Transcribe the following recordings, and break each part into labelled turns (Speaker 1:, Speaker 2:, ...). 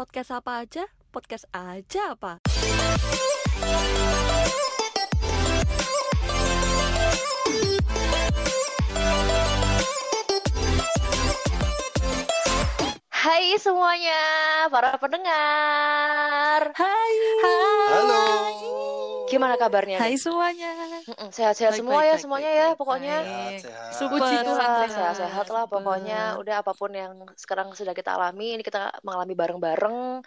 Speaker 1: Podcast apa aja? Podcast aja apa?
Speaker 2: Hai semuanya, para pendengar.
Speaker 1: Hai.
Speaker 3: Halo.
Speaker 2: Gimana kabarnya?
Speaker 1: Hai semuanya.
Speaker 2: Sehat-sehat semua
Speaker 1: baik,
Speaker 2: ya
Speaker 1: baik,
Speaker 2: semuanya
Speaker 1: baik,
Speaker 2: ya
Speaker 1: baik.
Speaker 2: pokoknya.
Speaker 3: Sehat, sehat.
Speaker 1: Super.
Speaker 2: Puji
Speaker 1: Sehat, sehat,
Speaker 2: sehat-sehat lah pokoknya. Udah apa pun yang sekarang sudah kita alami, ini kita mengalami bareng-bareng.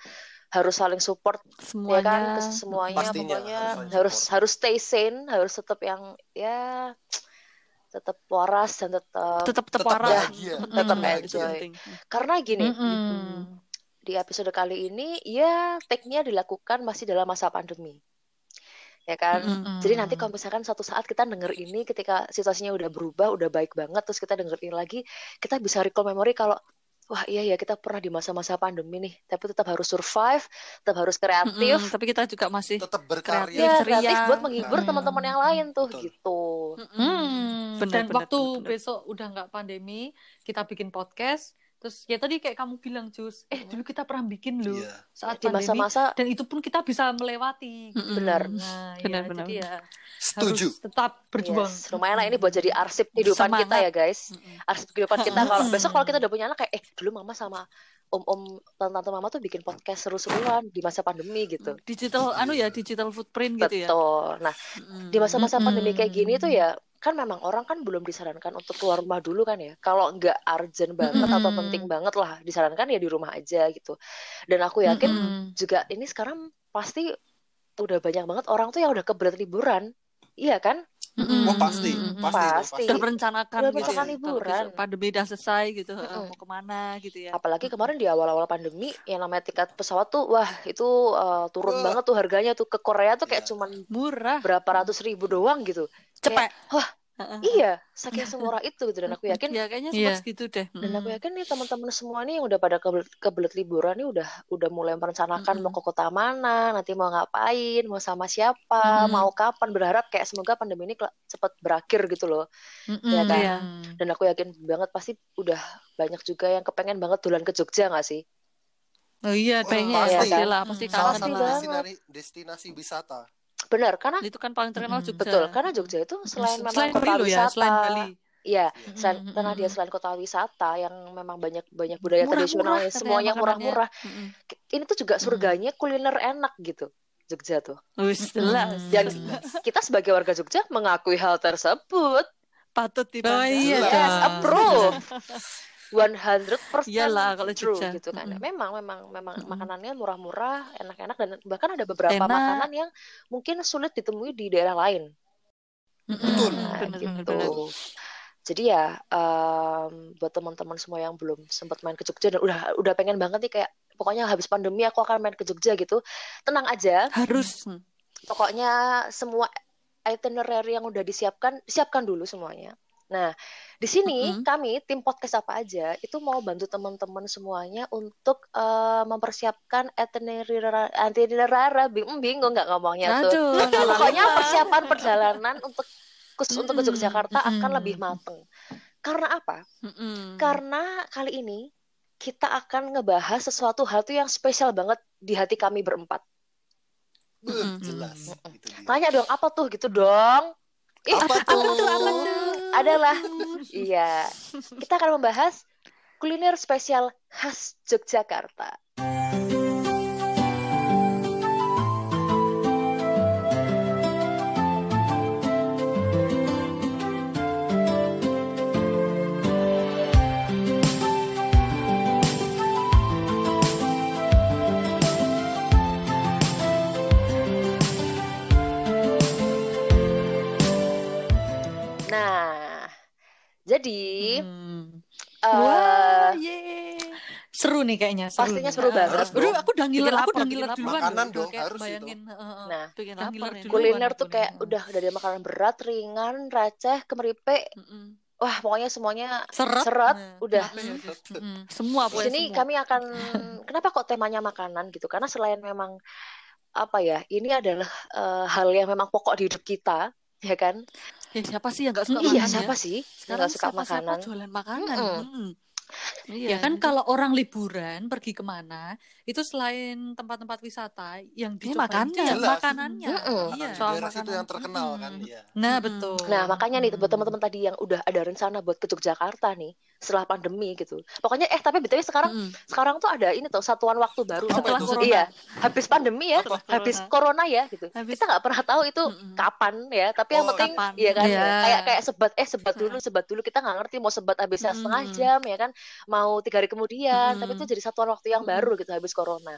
Speaker 2: Harus saling support ya
Speaker 1: Semuanya.
Speaker 2: kan ke semuanya
Speaker 3: Pastinya
Speaker 2: pokoknya
Speaker 3: harus support.
Speaker 2: harus stay sane, harus tetap yang ya tetap waras dan tetap
Speaker 1: tetap tetap
Speaker 3: Tetap
Speaker 1: waras.
Speaker 3: bahagia.
Speaker 1: Mm-mm,
Speaker 2: Tetap
Speaker 1: itu
Speaker 2: bahagia.
Speaker 1: penting.
Speaker 2: karena gini
Speaker 1: Mm-mm.
Speaker 2: di episode kali ini ya take-nya dilakukan masih dalam masa pandemi. Ya kan?
Speaker 1: Mm-mm.
Speaker 2: Jadi nanti kalau misalkan suatu saat kita denger ini ketika situasinya udah berubah, udah baik banget, terus kita denger ini lagi, kita bisa recall memory kalau wah iya ya kita pernah di masa-masa pandemi nih, tapi tetap harus survive, tetap harus kreatif,
Speaker 1: Mm-mm, Tapi kita juga masih
Speaker 3: Tetap
Speaker 2: ya
Speaker 3: berkarya.
Speaker 1: ceria.
Speaker 2: kreatif buat menghibur
Speaker 1: Hmm.
Speaker 2: teman-teman yang lain tuh
Speaker 3: Betul.
Speaker 2: gitu.
Speaker 4: Hmm,
Speaker 1: Benar,
Speaker 4: dan
Speaker 1: benar,
Speaker 4: waktu
Speaker 1: benar, benar.
Speaker 4: besok udah nggak pandemi, kita bikin podcast. Terus ya tadi kayak kamu bilang Jus, eh dulu kita pernah bikin loh
Speaker 3: Iya.
Speaker 4: saat
Speaker 2: Di
Speaker 4: pandemi.
Speaker 2: masa-masa
Speaker 4: Dan itu pun kita bisa melewati.
Speaker 1: Mm-mm.
Speaker 2: benar.
Speaker 4: Nah,
Speaker 1: Benar,
Speaker 4: ya,
Speaker 1: benar,
Speaker 4: jadi ya
Speaker 3: Setuju.
Speaker 4: harus tetap berjuang.
Speaker 2: Yes, lumayan lah ini buat jadi arsip kehidupan
Speaker 1: Semangat.
Speaker 2: kita ya guys.
Speaker 1: Mm-mm.
Speaker 2: arsip kehidupan kita kalau besok kalau kita udah punya anak kayak eh dulu mama sama om-om tante-tante mama tuh bikin podcast seru-seruan di masa pandemi gitu.
Speaker 1: digital anu ya digital footprint gitu ya.
Speaker 2: Betul. Nah, di masa-masa pandemi kayak gini tuh ya kan memang orang kan belum disarankan untuk keluar rumah dulu kan ya. Kalau nggak urgent banget atau
Speaker 4: Mm-mm.
Speaker 2: penting banget lah disarankan ya di rumah aja gitu. Dan aku yakin
Speaker 1: Mm-mm.
Speaker 2: juga ini sekarang pasti udah banyak banget orang tuh yang udah kebelet liburan. Iya kan?
Speaker 1: Mm-mm.
Speaker 3: Oh pasti, pasti, itu,
Speaker 2: Pasti.
Speaker 1: Udah gitu. Kalau
Speaker 2: liburan.
Speaker 1: pandemi udah selesai gitu, heeh,
Speaker 2: Mm-mm.
Speaker 1: mau ke mana gitu ya.
Speaker 2: Apalagi kemarin di awal-awal pandemi yang namanya tiket pesawat tuh wah itu uh, turun
Speaker 3: Wah.
Speaker 2: banget tuh harganya tuh ke Korea tuh kayak
Speaker 3: Iya.
Speaker 2: cuman
Speaker 1: Murah,
Speaker 2: berapa ratus ribu doang gitu.
Speaker 1: cepet.
Speaker 2: wah. Iya, saking semurah itu gitu dan aku yakin
Speaker 1: Ya kayaknya
Speaker 4: Iya.
Speaker 1: segitu deh.
Speaker 2: dan aku yakin nih teman-teman semua nih yang udah pada kebelet, kebelet liburan nih udah udah mulai merencanakan
Speaker 1: Mm-mm.
Speaker 2: mau ke kota mana, nanti mau ngapain, mau sama siapa,
Speaker 1: Mm-mm.
Speaker 2: mau kapan. Berharap kayak semoga pandemi ini cepat berakhir gitu loh.
Speaker 4: Mm-mm.
Speaker 2: Ya kan?
Speaker 1: Iya.
Speaker 2: Dan aku yakin banget pasti udah banyak juga yang kepengen banget dulan ke Jogja nggak sih?
Speaker 1: Oh iya, pengen
Speaker 2: pasti.
Speaker 1: ya, pasti lah, pasti
Speaker 4: Mm.
Speaker 3: Salah
Speaker 1: kangen
Speaker 3: satu destinasi, destinasi wisata.
Speaker 2: Benar, karena
Speaker 1: Itu kan paling terkenal. Jogja.
Speaker 2: betul, karena Jogja itu selain memang
Speaker 1: selain
Speaker 2: kota
Speaker 1: Bali loh ya,
Speaker 2: wisata,
Speaker 1: selain Bali.
Speaker 2: Iya,
Speaker 4: Mm-mm,
Speaker 2: selain, karena dia selain kota wisata yang memang banyak banyak budaya
Speaker 1: Murah-murah
Speaker 2: tradisionalnya,
Speaker 1: katanya
Speaker 2: semuanya murah-murah.
Speaker 1: Mm-mm.
Speaker 2: Ini tuh juga surganya kuliner enak gitu, Jogja tuh.
Speaker 1: Jelas.
Speaker 2: Dan kita sebagai warga Jogja mengakui hal tersebut.
Speaker 1: Patut dibanggakan.
Speaker 4: Oh iya.
Speaker 2: Yes, approve. 100%
Speaker 1: Iyalah, kalau
Speaker 2: true
Speaker 1: Jogja.
Speaker 2: gitu kan.
Speaker 1: Mm-mm.
Speaker 2: Memang memang memang
Speaker 1: Mm-mm.
Speaker 2: makanannya murah-murah, enak-enak dan bahkan ada beberapa
Speaker 1: Enak.
Speaker 2: makanan yang mungkin sulit ditemui di daerah lain.
Speaker 3: Betul.
Speaker 2: Nah,
Speaker 1: Bener,
Speaker 2: gitu.
Speaker 1: bener, bener.
Speaker 2: Jadi ya em, buat teman-teman semua yang belum sempat main ke Jogja dan udah udah pengen banget nih kayak pokoknya habis pandemi aku akan main ke Jogja gitu. Tenang aja,
Speaker 1: Harus.
Speaker 2: pokoknya semua itinerary yang udah disiapkan siapkan dulu semuanya. Nah, di sini
Speaker 1: Mm-mm.
Speaker 2: kami tim podcast apa aja itu mau bantu teman-teman semuanya untuk eh, mempersiapkan itinerary itinerary bing- bingung nggak ngomongnya tuh.
Speaker 1: Aduh,
Speaker 2: Pokoknya persiapan perjalanan untuk khusus untuk ke Yogyakarta akan
Speaker 4: mm-mm.
Speaker 2: lebih mateng. Karena apa?
Speaker 1: Mm-mm.
Speaker 2: Karena kali ini kita akan ngebahas sesuatu hal tuh yang spesial banget di hati kami berempat.
Speaker 1: Mm-mm.
Speaker 3: jelas. Dia.
Speaker 2: Tanya dong apa tuh gitu dong? Ih,
Speaker 3: Apa
Speaker 1: Apa
Speaker 3: tuh?
Speaker 1: tuh? Apa tuh?
Speaker 2: Adalah iya. Kita akan membahas kuliner spesial khas Yogyakarta. Jadi
Speaker 1: Hmm.
Speaker 2: eh,
Speaker 1: Wah, ye.
Speaker 4: Seru nih kayaknya. Seru
Speaker 2: pastinya
Speaker 4: nih.
Speaker 2: seru banget.
Speaker 3: Harus
Speaker 4: Aduh, aku udah ngiler, aku udah ngiler duluan.
Speaker 3: Makanan
Speaker 4: loh.
Speaker 3: dong,
Speaker 4: kayak
Speaker 3: harus itu.
Speaker 4: bayangin, heeh.
Speaker 2: Nah,
Speaker 1: Bikin
Speaker 4: Udah
Speaker 1: lapar
Speaker 2: kuliner tuh kayak
Speaker 4: nih.
Speaker 2: udah dari makanan berat, ringan, receh, kemeripe,
Speaker 1: Mm-mm.
Speaker 2: wah pokoknya semuanya
Speaker 4: Seret.
Speaker 2: seret,
Speaker 1: Nah,
Speaker 2: udah.
Speaker 1: apa ya?
Speaker 4: Mm-mm.
Speaker 1: Semua
Speaker 2: Di
Speaker 1: pokoknya
Speaker 2: sini
Speaker 1: semua.
Speaker 2: kami akan kenapa kok temanya makanan gitu? Karena selain memang apa ya, ini adalah eh, hal yang memang pokok di hidup kita, ya kan?
Speaker 1: Ya, siapa sih yang gak suka
Speaker 2: iya,
Speaker 1: makan
Speaker 2: siapa
Speaker 1: ya?
Speaker 2: sih
Speaker 1: Sekarang
Speaker 2: nggak suka
Speaker 1: siapa-siapa
Speaker 2: makanan?
Speaker 1: jualan makanan.
Speaker 2: Mm-mm.
Speaker 1: Mm.
Speaker 4: Ya kan kalau orang liburan pergi ke mana, itu selain tempat-tempat wisata yang dicobain
Speaker 1: makannya.
Speaker 4: itu ya
Speaker 3: Jelas.
Speaker 4: makanannya.
Speaker 2: Mm-mm.
Speaker 4: Iya.
Speaker 3: Makanan
Speaker 1: soal makanan.
Speaker 3: yang terkenal kan
Speaker 4: Mm-mm.
Speaker 3: ya.
Speaker 4: Nah, betul.
Speaker 2: Nah, makanya nih buat
Speaker 4: Mm.
Speaker 2: teman-teman tadi yang udah ada rencana buat ke Yogyakarta nih setelah pandemi gitu. Pokoknya eh tapi BTW sekarang
Speaker 1: Mm-mm.
Speaker 2: sekarang tuh ada ini tuh satuan waktu baru
Speaker 3: Apa
Speaker 4: Setelah
Speaker 3: itu?
Speaker 4: corona.
Speaker 2: Iya, habis pandemi ya,
Speaker 3: Apa?
Speaker 2: habis corona ya gitu.
Speaker 1: Habis-
Speaker 2: Kita nggak pernah tahu itu
Speaker 1: Mm-mm.
Speaker 2: kapan ya, tapi yang
Speaker 3: Oh,
Speaker 2: penting
Speaker 4: kapan.
Speaker 2: iya kan
Speaker 1: Iya.
Speaker 2: kayak kayak sebat eh sebat dulu sebat dulu kita nggak ngerti mau sebat habisnya
Speaker 1: Mm-mm.
Speaker 2: setengah jam ya kan, mau tiga hari kemudian, tapi
Speaker 1: Mm-mm.
Speaker 2: itu jadi satuan waktu yang baru gitu habis corona.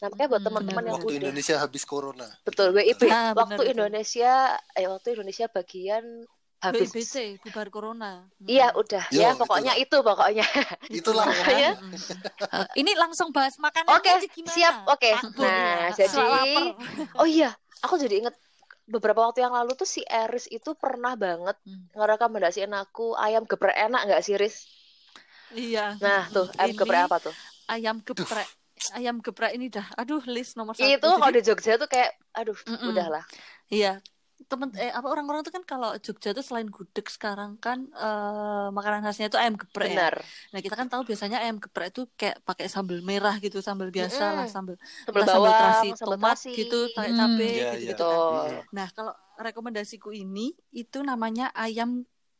Speaker 2: Nah, makanya buat
Speaker 1: Mm,
Speaker 2: teman-teman yang
Speaker 3: Waktu
Speaker 2: udah
Speaker 3: Indonesia habis corona.
Speaker 2: betul WIB,
Speaker 1: Nah,
Speaker 2: waktu
Speaker 1: itu.
Speaker 2: Indonesia eh waktu Indonesia bagian habis
Speaker 1: BIBC, bubar corona.
Speaker 2: Iya udah
Speaker 3: Yo,
Speaker 2: ya pokoknya itu pokoknya.
Speaker 3: Itulah?
Speaker 2: Ya.
Speaker 1: Ini langsung bahas makanan
Speaker 2: Oke,
Speaker 1: aja gimana?
Speaker 2: siap. Oke.
Speaker 1: Boleh.
Speaker 2: Nah,
Speaker 1: Soal
Speaker 2: jadi oh iya, aku jadi inget beberapa waktu yang lalu tuh si Eris itu pernah banget
Speaker 1: Hmm.
Speaker 2: ngerekomendasiin aku ayam geprek enak nggak sih Riz?
Speaker 1: Iya.
Speaker 2: Nah tuh ayam
Speaker 1: Ini
Speaker 2: geprek apa tuh?
Speaker 1: Ayam geprek. Ayam geprek ini dah. Aduh, list nomor satu.
Speaker 2: Itu kalau di Jogja tuh kayak, aduh,
Speaker 1: Mm-mm.
Speaker 2: udahlah.
Speaker 1: Iya. Temen eh apa orang-orang tuh kan kalau Jogja tuh selain gudeg sekarang kan eh, makanan khasnya itu ayam geprek ya.
Speaker 2: Benar.
Speaker 1: Nah, kita kan tahu biasanya ayam geprek itu kayak pakai sambal merah gitu, sambal biasa lah,
Speaker 2: Mm-mm.
Speaker 1: sambal
Speaker 2: Sambal
Speaker 1: sambal
Speaker 2: bawang,
Speaker 1: terasi
Speaker 2: sambal
Speaker 1: tomat
Speaker 2: terasi.
Speaker 1: gitu, pakai
Speaker 4: Hmm.
Speaker 1: cabe
Speaker 3: Iya,
Speaker 1: gitu-gitu
Speaker 3: iya.
Speaker 1: kan. Nah, kalau rekomendasiku ini itu namanya ayam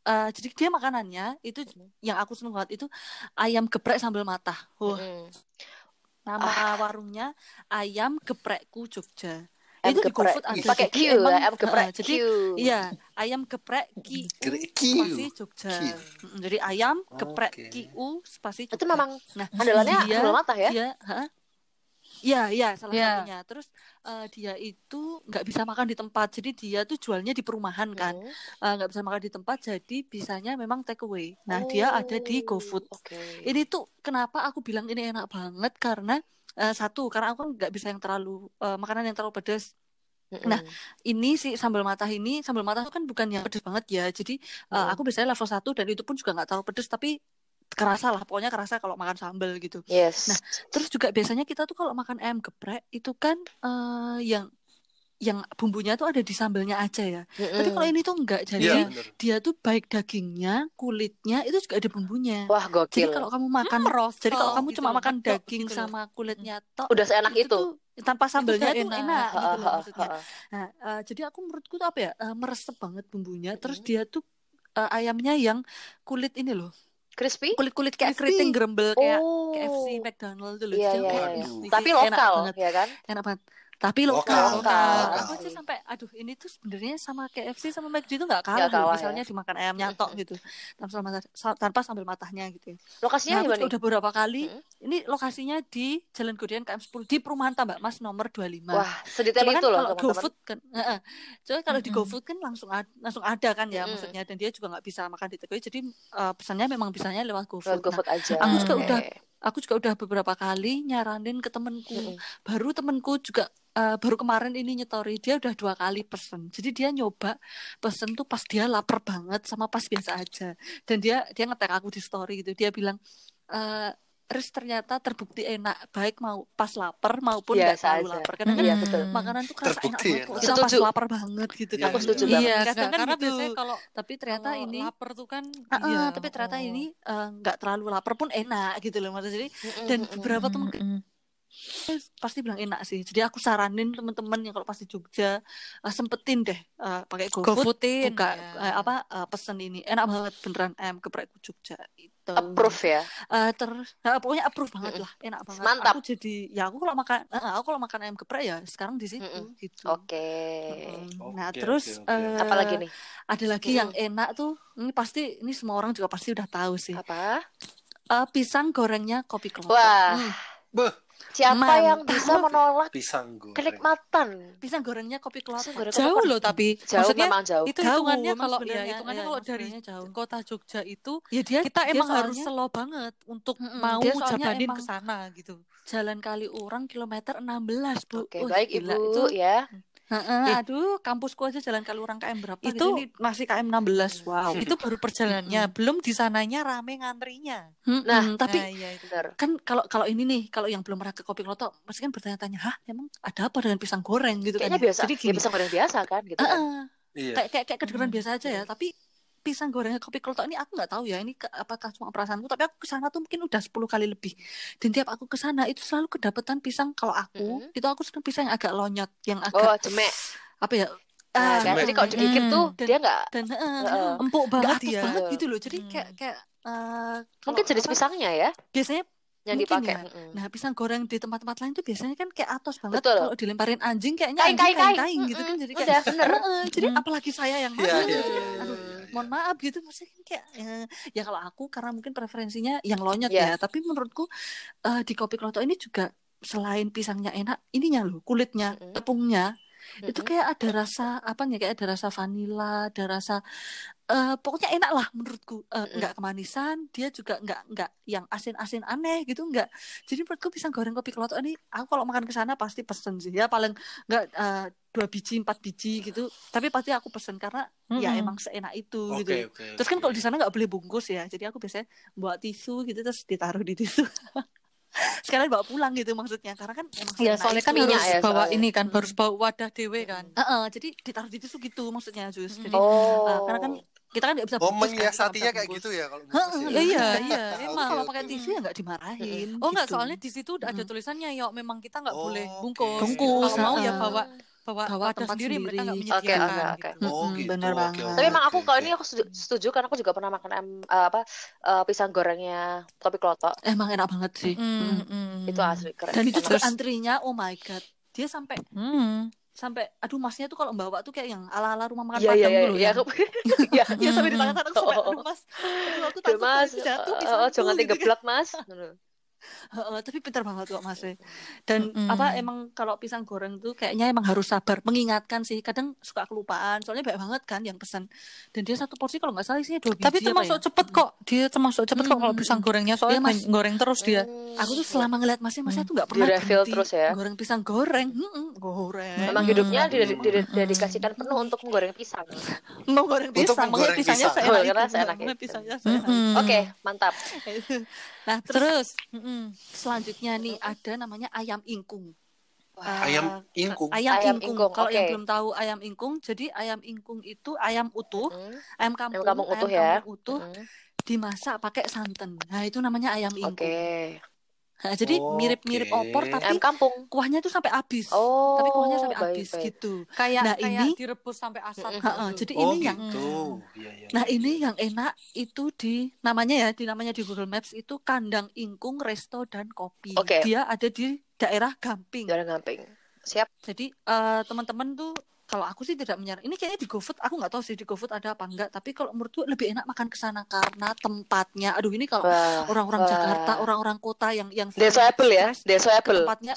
Speaker 1: eh, jadi dia makanannya itu yang aku seneng banget itu ayam geprek sambal matah. Wah,
Speaker 2: Mm.
Speaker 1: nama warungnya ayam geprekku Jogja.
Speaker 2: Ayam
Speaker 1: itu di
Speaker 2: geprek.
Speaker 1: GoFood ada.
Speaker 2: Pakai Q ya,
Speaker 1: emang-
Speaker 2: ayam geprek
Speaker 1: eh,
Speaker 2: Q.
Speaker 1: jadi iya, ayam geprek Q
Speaker 3: Q.
Speaker 1: spasi Jogja.
Speaker 3: Q.
Speaker 1: Jadi ayam geprek
Speaker 3: Oke.
Speaker 1: Q spasi Jogja.
Speaker 2: Itu memang
Speaker 1: Nah,
Speaker 2: andalannya
Speaker 1: dia,
Speaker 2: sambal matah ya?
Speaker 1: Dia, hah? Iya, iya, salah
Speaker 4: Iya.
Speaker 1: satunya. Terus eh, dia itu nggak bisa makan di tempat, jadi dia tuh jualnya di perumahan kan,
Speaker 2: Mm.
Speaker 1: Eh, nggak bisa makan di tempat, jadi bisanya memang take away. Nah, dia ada di
Speaker 2: Oh,
Speaker 1: GoFood.
Speaker 2: Oke.
Speaker 1: Ini tuh kenapa aku bilang ini enak banget karena eh, satu, karena aku nggak bisa yang terlalu eh, makanan yang terlalu pedas. Nah, ini si sambal matah ini sambal matah itu kan bukan yang pedas banget ya jadi uh,
Speaker 2: Mm.
Speaker 1: aku biasanya level 1 dan itu pun juga nggak terlalu pedas tapi kerasa lah pokoknya kerasa kalau makan sambal gitu
Speaker 2: yes.
Speaker 1: nah terus juga biasanya kita tuh kalau makan ayam geprek itu kan uh, yang yang bumbunya tuh ada di sambalnya aja ya tapi
Speaker 2: Mm-mm.
Speaker 1: kalau ini tuh enggak jadi
Speaker 3: Iya, bener.
Speaker 1: dia tuh baik dagingnya kulitnya itu juga ada bumbunya
Speaker 2: Wah
Speaker 1: jadi
Speaker 2: gokil.
Speaker 1: kalau kamu makan
Speaker 4: merosot
Speaker 1: jadi kalau kamu
Speaker 4: gitu
Speaker 1: cuma makan
Speaker 4: medok
Speaker 1: daging
Speaker 4: gitu
Speaker 1: sama kulitnya tok
Speaker 2: Udah seenak itu.
Speaker 1: tuh tanpa sambalnya
Speaker 4: udah
Speaker 1: tuh
Speaker 4: enak.
Speaker 1: enak, gitu loh maksudnya
Speaker 2: ha.
Speaker 1: Nah, eh, jadi aku menurutku tuh apa ya, eh, meresep banget bumbunya. Terus
Speaker 2: Mm.
Speaker 1: dia tuh eh, ayamnya yang kulit ini loh,
Speaker 2: Crispy?
Speaker 1: kulit-kulit kayak
Speaker 4: Crispy.
Speaker 1: keriting gerembel kayak
Speaker 2: Oh.
Speaker 1: KFC, McDonald dulu.
Speaker 2: Iya.
Speaker 1: "Ih, ini
Speaker 2: Tapi
Speaker 1: enak
Speaker 2: lokal,
Speaker 1: banget,
Speaker 2: ya kan?
Speaker 1: enak banget. Tapi
Speaker 3: Lokal,
Speaker 1: lokal,
Speaker 2: lokal.
Speaker 1: Aku aja sampai, aduh ini tuh sebenarnya sama KFC sama McD itu nggak kalah,
Speaker 2: Nggak kalah,
Speaker 1: loh.
Speaker 2: ya.
Speaker 1: Misalnya dimakan ayam nyatok gitu, tanpa tanpa sambal matahnya gitu. ya.
Speaker 2: Lokasinya
Speaker 1: Nah,
Speaker 2: di
Speaker 1: udah beberapa kali.
Speaker 2: Mm.
Speaker 1: Ini lokasinya di Jalan Gudian KM 10 di Perumahan Tambak Mas nomor 25.
Speaker 2: Wah, sedetail
Speaker 1: kan
Speaker 2: itu loh
Speaker 1: kalau
Speaker 2: teman-teman.
Speaker 1: GoFood kan, heeh. Cuma kalau di
Speaker 4: Mm-mm.
Speaker 1: GoFood kan langsung ada, langsung ada kan ya
Speaker 2: Mm-mm.
Speaker 1: maksudnya dan dia juga nggak bisa makan di takeaway jadi eh, pesannya memang bisanya lewat GoFood.
Speaker 2: Lewat
Speaker 1: Nah,
Speaker 2: GoFood aja.
Speaker 1: aku juga
Speaker 2: Oke.
Speaker 1: udah aku juga udah beberapa kali nyaranin ke temenku.
Speaker 2: Mm-mm.
Speaker 1: Baru temenku juga eh, baru kemarin ini nyetori dia udah dua kali pesen. Jadi dia nyoba pesen tuh pas dia lapar banget sama pas biasa aja. Dan dia dia ngetek aku di story gitu. Dia bilang eh Riz ternyata terbukti enak baik mau pas lapar maupun nggak
Speaker 2: Biasa
Speaker 1: terlalu lapar. Karena kan
Speaker 2: Iya, betul.
Speaker 1: makanan tuh kerasa enak banget kita pas lapar banget gitu kan.
Speaker 3: Aku setuju
Speaker 2: banget.
Speaker 4: Iya,
Speaker 1: Kadang kan
Speaker 4: karena
Speaker 1: gitu.
Speaker 4: biasanya kalau
Speaker 1: Tapi ternyata
Speaker 4: kalau
Speaker 1: ini
Speaker 4: lapar tuh kan
Speaker 1: ah,
Speaker 4: iya.
Speaker 1: tapi ternyata
Speaker 4: oh.
Speaker 1: ini eh, nggak terlalu lapar pun enak gitu loh maksudnya. Jadi
Speaker 2: Mm-mm,
Speaker 1: dan beberapa temen
Speaker 4: Mm-mm.
Speaker 1: pasti bilang enak sih. Jadi aku saranin temen-temen yang kalau pas di Jogja eh, sempetin deh eh, pakai GoFood
Speaker 4: GoFoodin,
Speaker 1: buka
Speaker 4: ya.
Speaker 1: eh, apa eh, pesen ini enak banget beneran ayam geprek Jogja itu.
Speaker 2: Approve ya.
Speaker 1: Eh, terus eh, pokoknya approve banget lah, enak banget.
Speaker 2: Mantap.
Speaker 1: Aku jadi ya aku kalau makan eh, aku kalau makan ayam geprek ya sekarang di situ
Speaker 2: Mm-mm.
Speaker 1: gitu.
Speaker 2: Oke.
Speaker 1: Mm, Nah,
Speaker 3: Oke,
Speaker 1: terus
Speaker 3: oke, oke.
Speaker 1: eh,
Speaker 2: Apa lagi nih?
Speaker 1: ada lagi yang enak tuh. Ini pasti ini semua orang juga pasti udah tahu sih.
Speaker 2: Apa?
Speaker 1: Eh, pisang gorengnya kopi kelotok.
Speaker 2: Wah,
Speaker 1: Hmm,
Speaker 3: Beh,
Speaker 2: siapa
Speaker 1: Mantap.
Speaker 2: yang bisa menolak
Speaker 3: pisang goreng.
Speaker 2: kenikmatan?
Speaker 1: pisang gorengnya kopi.
Speaker 2: Pisang goreng
Speaker 4: Jauh
Speaker 2: kopi
Speaker 4: loh tapi
Speaker 2: Jauh
Speaker 4: maksudnya
Speaker 2: memang jauh.
Speaker 4: itu
Speaker 1: Jauh,
Speaker 4: hitungannya
Speaker 1: emang
Speaker 4: kalau ya hitungannya
Speaker 1: iya,
Speaker 4: kalau dari
Speaker 1: jauh.
Speaker 4: kota Jogja itu
Speaker 1: Ya dia
Speaker 4: kita
Speaker 1: dia
Speaker 4: emang harus
Speaker 1: soalnya
Speaker 4: slow banget untuk
Speaker 1: Mm-mm,
Speaker 4: mau jabanin ke sana gitu.
Speaker 1: jalan kali orang kilometer 16, Bu.
Speaker 2: Oke,
Speaker 1: Wih,
Speaker 2: baik
Speaker 1: gila,
Speaker 2: Ibu
Speaker 1: Itu,
Speaker 2: ya.
Speaker 1: Heeh,
Speaker 4: Eh.
Speaker 1: aduh, kampusku aja jalan kali orang KM berapa
Speaker 4: Itu-
Speaker 1: gitu. Ini masih KM 16. Wow.
Speaker 4: Itu baru perjalanannya, belum di sananya rame ngantrinya.
Speaker 2: Nah,
Speaker 1: tapi
Speaker 4: Nah, iya
Speaker 1: kan kalau kalau ini nih, kalau yang belum pernah ke kopi kelotok, pasti kan bertanya-tanya, "Hah, emang ada apa dengan pisang goreng gitu
Speaker 2: Kayaknya
Speaker 1: kan?" ya?
Speaker 2: biasa.
Speaker 1: Jadi
Speaker 2: Ya
Speaker 1: gini,
Speaker 2: pisang goreng biasa kan gitu kan.
Speaker 1: Heeh,
Speaker 3: Iya.
Speaker 1: kayak kayak kayak kedengeran
Speaker 4: Hmm.
Speaker 1: biasa aja ya, tapi pisang gorengnya kopi klotok ini aku nggak tahu ya ini ke- apakah cuma perasaanku tapi aku ke sana tuh mungkin udah 10 kali lebih dan tiap aku ke sana itu selalu kedapetan pisang kalau aku
Speaker 2: Mhm.
Speaker 1: itu aku suka pisang yang agak lonyot yang
Speaker 2: Oh,
Speaker 1: agak
Speaker 2: cemek.
Speaker 1: apa ya
Speaker 2: Nah,
Speaker 1: ah,
Speaker 2: kan? Jadi kalau digigit
Speaker 4: Mm.
Speaker 2: tuh
Speaker 1: Dan-
Speaker 2: dia nggak
Speaker 1: dan eh,
Speaker 2: Heeh.
Speaker 4: empuk banget ya
Speaker 1: banget gitu loh jadi
Speaker 4: Hmm.
Speaker 1: kayak kayak eh,
Speaker 2: mungkin jenis
Speaker 1: apa,
Speaker 2: pisangnya ya
Speaker 1: biasanya
Speaker 2: yang
Speaker 1: Mungkin
Speaker 2: dipakai.
Speaker 1: ya. Nah, pisang goreng di tempat-tempat lain tuh biasanya kan kayak atos banget.
Speaker 2: Betul.
Speaker 1: Kalau dilemparin anjing kayaknya
Speaker 2: Kain,
Speaker 1: anjing
Speaker 2: kain, kain.
Speaker 1: kain gitu kan. Jadi kayak
Speaker 2: Udah, bener.
Speaker 1: Heeh, jadi
Speaker 4: Mm.
Speaker 1: apalagi saya yang
Speaker 3: Iya,
Speaker 1: makan.
Speaker 3: iya,
Speaker 1: Jadi,
Speaker 3: iya,
Speaker 1: aduh. Mohon maaf gitu maksudnya kan kayak eh, ya kalau aku karena mungkin preferensinya yang lonyot
Speaker 2: Iya.
Speaker 1: ya, tapi menurutku eh, di kopi kloto ini juga selain pisangnya enak, ininya loh, kulitnya,
Speaker 2: Mm-mm.
Speaker 1: tepungnya itu
Speaker 2: Mm-mm.
Speaker 1: kayak ada rasa apa nih kayak ada rasa vanila, ada rasa eh, pokoknya enak lah menurutku. Eh,
Speaker 2: Mm-mm.
Speaker 1: nggak kemanisan, dia juga nggak nggak yang asin-asin aneh gitu nggak. Jadi menurutku pisang goreng kopi kloto ini aku kalau makan ke sana pasti pesen sih ya paling nggak eh, dua biji empat biji gitu. Tapi pasti aku pesen karena ya
Speaker 4: Mm-mm.
Speaker 1: emang seenak itu
Speaker 3: Oke,
Speaker 1: gitu.
Speaker 3: oke.
Speaker 1: Terus kan kalau di sana nggak boleh bungkus ya, jadi aku biasanya bawa tisu gitu terus ditaruh di tisu. Sekalian bawa pulang gitu maksudnya, karena kan emang
Speaker 4: Ya soalnya kan
Speaker 2: minyak
Speaker 4: harus
Speaker 2: ya
Speaker 4: bawa
Speaker 2: soalnya.
Speaker 4: ini kan harus bawa wadah dewe kan.
Speaker 1: Heeh, jadi ditaruh di tisu gitu maksudnya Jus. Jadi
Speaker 2: Oh.
Speaker 1: eh, karena kan kita kan nggak bisa
Speaker 3: Oh,
Speaker 1: bungkus kan, nggak
Speaker 3: menyiasatinya
Speaker 1: bisa
Speaker 3: kayak
Speaker 1: bungkus.
Speaker 3: gitu ya kalau bungkus
Speaker 4: Iya iya iya emang.
Speaker 1: kalau pakai tisu ya nggak dimarahin.
Speaker 4: Oh enggak,
Speaker 1: gitu.
Speaker 4: soalnya di situ ada tulisannya ya memang kita nggak
Speaker 3: Oh,
Speaker 4: boleh bungkus.
Speaker 1: Bungkus,
Speaker 4: Kalau mau ya bawa bawa,
Speaker 1: Bawa tempat
Speaker 4: sendiri, mereka nggak
Speaker 1: sendiri.
Speaker 2: Oke,
Speaker 4: menyediakan.
Speaker 2: oke, oke.
Speaker 4: gitu.
Speaker 3: Oh, gitu.
Speaker 1: bener
Speaker 3: Oke,
Speaker 1: banget.
Speaker 3: oke,
Speaker 2: Tapi emang aku
Speaker 3: oke,
Speaker 2: kalau
Speaker 3: oke.
Speaker 2: ini aku setuju, karena aku juga pernah makan em, eh, apa eh, pisang gorengnya kopi klotok.
Speaker 1: Emang enak banget sih.
Speaker 4: Mm,
Speaker 1: Mm.
Speaker 4: mm.
Speaker 2: Itu asli keren.
Speaker 1: Dan itu juga
Speaker 4: Terus-
Speaker 1: antrinya, oh my god, dia sampai
Speaker 4: Mm.
Speaker 1: sampai aduh masnya tuh kalau bawa tuh kayak yang ala-ala rumah makan
Speaker 2: Iya iya
Speaker 1: Padang
Speaker 2: iya
Speaker 1: loh
Speaker 2: iya.
Speaker 1: yang
Speaker 2: aku- Iya.
Speaker 1: Iya sampai di tangan aku sampai
Speaker 2: Oh, oh,
Speaker 1: aduh mas aduh aku takut
Speaker 2: Mas,
Speaker 1: nanti jatuh pisangku
Speaker 2: oh, jangan
Speaker 1: gitu kan.
Speaker 2: digeblak Mas.
Speaker 1: Heeh, tapi pintar banget kok mas E. dan
Speaker 4: Mm-mm.
Speaker 1: apa emang kalau pisang goreng tuh kayaknya emang harus sabar mengingatkan sih kadang suka kelupaan soalnya banyak banget kan yang pesan dan dia satu porsi kalau nggak salah isinya dua biji
Speaker 4: Tapi termasuk
Speaker 1: ya?
Speaker 4: cepet kok. Dia termasuk cepet kok kalau
Speaker 1: Mm.
Speaker 4: pisang gorengnya soalnya
Speaker 1: Iya, Mas.
Speaker 4: main goreng terus dia.
Speaker 1: aku tuh selama ngeliat masnya masnya tuh nggak pernah
Speaker 2: Di-refill
Speaker 1: berhenti
Speaker 2: terus ya?
Speaker 1: goreng pisang goreng Mm-mm, goreng
Speaker 2: Memang
Speaker 4: Mm.
Speaker 2: hidupnya dided-
Speaker 3: Mm.
Speaker 2: dided- dedikasikan penuh untuk menggoreng pisang.
Speaker 1: mau goreng
Speaker 3: Untuk
Speaker 1: pisang
Speaker 3: menggoreng
Speaker 1: pisangnya
Speaker 3: pisang.
Speaker 1: seenak
Speaker 2: Oh, karena
Speaker 1: itu.
Speaker 2: Oke, mantap.
Speaker 1: nah terus
Speaker 4: Terus,
Speaker 1: selanjutnya nih ada namanya ayam ingkung
Speaker 2: Wah,
Speaker 1: Eh,
Speaker 3: Ayam ingkung.
Speaker 1: ayam,
Speaker 2: Ayam
Speaker 1: ingkung.
Speaker 2: ingkung,
Speaker 1: Kalau yang
Speaker 2: oke.
Speaker 1: belum tahu ayam ingkung, jadi ayam ingkung itu ayam utuh,
Speaker 2: Mm,
Speaker 1: ayam kampung,
Speaker 2: Ayam kampung utuh ya.
Speaker 1: kampung utuh
Speaker 2: mm,
Speaker 1: dimasak pakai santan. Nah itu namanya ayam ingkung.
Speaker 2: Oke.
Speaker 1: Nah, jadi mirip-mirip opor tapi
Speaker 2: Ayam kampung.
Speaker 1: kuahnya tuh sampai habis.
Speaker 2: Oh,
Speaker 1: tapi kuahnya sampai
Speaker 2: baik,
Speaker 1: habis
Speaker 2: baik.
Speaker 1: gitu.
Speaker 4: kayak
Speaker 1: Nah,
Speaker 4: kayak
Speaker 1: ini-
Speaker 4: direbus sampai asap. Gitu.
Speaker 1: jadi
Speaker 3: Oh,
Speaker 1: ini yang
Speaker 3: gitu. Iya, iya.
Speaker 1: Nah ini yang enak itu di namanya ya di namanya di Google Maps itu kandang ingkung resto dan kopi.
Speaker 2: Oke.
Speaker 1: Dia ada di daerah Gamping.
Speaker 2: Jalan gamping. Siap.
Speaker 1: Jadi eh, teman-teman tuh kalau aku sih tidak menyarankan. Ini kayaknya di GoFood aku nggak tahu sih di GoFood ada apa enggak. Tapi kalau menurutku lebih enak makan ke sana karena tempatnya. Aduh ini kalau
Speaker 2: Wah.
Speaker 1: orang-orang
Speaker 2: wah.
Speaker 1: Jakarta, orang-orang kota yang yang
Speaker 2: Deso Apple ya.
Speaker 1: ke
Speaker 2: Apple.
Speaker 1: tempatnya.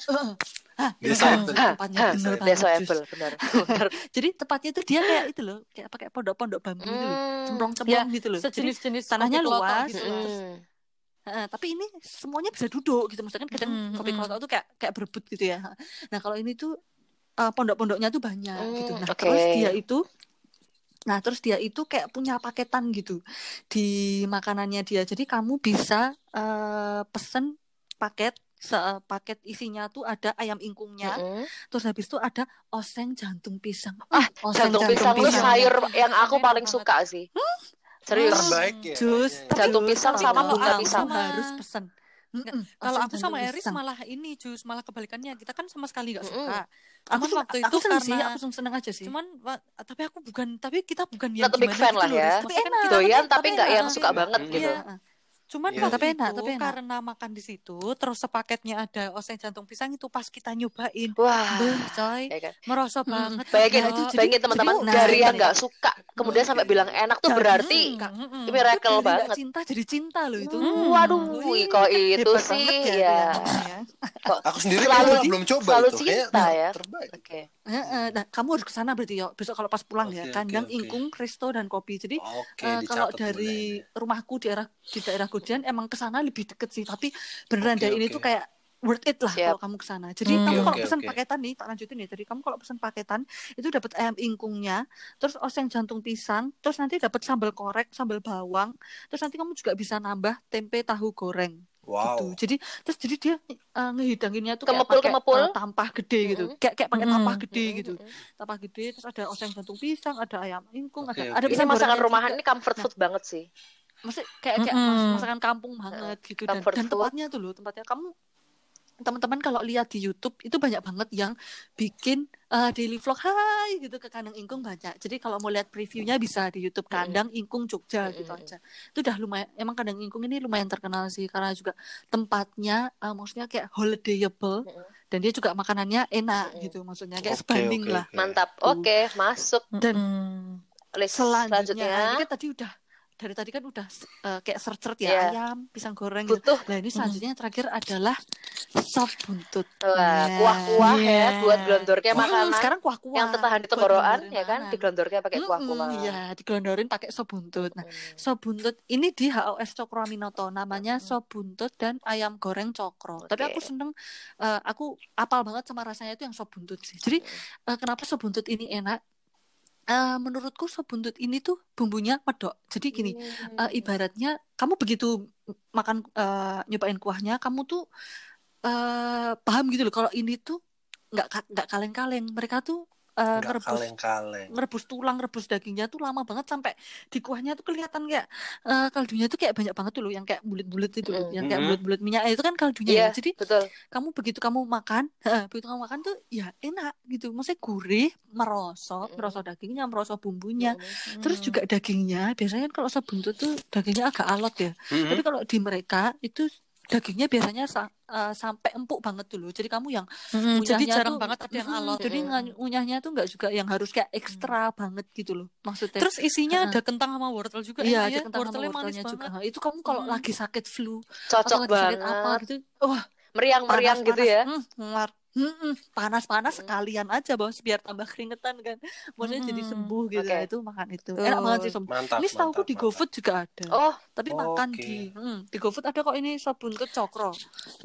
Speaker 1: bener,
Speaker 3: Apple.
Speaker 1: tempatnya bener banget.
Speaker 2: Apple, benar.
Speaker 1: Jadi tempatnya itu dia kayak itu loh, kayak pakai pondok-pondok bambu itu loh,
Speaker 2: Hmm.
Speaker 1: cemplong-cemplong gitu loh.
Speaker 4: Sejenis-jenis
Speaker 1: tanahnya luas.
Speaker 4: gitu.
Speaker 1: Heeh, tapi ini semuanya bisa duduk gitu. Maksudnya kan kadang
Speaker 4: Mm,
Speaker 1: kopi
Speaker 4: mm.
Speaker 1: klotok tuh kayak kayak berebut gitu ya. Nah, kalau ini tuh eh, pondok-pondoknya tuh banyak
Speaker 2: Mm,
Speaker 1: gitu. Nah,
Speaker 2: oke.
Speaker 1: terus dia itu Nah, terus dia itu kayak punya paketan gitu di makanannya dia. Jadi kamu bisa eh, pesen paket se- paket isinya tuh ada ayam ingkungnya,
Speaker 2: Mm-mm.
Speaker 1: terus habis itu ada oseng jantung pisang.
Speaker 2: Ah,
Speaker 1: oseng
Speaker 2: Jantung pisang itu
Speaker 4: pisang.
Speaker 2: sayur
Speaker 4: Jantung
Speaker 2: yang
Speaker 4: pisang
Speaker 2: aku paling
Speaker 4: banget.
Speaker 2: suka sih. Serius.
Speaker 3: Terbaik ya.
Speaker 1: Jus,
Speaker 2: Jantung pisang sama bunga pisang.
Speaker 1: harus pesen. Mm-mm,
Speaker 4: Kalau aku sama Eris
Speaker 1: pisang.
Speaker 4: malah ini jus malah kebalikannya kita kan sama sekali nggak
Speaker 2: Mm-mm.
Speaker 4: suka.
Speaker 1: aku
Speaker 4: Cuman
Speaker 1: sen-
Speaker 4: waktu
Speaker 1: aku
Speaker 4: itu
Speaker 1: seneng sih,
Speaker 4: karena
Speaker 1: aku seneng, aja sih.
Speaker 4: cuman wa- tapi aku bukan tapi kita bukan yang
Speaker 2: big
Speaker 4: gimana
Speaker 2: fan
Speaker 4: gitu
Speaker 2: lah ya.
Speaker 4: Riz.
Speaker 1: Tapi
Speaker 4: kan
Speaker 1: enak.
Speaker 4: kita
Speaker 2: Doyan
Speaker 1: tapi-
Speaker 2: nggak yang suka
Speaker 3: Iya.
Speaker 2: banget
Speaker 3: Mm.
Speaker 2: gitu.
Speaker 1: Iya.
Speaker 4: Cuman
Speaker 3: Iya.
Speaker 4: waktu
Speaker 1: Tapi enak,
Speaker 4: itu
Speaker 1: tapi enak.
Speaker 4: karena makan di situ terus sepaketnya ada oseng jantung pisang itu pas kita nyobain.
Speaker 2: Wah.
Speaker 4: Beuh, coy,
Speaker 2: Ya kan?
Speaker 4: merasa
Speaker 1: Mm-mm.
Speaker 4: banget.
Speaker 2: Bayangin,
Speaker 1: Nah, itu jadi-
Speaker 2: bayangin teman-teman
Speaker 1: nah,
Speaker 2: dari yang
Speaker 1: ini.
Speaker 2: nggak suka kemudian sampai bilang enak tuh
Speaker 1: Jadi-
Speaker 2: berarti
Speaker 4: Mm-mm.
Speaker 2: ini miracle
Speaker 1: Itu
Speaker 2: banget.
Speaker 1: cinta jadi cinta loh itu.
Speaker 2: Hmm, Waduh,
Speaker 1: Wih,
Speaker 2: kok itu
Speaker 1: hebat
Speaker 2: sih ya.
Speaker 1: ya. namanya.
Speaker 3: Aku sendiri
Speaker 2: Selalu
Speaker 3: belum coba
Speaker 2: selalu
Speaker 3: itu. Kayak
Speaker 2: cinta ya.
Speaker 3: terbaik.
Speaker 2: Oke.
Speaker 1: Heeh, Nah, kamu harus ke sana berarti ya. Besok kalau pas pulang ya,
Speaker 3: Oke,
Speaker 1: kandang
Speaker 3: oke.
Speaker 1: ingkung, resto dan kopi. Jadi
Speaker 3: Oke,
Speaker 1: eh, kalau dari
Speaker 3: boleh.
Speaker 1: rumahku di daerah di daerah Godian emang ke sana lebih deket sih. Tapi beneran
Speaker 3: Oke,
Speaker 1: deh ini
Speaker 3: oke.
Speaker 1: tuh kayak worth it lah
Speaker 2: Siap.
Speaker 1: kalau kamu ke sana. Jadi
Speaker 4: Hmm.
Speaker 1: kamu
Speaker 3: Oke,
Speaker 1: kalau pesan
Speaker 3: oke.
Speaker 1: paketan nih, tak lanjutin ya. Jadi kamu kalau pesan paketan itu dapat ayam ingkungnya, terus oseng jantung pisang, terus nanti dapat sambal korek, sambal bawang, terus nanti kamu juga bisa nambah tempe tahu goreng.
Speaker 3: Wow.
Speaker 1: gitu. Jadi terus jadi dia eh, ngehidanginnya tuh kayak
Speaker 2: Kemepul,
Speaker 1: pakai
Speaker 2: kemepul.
Speaker 1: eh, tampah gede gitu.
Speaker 2: Mm-mm.
Speaker 1: Kayak kayak pakai tampah gede
Speaker 2: Mm-mm,
Speaker 1: gitu.
Speaker 2: mm-mm.
Speaker 1: Tampah gede terus ada oseng jantung pisang, ada ayam ingkung,
Speaker 3: Oke,
Speaker 1: ada
Speaker 3: oke.
Speaker 1: ada pisang
Speaker 2: masakan rumahan
Speaker 1: juga.
Speaker 2: ini comfort
Speaker 1: Nah.
Speaker 2: food banget sih.
Speaker 1: Maksudnya kayak kayak
Speaker 4: Mm-mm.
Speaker 1: mas- masakan kampung banget gitu dan
Speaker 2: comfort
Speaker 1: dan tempatnya tuh loh, tempatnya kamu teman-teman kalau lihat di YouTube itu banyak banget yang bikin eh, daily vlog hai gitu ke kandang ingkung banyak. Jadi kalau mau lihat previewnya bisa di YouTube kandang ingkung Jogja gitu aja. Itu udah lumayan emang kandang ingkung ini lumayan terkenal sih karena juga tempatnya eh, maksudnya kayak holidayable dan dia juga makanannya enak gitu maksudnya kayak
Speaker 3: Oke,
Speaker 1: sebanding
Speaker 3: oke,
Speaker 1: lah.
Speaker 3: oke.
Speaker 2: Mantap. Oke, masuk
Speaker 1: Dan
Speaker 2: list
Speaker 1: selanjutnya,
Speaker 2: selanjutnya.
Speaker 1: ini kan tadi udah dari tadi kan udah eh, kayak seret-seret ya
Speaker 2: Iya.
Speaker 1: ayam, pisang goreng gitu. Nah ini selanjutnya yang terakhir adalah sop buntut. Nah,
Speaker 2: kuah-kuah
Speaker 4: iya.
Speaker 2: ya buat gelondornya
Speaker 1: Hmm,
Speaker 2: makanan
Speaker 1: sekarang kuah-kuah
Speaker 2: yang tertahan di tenggorokan ya kan, digelondornya pakai kuah-kuah.
Speaker 1: Iya, digelondorin pakai sop buntut. Nah,
Speaker 2: Mm.
Speaker 1: sop buntut ini di HOS Cokro Aminoto namanya
Speaker 2: Mm-mm.
Speaker 1: sop buntut dan ayam goreng cokro. Tapi
Speaker 2: Oke.
Speaker 1: aku seneng, eh, aku apal banget sama rasanya itu yang sop buntut sih. Jadi eh, kenapa sop buntut ini enak? Eh, menurutku sop buntut ini tuh bumbunya medok. Jadi gini,
Speaker 2: Hmm.
Speaker 1: eh, ibaratnya kamu begitu makan eh, nyobain kuahnya kamu tuh eh paham gitu loh kalau ini tuh nggak nggak kaleng-kaleng mereka tuh eh,
Speaker 3: Nggak
Speaker 1: ngerebus
Speaker 3: kaleng-kaleng.
Speaker 1: ngerebus tulang rebus dagingnya tuh lama banget sampai di kuahnya tuh kelihatan kayak eh, kaldunya tuh kayak banyak banget tuh loh yang kayak bulat-bulat itu loh
Speaker 2: Mm.
Speaker 1: yang kayak bulat-bulat minyak itu kan kaldunya
Speaker 2: Iya,
Speaker 1: ya jadi
Speaker 2: betul.
Speaker 1: kamu begitu kamu makan begitu kamu makan tuh ya enak gitu maksudnya gurih merosot
Speaker 2: Mm-mm.
Speaker 1: merosot dagingnya merosot bumbunya
Speaker 2: Mm.
Speaker 1: Terus juga dagingnya, biasanya kan kalau sop buntut tuh dagingnya agak alot ya.
Speaker 3: Mhm.
Speaker 1: Tapi kalau di mereka itu dagingnya biasanya sa- eh, sampai empuk banget dulu. Jadi kamu yang
Speaker 4: Mm-mm, jadi jarang
Speaker 1: tuh,
Speaker 4: banget ada yang alot.
Speaker 1: Jadi
Speaker 2: Mm-mm.
Speaker 1: nga- ngunyahnya tuh nggak juga yang harus kayak ekstra banget gitu loh. Maksudnya.
Speaker 4: Terus isinya
Speaker 1: Heeh.
Speaker 4: ada kentang sama wortel juga
Speaker 1: Iya,
Speaker 4: enak
Speaker 1: ada
Speaker 4: ya.
Speaker 1: kentang sama
Speaker 4: Wortelnya manis
Speaker 1: wortelnya juga.
Speaker 4: banget.
Speaker 1: Itu kamu kalau
Speaker 4: Mm.
Speaker 1: lagi sakit flu
Speaker 2: Cocok
Speaker 1: atau lagi sakit
Speaker 2: banget.
Speaker 1: apa gitu, wah
Speaker 2: Meriang-meriang gitu ya.
Speaker 1: mm. Mm-mm, panas-panas
Speaker 2: Mm.
Speaker 1: sekalian aja bos biar tambah keringetan kan. Maksudnya jadi
Speaker 4: Mm-mm.
Speaker 1: sembuh gitu.
Speaker 2: Oke.
Speaker 1: Nah, itu makan itu. Enak banget sih. Som.
Speaker 3: Mantap.
Speaker 1: Ini
Speaker 3: mantap,
Speaker 1: di. GoFood juga ada.
Speaker 2: Oh,
Speaker 1: Tapi
Speaker 3: Oh,
Speaker 1: makan di hmm, di GoFood ada kok ini sop buntut cokro.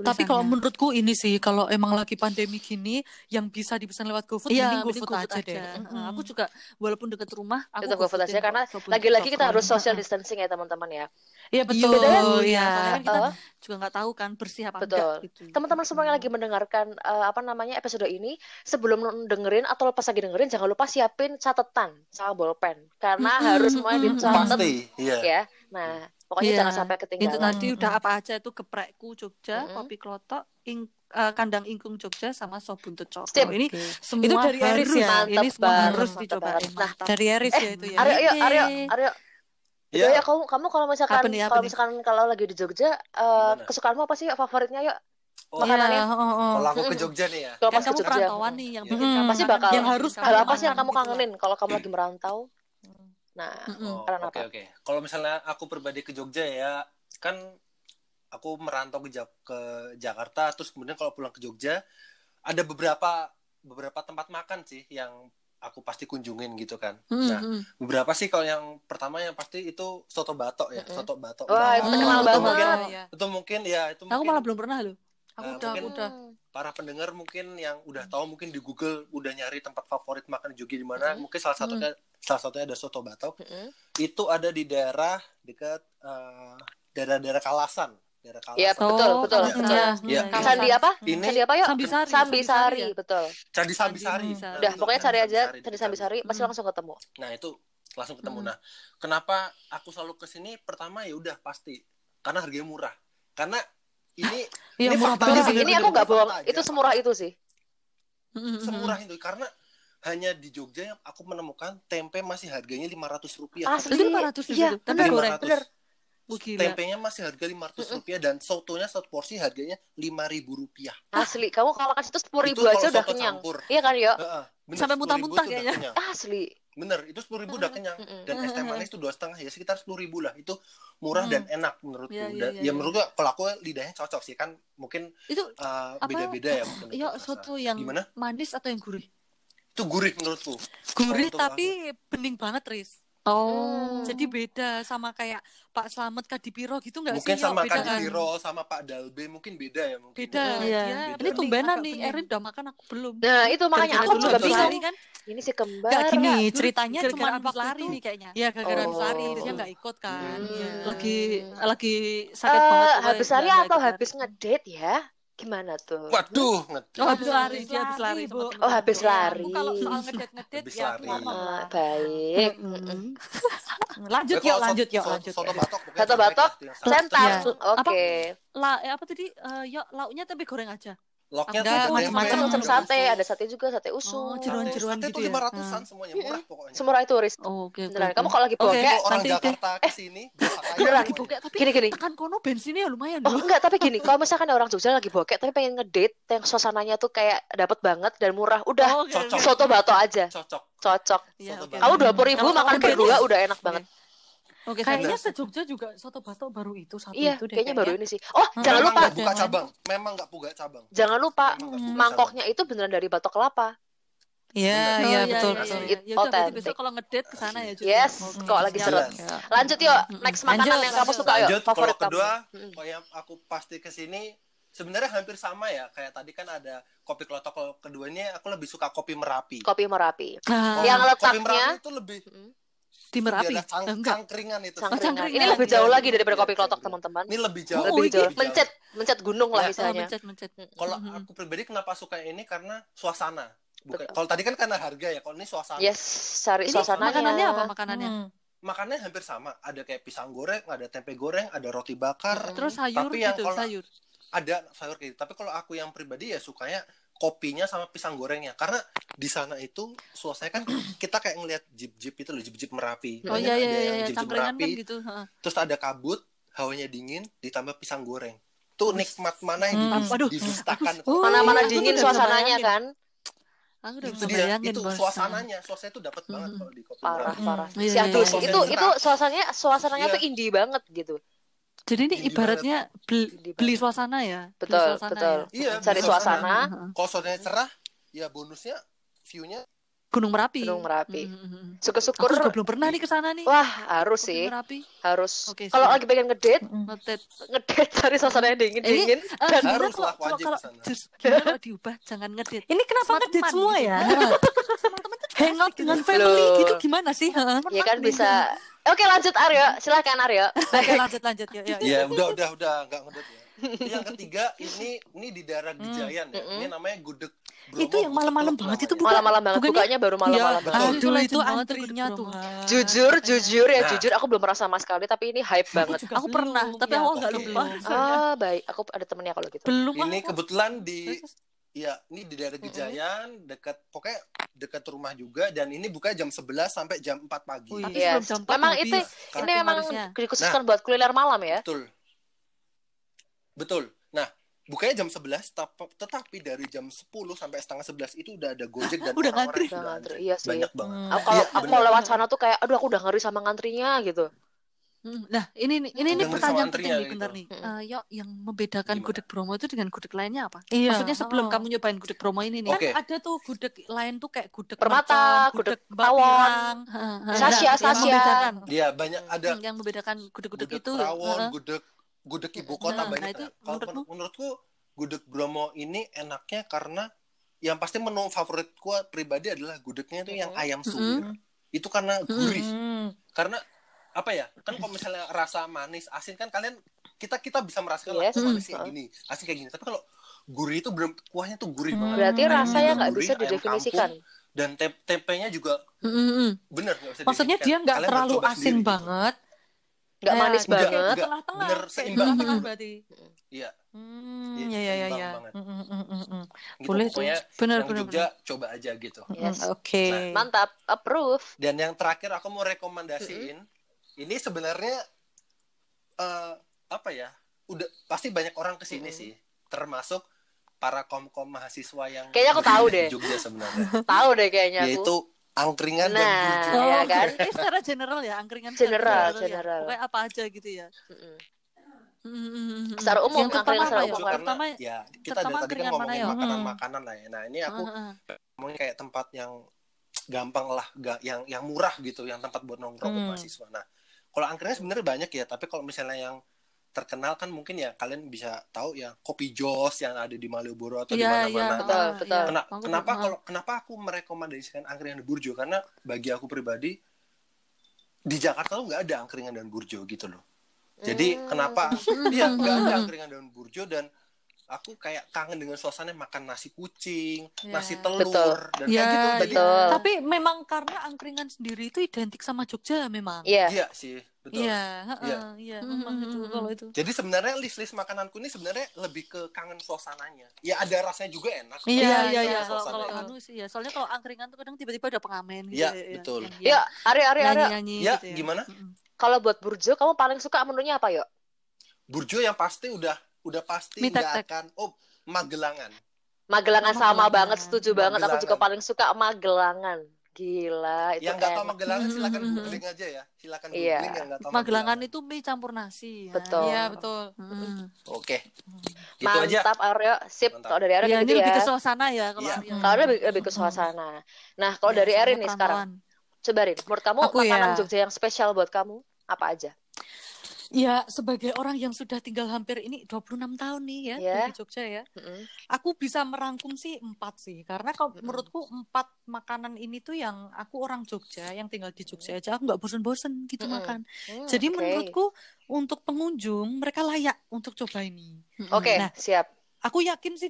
Speaker 4: Tapi kalau
Speaker 1: tulisannya.
Speaker 4: menurutku ini sih kalau emang lagi pandemi gini yang bisa dipesan lewat GoFood
Speaker 1: Iya,
Speaker 4: mending
Speaker 1: mending
Speaker 4: GoFood
Speaker 1: GoFood
Speaker 4: aja, deh.
Speaker 1: Heeh,
Speaker 4: Mm-mm.
Speaker 1: Aku juga walaupun deket rumah, aku
Speaker 2: Tetap GoFood aja karena lagi-lagi kita harus social distancing ya teman-teman ya.
Speaker 4: Iya betul.
Speaker 1: Betul,
Speaker 4: Iya.
Speaker 1: ya. Soalnya kan kita
Speaker 2: Eh,
Speaker 1: juga nggak tahu kan bersih apa
Speaker 2: Betul.
Speaker 1: enggak gitu.
Speaker 2: teman-teman semua yang lagi mendengarkan eh, apa namanya episode ini sebelum dengerin atau lepas lagi dengerin jangan lupa siapin catatan sama bolpen karena
Speaker 1: Mm-mm,
Speaker 2: harus semuanya dicatat
Speaker 3: Pasti, iya.
Speaker 2: ya. Nah, pokoknya
Speaker 1: Iya.
Speaker 2: jangan sampai
Speaker 1: Itu
Speaker 2: ketinggalan.
Speaker 1: tadi udah apa aja itu geprekku Jogja,
Speaker 2: Mm-mm.
Speaker 1: kopi klotok, ing- eh, kandang ingkung Jogja sama sop buntut cokro.
Speaker 2: Sip.
Speaker 1: Ini semua
Speaker 4: Itu dari Eris
Speaker 1: harus,
Speaker 4: ya?
Speaker 1: Ini semua harus
Speaker 2: banget. Nah,
Speaker 1: Mantap.
Speaker 4: Dari Eris
Speaker 2: Eh,
Speaker 4: ya itu ya.
Speaker 2: Aryo, yuk, Aryo,
Speaker 1: Yeay.
Speaker 2: Aryo.
Speaker 3: Iya.
Speaker 2: Yuk, ya kamu kamu kalau misalkan
Speaker 1: Apa nih, apa
Speaker 2: kalau
Speaker 1: nih?
Speaker 2: misalkan kalau lagi di Jogja eh,
Speaker 3: Gimana?
Speaker 2: kesukaanmu apa sih favoritnya yuk?
Speaker 3: Oh,
Speaker 2: makanannya.
Speaker 4: Iya, oh, oh.
Speaker 3: Kalau aku ke. Jogja nih ya.
Speaker 2: Kalau
Speaker 1: Kan
Speaker 2: pas ke
Speaker 1: kamu
Speaker 2: Jogja.
Speaker 1: perantauan nih yang
Speaker 3: Iya.
Speaker 1: bikin
Speaker 2: Pasti
Speaker 1: kangen
Speaker 2: bakal-
Speaker 4: yang harus
Speaker 2: Hal apa sih yang kamu
Speaker 1: gitu lah.
Speaker 2: kangenin kalau kamu lagi merantau? Nah.
Speaker 3: Oh,
Speaker 2: Karena
Speaker 3: Oke
Speaker 2: apa?
Speaker 3: oke. Kalau misalnya aku pribadi ke Jogja ya, kan aku merantau ke, Jak- ke Jakarta, terus kemudian kalau pulang ke Jogja ada beberapa beberapa tempat makan sih yang aku pasti kunjungin gitu kan.
Speaker 1: Mm-mm.
Speaker 3: Nah, beberapa sih kalau yang pertama yang pasti itu soto batok ya,
Speaker 2: Mm-mm.
Speaker 3: soto batok.
Speaker 2: Wah, itu
Speaker 3: Bawang.
Speaker 2: terkenal
Speaker 1: Hmm,
Speaker 2: banget.
Speaker 1: itu mungkin-
Speaker 4: Iya.
Speaker 3: Itu mungkin ya, itu
Speaker 1: Aku
Speaker 3: mungkin
Speaker 1: malah belum pernah loh.
Speaker 4: Aku
Speaker 3: Nah,
Speaker 4: udah, aku
Speaker 3: mungkin-
Speaker 4: udah.
Speaker 3: para pendengar mungkin yang udah tahu mungkin di Google udah nyari tempat favorit makan di Jogja di mana,
Speaker 2: Mm-mm.
Speaker 3: mungkin salah satunya salah satunya ada soto batok.
Speaker 2: Mm-mm.
Speaker 3: Itu ada di daerah dekat eh, daerah-daerah Kalasan, daerah Kalasan.
Speaker 2: Iya, betul,
Speaker 1: Oh,
Speaker 2: betul, betul.
Speaker 3: Iya.
Speaker 1: Kalasan.
Speaker 2: Sandi apa?
Speaker 3: Ini
Speaker 2: Sandi apa yuk?
Speaker 1: Sambisari.
Speaker 2: Sambisari,
Speaker 1: ya?
Speaker 2: betul.
Speaker 3: Candi Sambisari.
Speaker 1: Sambisari.
Speaker 2: Udah, pokoknya
Speaker 3: Candi
Speaker 2: cari aja
Speaker 3: Sambisari,
Speaker 2: Candi. Sambisari pasti
Speaker 1: Hmm.
Speaker 2: langsung ketemu.
Speaker 3: Nah, itu langsung ketemu.
Speaker 1: Mm.
Speaker 3: Nah, kenapa aku selalu ke sini? Pertama ya udah pasti karena harganya murah. Karena ini
Speaker 4: Iya,
Speaker 3: Ini
Speaker 4: murah
Speaker 3: fakta
Speaker 2: Ini,
Speaker 4: banget.
Speaker 3: sih,
Speaker 2: ini aku nggak bohong,
Speaker 3: aja.
Speaker 2: itu semurah itu sih.
Speaker 1: Mm-mm.
Speaker 3: semurah itu karena hanya di Jogja yang aku menemukan tempe masih harganya lima ratus rupiah.
Speaker 2: Asli.
Speaker 1: 500 di
Speaker 2: Iya,
Speaker 1: situ. Tapi
Speaker 2: bener,
Speaker 1: goreng.
Speaker 3: 500.
Speaker 2: bener.
Speaker 1: Wah, gila.
Speaker 3: Tempenya masih harga lima ratus rupiah dan sotonya satu porsi harganya lima ribu rupiah.
Speaker 2: Asli, kamu kalau makan situ sepuluh ribu
Speaker 3: Itu
Speaker 2: aja udah kenyang.
Speaker 3: campur.
Speaker 2: Iya kan?
Speaker 3: Heeh, bener,
Speaker 1: Sampai
Speaker 3: 10.000
Speaker 1: muntah-muntah kayaknya.
Speaker 3: kenyang.
Speaker 2: Asli.
Speaker 3: Bener, itu sepuluh ribu udah kenyang. Dan es teh manis itu dua setengah ya sekitar sepuluh ribu lah. Itu murah dan enak menurutku.
Speaker 1: Iya, iya,
Speaker 3: Dan-
Speaker 1: iya,
Speaker 3: ya
Speaker 1: iya.
Speaker 3: menurut gua kalau aku lidahnya cocok sih kan mungkin
Speaker 1: Itu
Speaker 3: uh,
Speaker 1: Apa?
Speaker 3: beda-beda ya mungkin.
Speaker 1: Iya,
Speaker 3: untuk rasa.
Speaker 1: soto yang
Speaker 3: Gimana?
Speaker 1: manis atau yang gurih?
Speaker 3: Itu gurih menurutku.
Speaker 4: Gurih tapi bening banget, Riz.
Speaker 1: Oh.
Speaker 4: Jadi beda sama kayak Pak Slamet Kadipiro gitu nggak sih?
Speaker 3: mungkin sama
Speaker 4: beda kan?
Speaker 3: Kadipiro sama Pak Dalbe mungkin beda ya mungkin
Speaker 4: Beda.
Speaker 1: Iya.
Speaker 4: Dia
Speaker 3: Beda.
Speaker 1: Ini tumbenan nih. Erin udah makan aku belum.
Speaker 2: Nah, itu makanya aku
Speaker 1: dulu
Speaker 2: juga bingung.
Speaker 1: kan?
Speaker 2: Ini si kembar.
Speaker 4: Nggak gini, ceritanya cuma
Speaker 1: habis
Speaker 4: waktu
Speaker 1: lari
Speaker 4: itu.
Speaker 1: nih kayaknya.
Speaker 4: Ya gara-gara habis
Speaker 2: Oh.
Speaker 4: lari, dia nggak ikut kan.
Speaker 2: Hmm.
Speaker 4: Iya.
Speaker 1: Lagi lagi
Speaker 2: Eh,
Speaker 1: sakit banget. pokoknya,
Speaker 2: habis lari atau habis ngedate ya? Gimana tuh?
Speaker 3: waduh ngerti
Speaker 1: Oh, habis lari, dia habis
Speaker 4: lari. Bu.
Speaker 1: sama
Speaker 2: Oh, habis lari.
Speaker 4: Aku kalau soal ngedate-ngedate
Speaker 3: Habis
Speaker 4: ya
Speaker 3: lari.
Speaker 2: Ah, baik.
Speaker 1: Mm-mm.
Speaker 4: Lanjut
Speaker 3: Ya,
Speaker 4: yuk, lanjut yuk, lanjut.
Speaker 3: soto
Speaker 4: yuk.
Speaker 3: batok
Speaker 2: Soto batok,
Speaker 3: salah.
Speaker 2: Sentap.
Speaker 1: Iya.
Speaker 2: Oke.
Speaker 1: Apa? La, eh, apa tadi? Eh, yuk, lauknya tempe goreng aja.
Speaker 3: Loknya
Speaker 4: Enggak,
Speaker 3: tuh ada
Speaker 4: macam-macam.
Speaker 2: Macam
Speaker 3: ada
Speaker 2: sate,
Speaker 3: usus.
Speaker 2: ada sate juga, sate usum.
Speaker 1: Oh, jeruan-jeruan
Speaker 3: Sate
Speaker 1: gitu
Speaker 3: tuh
Speaker 1: ya?
Speaker 3: lima ratusan semuanya murah pokoknya
Speaker 2: Semurah itu, Riz.
Speaker 1: Oh, oke.
Speaker 2: Beneran.
Speaker 1: oke.
Speaker 2: Kamu kalau lagi bokeh,
Speaker 3: Kalau orang
Speaker 1: nanti deh.
Speaker 3: Jakarta ke sini
Speaker 2: beneran.
Speaker 1: Lagi bokek tapi
Speaker 2: Gini gini.
Speaker 1: tekan kono bensinnya lumayan
Speaker 2: Oh
Speaker 1: loh.
Speaker 2: enggak, tapi gini, kalau misalkan ada orang Jogja lagi bokek tapi pengen ngedate yang suasananya tuh kayak dapat banget dan murah, udah
Speaker 1: Oh, oke,
Speaker 3: Cocok.
Speaker 2: soto bato aja,
Speaker 3: cocok
Speaker 2: cocok.
Speaker 1: Iya,
Speaker 3: Soto
Speaker 1: oke.
Speaker 3: batok.
Speaker 2: Kamu dua puluh ribu
Speaker 1: Kalau-
Speaker 2: makan
Speaker 1: kalau
Speaker 2: berdua udah enak banget.
Speaker 1: Oke,
Speaker 4: Kayaknya se Jogja juga soto batok baru itu satu
Speaker 2: Iya,
Speaker 4: itu deh.
Speaker 2: kayaknya baru ini sih. Oh,
Speaker 4: Hmm.
Speaker 2: jangan
Speaker 3: memang
Speaker 2: lupa,
Speaker 3: buka cabang memang nggak buka cabang
Speaker 2: jangan lupa
Speaker 3: buka
Speaker 2: mangkoknya itu beneran dari batok kelapa.
Speaker 4: Iya,
Speaker 1: Oh,
Speaker 4: iya
Speaker 1: iya,
Speaker 4: betul
Speaker 1: iya,
Speaker 4: betul.
Speaker 1: iya, iya. Ya udah berarti
Speaker 2: Authentic.
Speaker 1: besok kalau ngedate ke sana ya, Jus.
Speaker 2: Yes,
Speaker 1: Oke.
Speaker 2: kok lagi.
Speaker 1: Ya.
Speaker 2: Lanjut yuk, next makanan
Speaker 4: Lanjut,
Speaker 2: yang kamu suka yuk,
Speaker 3: lanjut kalau
Speaker 2: favorit kamu.
Speaker 3: kedua kalau yang aku pasti ke sini sebenarnya hampir sama ya kayak tadi kan ada kopi kelotok kalau keduanya aku lebih suka kopi merapi
Speaker 2: Kopi Merapi.
Speaker 1: Nah,
Speaker 2: Yang
Speaker 3: kopi
Speaker 2: letaknya-
Speaker 3: merapi itu lebih.
Speaker 1: Di Merapi.
Speaker 3: daerah cang-
Speaker 1: Eh, Enggak.
Speaker 3: cangkringan itu
Speaker 2: Cangkringan.
Speaker 1: cangkringan.
Speaker 2: Ini lebih jauh lagi daripada kopi
Speaker 3: Iya,
Speaker 2: klotok,
Speaker 3: cangkringan.
Speaker 2: teman-teman.
Speaker 3: ini lebih jauh
Speaker 2: Lebih
Speaker 1: ini-
Speaker 2: jauh. Mencet, mencet gunung lah
Speaker 3: Ya,
Speaker 1: Oh,
Speaker 2: misalnya.
Speaker 1: mencet, mencet.
Speaker 3: kalau aku pribadi kenapa suka ini karena suasana bukan kalau tadi kan karena harga ya kalau ini suasana
Speaker 2: Yes, cari
Speaker 1: Ini
Speaker 2: suasananya.
Speaker 1: makanannya apa makanannya?
Speaker 4: Hmm.
Speaker 3: makannya hampir sama ada kayak pisang goreng ada tempe goreng ada roti bakar.
Speaker 1: Terus sayur
Speaker 3: Tapi yang
Speaker 1: gitu,
Speaker 3: kalau-
Speaker 1: sayur.
Speaker 3: ada sayur kayak gitu. Tapi kalau aku yang pribadi ya sukanya kopinya sama pisang gorengnya karena di sana itu suasananya kan kita kayak ngelihat jeep-jeep itu loh jeep-jeep merapi.
Speaker 1: Oh
Speaker 3: Banyak
Speaker 1: iya
Speaker 3: ada
Speaker 1: iya
Speaker 3: yang
Speaker 1: iya,
Speaker 3: jeep-jeep
Speaker 1: cangkringan kan
Speaker 3: merapi,
Speaker 1: gitu. heeh.
Speaker 3: Terus ada kabut, hawanya dingin, ditambah pisang goreng. Tuh nikmat mana yang
Speaker 4: Hmm,
Speaker 3: didus- didustakan.
Speaker 1: Oh,
Speaker 2: Mana-mana
Speaker 1: tuh
Speaker 2: dingin suasananya kan.
Speaker 1: Aku udah
Speaker 3: itu
Speaker 1: bisa bayangin,
Speaker 3: itu
Speaker 1: Bos.
Speaker 3: suasananya, suasana itu dapat banget
Speaker 1: Hmm.
Speaker 3: kalau di kopi
Speaker 2: Parah,
Speaker 3: merapi.
Speaker 2: parah.
Speaker 1: Iya,
Speaker 2: Si
Speaker 1: iya,
Speaker 2: Agus,
Speaker 1: iya.
Speaker 2: itu itu suasananya suasananya
Speaker 3: Iya.
Speaker 2: tuh indie banget gitu.
Speaker 1: Jadi ini ibaratnya beli, beli suasana ya. Beli
Speaker 2: Betul,
Speaker 1: suasana
Speaker 2: betul.
Speaker 1: ya.
Speaker 3: Iya,
Speaker 2: Cari
Speaker 3: beli
Speaker 2: suasana.
Speaker 3: Kalau suasananya cerah, ya bonusnya view-nya
Speaker 1: Gunung Merapi.
Speaker 2: Gunung Merapi.
Speaker 1: Mm, mm, mm. Aku
Speaker 2: Syukur-syukur.
Speaker 1: juga belum pernah nih ke sana nih.
Speaker 2: Wah, harus
Speaker 1: Gunung
Speaker 2: sih,
Speaker 1: Merapi.
Speaker 2: harus.
Speaker 1: Oke,
Speaker 2: Kalau lagi pengen ngedate,
Speaker 4: Hmm.
Speaker 1: Ngetet.
Speaker 2: ngedate cari suasana yang dingin-dingin.
Speaker 1: Eh,
Speaker 2: Dan
Speaker 3: Harus
Speaker 1: kalau
Speaker 3: lah,
Speaker 1: kalau
Speaker 3: wajib
Speaker 1: kalau kalau diubah jangan ngedit.
Speaker 4: Ini kenapa ngedate
Speaker 1: teman
Speaker 4: semua
Speaker 1: gitu.
Speaker 4: ya?
Speaker 1: Sama teman tuh hangout dengan
Speaker 2: Loh.
Speaker 1: family gitu gimana sih? Heeh.
Speaker 2: ya kan bisa. Oke, lanjut Aryo. Silahkan Aryo.
Speaker 1: Oke, lanjut lanjut ya. ya, ya.
Speaker 3: Ya udah udah udah nggak ngedot ya. Yang ketiga ini ini di daerah Gejayan ya.
Speaker 2: Mm-mm.
Speaker 3: Ini namanya gudeg. Bromo
Speaker 1: Itu yang malam-malam banget itu bukan?
Speaker 2: Malam-malam banget
Speaker 1: Bukannya-
Speaker 2: bukanya baru malam-malam
Speaker 1: Iya,
Speaker 2: banget.
Speaker 3: Betul.
Speaker 4: Aduh, itu
Speaker 1: tuh
Speaker 4: antrinya. Tuhan.
Speaker 2: Jujur, jujur ya,
Speaker 3: Nah.
Speaker 2: jujur aku belum pernah sama sekali tapi ini hype banget.
Speaker 1: Aku pernah, tapi
Speaker 4: ya,
Speaker 1: aku nggak lupa.
Speaker 2: Ah, baik. Aku ada temennya kalau gitu.
Speaker 1: Belum
Speaker 3: Ini
Speaker 1: aku.
Speaker 3: kebetulan di
Speaker 1: Terus,
Speaker 3: ya ini di daerah Gejayan dekat pokoknya dekat rumah juga dan ini buka jam 11 sampai jam 4 pagi.
Speaker 1: Tapi sebelum jam
Speaker 2: Memang itu
Speaker 3: Karena
Speaker 2: ini memang
Speaker 1: harusnya.
Speaker 2: dikhususkan buat kuliner malam ya.
Speaker 3: Betul. Betul. Nah, bukanya jam 11 tap- tetapi dari jam 10 sampai setengah 11 itu udah ada Gojek dan
Speaker 1: Udah ngantri.
Speaker 2: Udah iya sih.
Speaker 3: Banyak banget.
Speaker 4: Hmm.
Speaker 2: Aku
Speaker 3: Iya,
Speaker 2: aku
Speaker 3: bener.
Speaker 2: kalau lewat sana tuh kayak aduh aku udah ngeri sama ngantrinya gitu.
Speaker 1: Hmm, Nah, ini nih, ini nih
Speaker 3: Dengan
Speaker 1: pertanyaan penting nih,
Speaker 3: antrinya
Speaker 1: bentar
Speaker 3: gitu.
Speaker 1: nih.
Speaker 2: Mm-mm.
Speaker 1: Eh, Yok, yang membedakan
Speaker 3: Gimana?
Speaker 1: gudeg Bromo itu dengan gudeg lainnya apa?
Speaker 4: Iya.
Speaker 1: Maksudnya sebelum
Speaker 4: Oh.
Speaker 1: kamu nyobain gudeg Bromo ini nih.
Speaker 3: Oke.
Speaker 4: Kan ada tuh gudeg lain tuh kayak gudeg
Speaker 2: Permata,
Speaker 4: mercon,
Speaker 2: gudeg
Speaker 4: Mbak
Speaker 2: tawon. Sasya.
Speaker 1: membedakan.
Speaker 3: Iya, banyak ada
Speaker 1: Hmm, yang membedakan gudeg-gudeg
Speaker 3: gudeg
Speaker 1: itu.
Speaker 3: rawon,
Speaker 1: heeh.
Speaker 3: gudeg gudeg ibu kota
Speaker 1: Nah,
Speaker 3: banyak.
Speaker 1: nah, itu
Speaker 3: Kalau menurutku gudeg Bromo ini enaknya karena yang pasti menu favoritku pribadi adalah gudegnya itu yang ayam suwir. Itu karena gurih.
Speaker 4: Hmm.
Speaker 3: Karena apa ya? Kan kalau misalnya rasa manis, asin kan kalian kita kita bisa merasakan
Speaker 2: Yes.
Speaker 3: manis kayak gini, asin kayak gini. Tapi kalau gurih itu belum kuahnya tuh gurih
Speaker 4: Hmm.
Speaker 3: banget.
Speaker 2: Berarti rasanya
Speaker 3: juga
Speaker 2: nggak
Speaker 3: gurih,
Speaker 2: bisa
Speaker 3: ayam
Speaker 2: didefinisikan.
Speaker 3: kampung, dan tem- tempenya juga
Speaker 1: Mm, mm, mm.
Speaker 3: bener nggak bisa
Speaker 4: Maksudnya dia nggak
Speaker 3: Kalian
Speaker 4: terlalu asin
Speaker 3: sendiri gitu.
Speaker 4: banget.
Speaker 2: Nggak
Speaker 4: Ya,
Speaker 2: manis banget.
Speaker 3: Enggak.
Speaker 4: tengah-tengah.
Speaker 3: Bener seimbang.
Speaker 4: tengah-tengah
Speaker 1: Mm.
Speaker 4: berarti.
Speaker 3: Iya,
Speaker 4: Hmm,
Speaker 3: Iya,
Speaker 4: ya ya ya ya.
Speaker 3: banget.
Speaker 4: Mm, mm, mm, mm, mm.
Speaker 3: gitu.
Speaker 4: Boleh tuh.
Speaker 3: Pokoknya
Speaker 1: Benar,
Speaker 3: yang Jogja coba aja gitu.
Speaker 2: Yes.
Speaker 4: Hmm, Oke.
Speaker 2: Mantap, approve.
Speaker 3: Dan yang terakhir aku mau rekomendasiin, ini sebenarnya eh, apa ya? Udah pasti banyak orang ke sini
Speaker 2: Mm-mm.
Speaker 3: sih, termasuk para kom-kom mahasiswa yang
Speaker 2: Kayaknya aku tahu deh.
Speaker 3: Jogja sebenarnya,
Speaker 2: Tahu deh kayaknya aku.
Speaker 3: yaitu angkringan dan
Speaker 2: Nah,
Speaker 3: burjo.
Speaker 2: ya kan?
Speaker 1: Ini secara general ya, angkringan
Speaker 2: General,
Speaker 1: secara ya.
Speaker 2: general.
Speaker 1: Pokoknya apa aja gitu ya. Mm, mm, mm, mm.
Speaker 2: Secara umum,
Speaker 1: yang terutama
Speaker 2: secara
Speaker 1: apa ya?
Speaker 2: umum kan?
Speaker 3: karena
Speaker 1: Terutama
Speaker 3: ya kita dari tadi kan ngomongin
Speaker 1: ya?
Speaker 3: makanan-makanan lah ya. Nah ini aku
Speaker 1: heeh.
Speaker 3: ngomongin kayak tempat yang gampang lah yang yang murah gitu yang tempat buat nongkrong
Speaker 1: Hmm.
Speaker 3: mahasiswa nah kalau angkringan sebenarnya banyak ya tapi kalau misalnya yang terkenal kan mungkin ya kalian bisa tahu ya kopi jos yang ada di Malioboro atau di
Speaker 5: Iya, iya,
Speaker 3: mana-mana
Speaker 2: Betul,
Speaker 5: ah,
Speaker 2: betul.
Speaker 5: iya.
Speaker 3: Kena- kenapa kalau kenapa aku merekomendasikan angkringan di Burjo karena bagi aku pribadi di Jakarta tuh nggak ada angkringan dan Burjo gitu loh jadi
Speaker 2: Hmm.
Speaker 3: kenapa iya nggak ada angkringan dan Burjo dan aku kayak kangen dengan suasana makan nasi kucing
Speaker 5: Iya.
Speaker 3: nasi telur
Speaker 2: Betul.
Speaker 3: dan
Speaker 5: Iya,
Speaker 3: kayak gitu Jadi-
Speaker 2: Betul.
Speaker 5: Tapi memang karena angkringan sendiri itu identik sama Jogja memang.
Speaker 2: Iya.
Speaker 3: iya sih betul
Speaker 5: Iya,
Speaker 3: Iya.
Speaker 5: heeh, iya, memang
Speaker 1: Hmm,
Speaker 5: itu
Speaker 1: hmm,
Speaker 5: kalau itu.
Speaker 3: jadi sebenarnya list-list makananku ini sebenarnya lebih ke kangen suasananya ya ada rasanya juga enak
Speaker 5: Iya,
Speaker 2: Iya,
Speaker 5: iya,
Speaker 2: iya,
Speaker 5: iya. Kalau kalau anu sih ya, soalnya kalau angkringan tuh kadang tiba-tiba ada pengamen gitu.
Speaker 3: Iya,
Speaker 5: ya, ya,
Speaker 3: betul.
Speaker 5: yang-
Speaker 2: Ya, Ari, Ari,
Speaker 3: Ya,
Speaker 5: gitu ya.
Speaker 3: gimana?
Speaker 2: Kalau buat burjo, kamu paling suka menunya apa, yuk?
Speaker 3: Burjo yang pasti udah udah pasti nggak akan oh Magelangan
Speaker 2: Magelangan sama
Speaker 5: Magelangan.
Speaker 2: banget, setuju banget. Aku juga
Speaker 3: Magelangan.
Speaker 2: paling suka Magelangan. Gila, itu
Speaker 3: yang nggak tahu. Magelangan silakan
Speaker 5: Mm-mm.
Speaker 3: googling aja ya silakan
Speaker 2: Iya.
Speaker 3: googling yang nggak tahu
Speaker 5: Magelangan itu mie campur nasi. ya.
Speaker 2: Betul.
Speaker 1: Iya, betul.
Speaker 5: Mm.
Speaker 3: oke gitu aja
Speaker 2: Mantap, Aryo. Sip, kalau dari Aryo
Speaker 5: Ya,
Speaker 2: gitu
Speaker 5: ini lebih
Speaker 2: ya.
Speaker 5: ke suasana ya kalau
Speaker 3: Iya.
Speaker 5: Arya.
Speaker 2: Kalau Aryo lebih, lebih ke suasana. Nah, kalau
Speaker 5: Ya,
Speaker 2: dari Erin nih sekarang, coba Rin, menurut kamu
Speaker 1: Aku
Speaker 2: makanan
Speaker 1: ya.
Speaker 2: Jogja yang spesial buat kamu apa aja?
Speaker 5: Ya, sebagai orang yang sudah tinggal hampir ini 26 tahun nih ya,
Speaker 2: Ya.
Speaker 5: di Jogja ya.
Speaker 2: Mm-mm.
Speaker 5: Aku bisa merangkum sih empat sih, karena kalau
Speaker 2: Mm-mm.
Speaker 5: menurutku empat makanan ini tuh yang aku orang Jogja, yang tinggal di Jogja aja, aku nggak bosen-bosen gitu
Speaker 2: Mm-mm.
Speaker 5: makan.
Speaker 2: Hmm,
Speaker 5: Jadi
Speaker 2: oke.
Speaker 5: menurutku untuk pengunjung mereka layak untuk coba ini.
Speaker 2: Oke,
Speaker 5: Nah,
Speaker 2: siap.
Speaker 5: aku yakin sih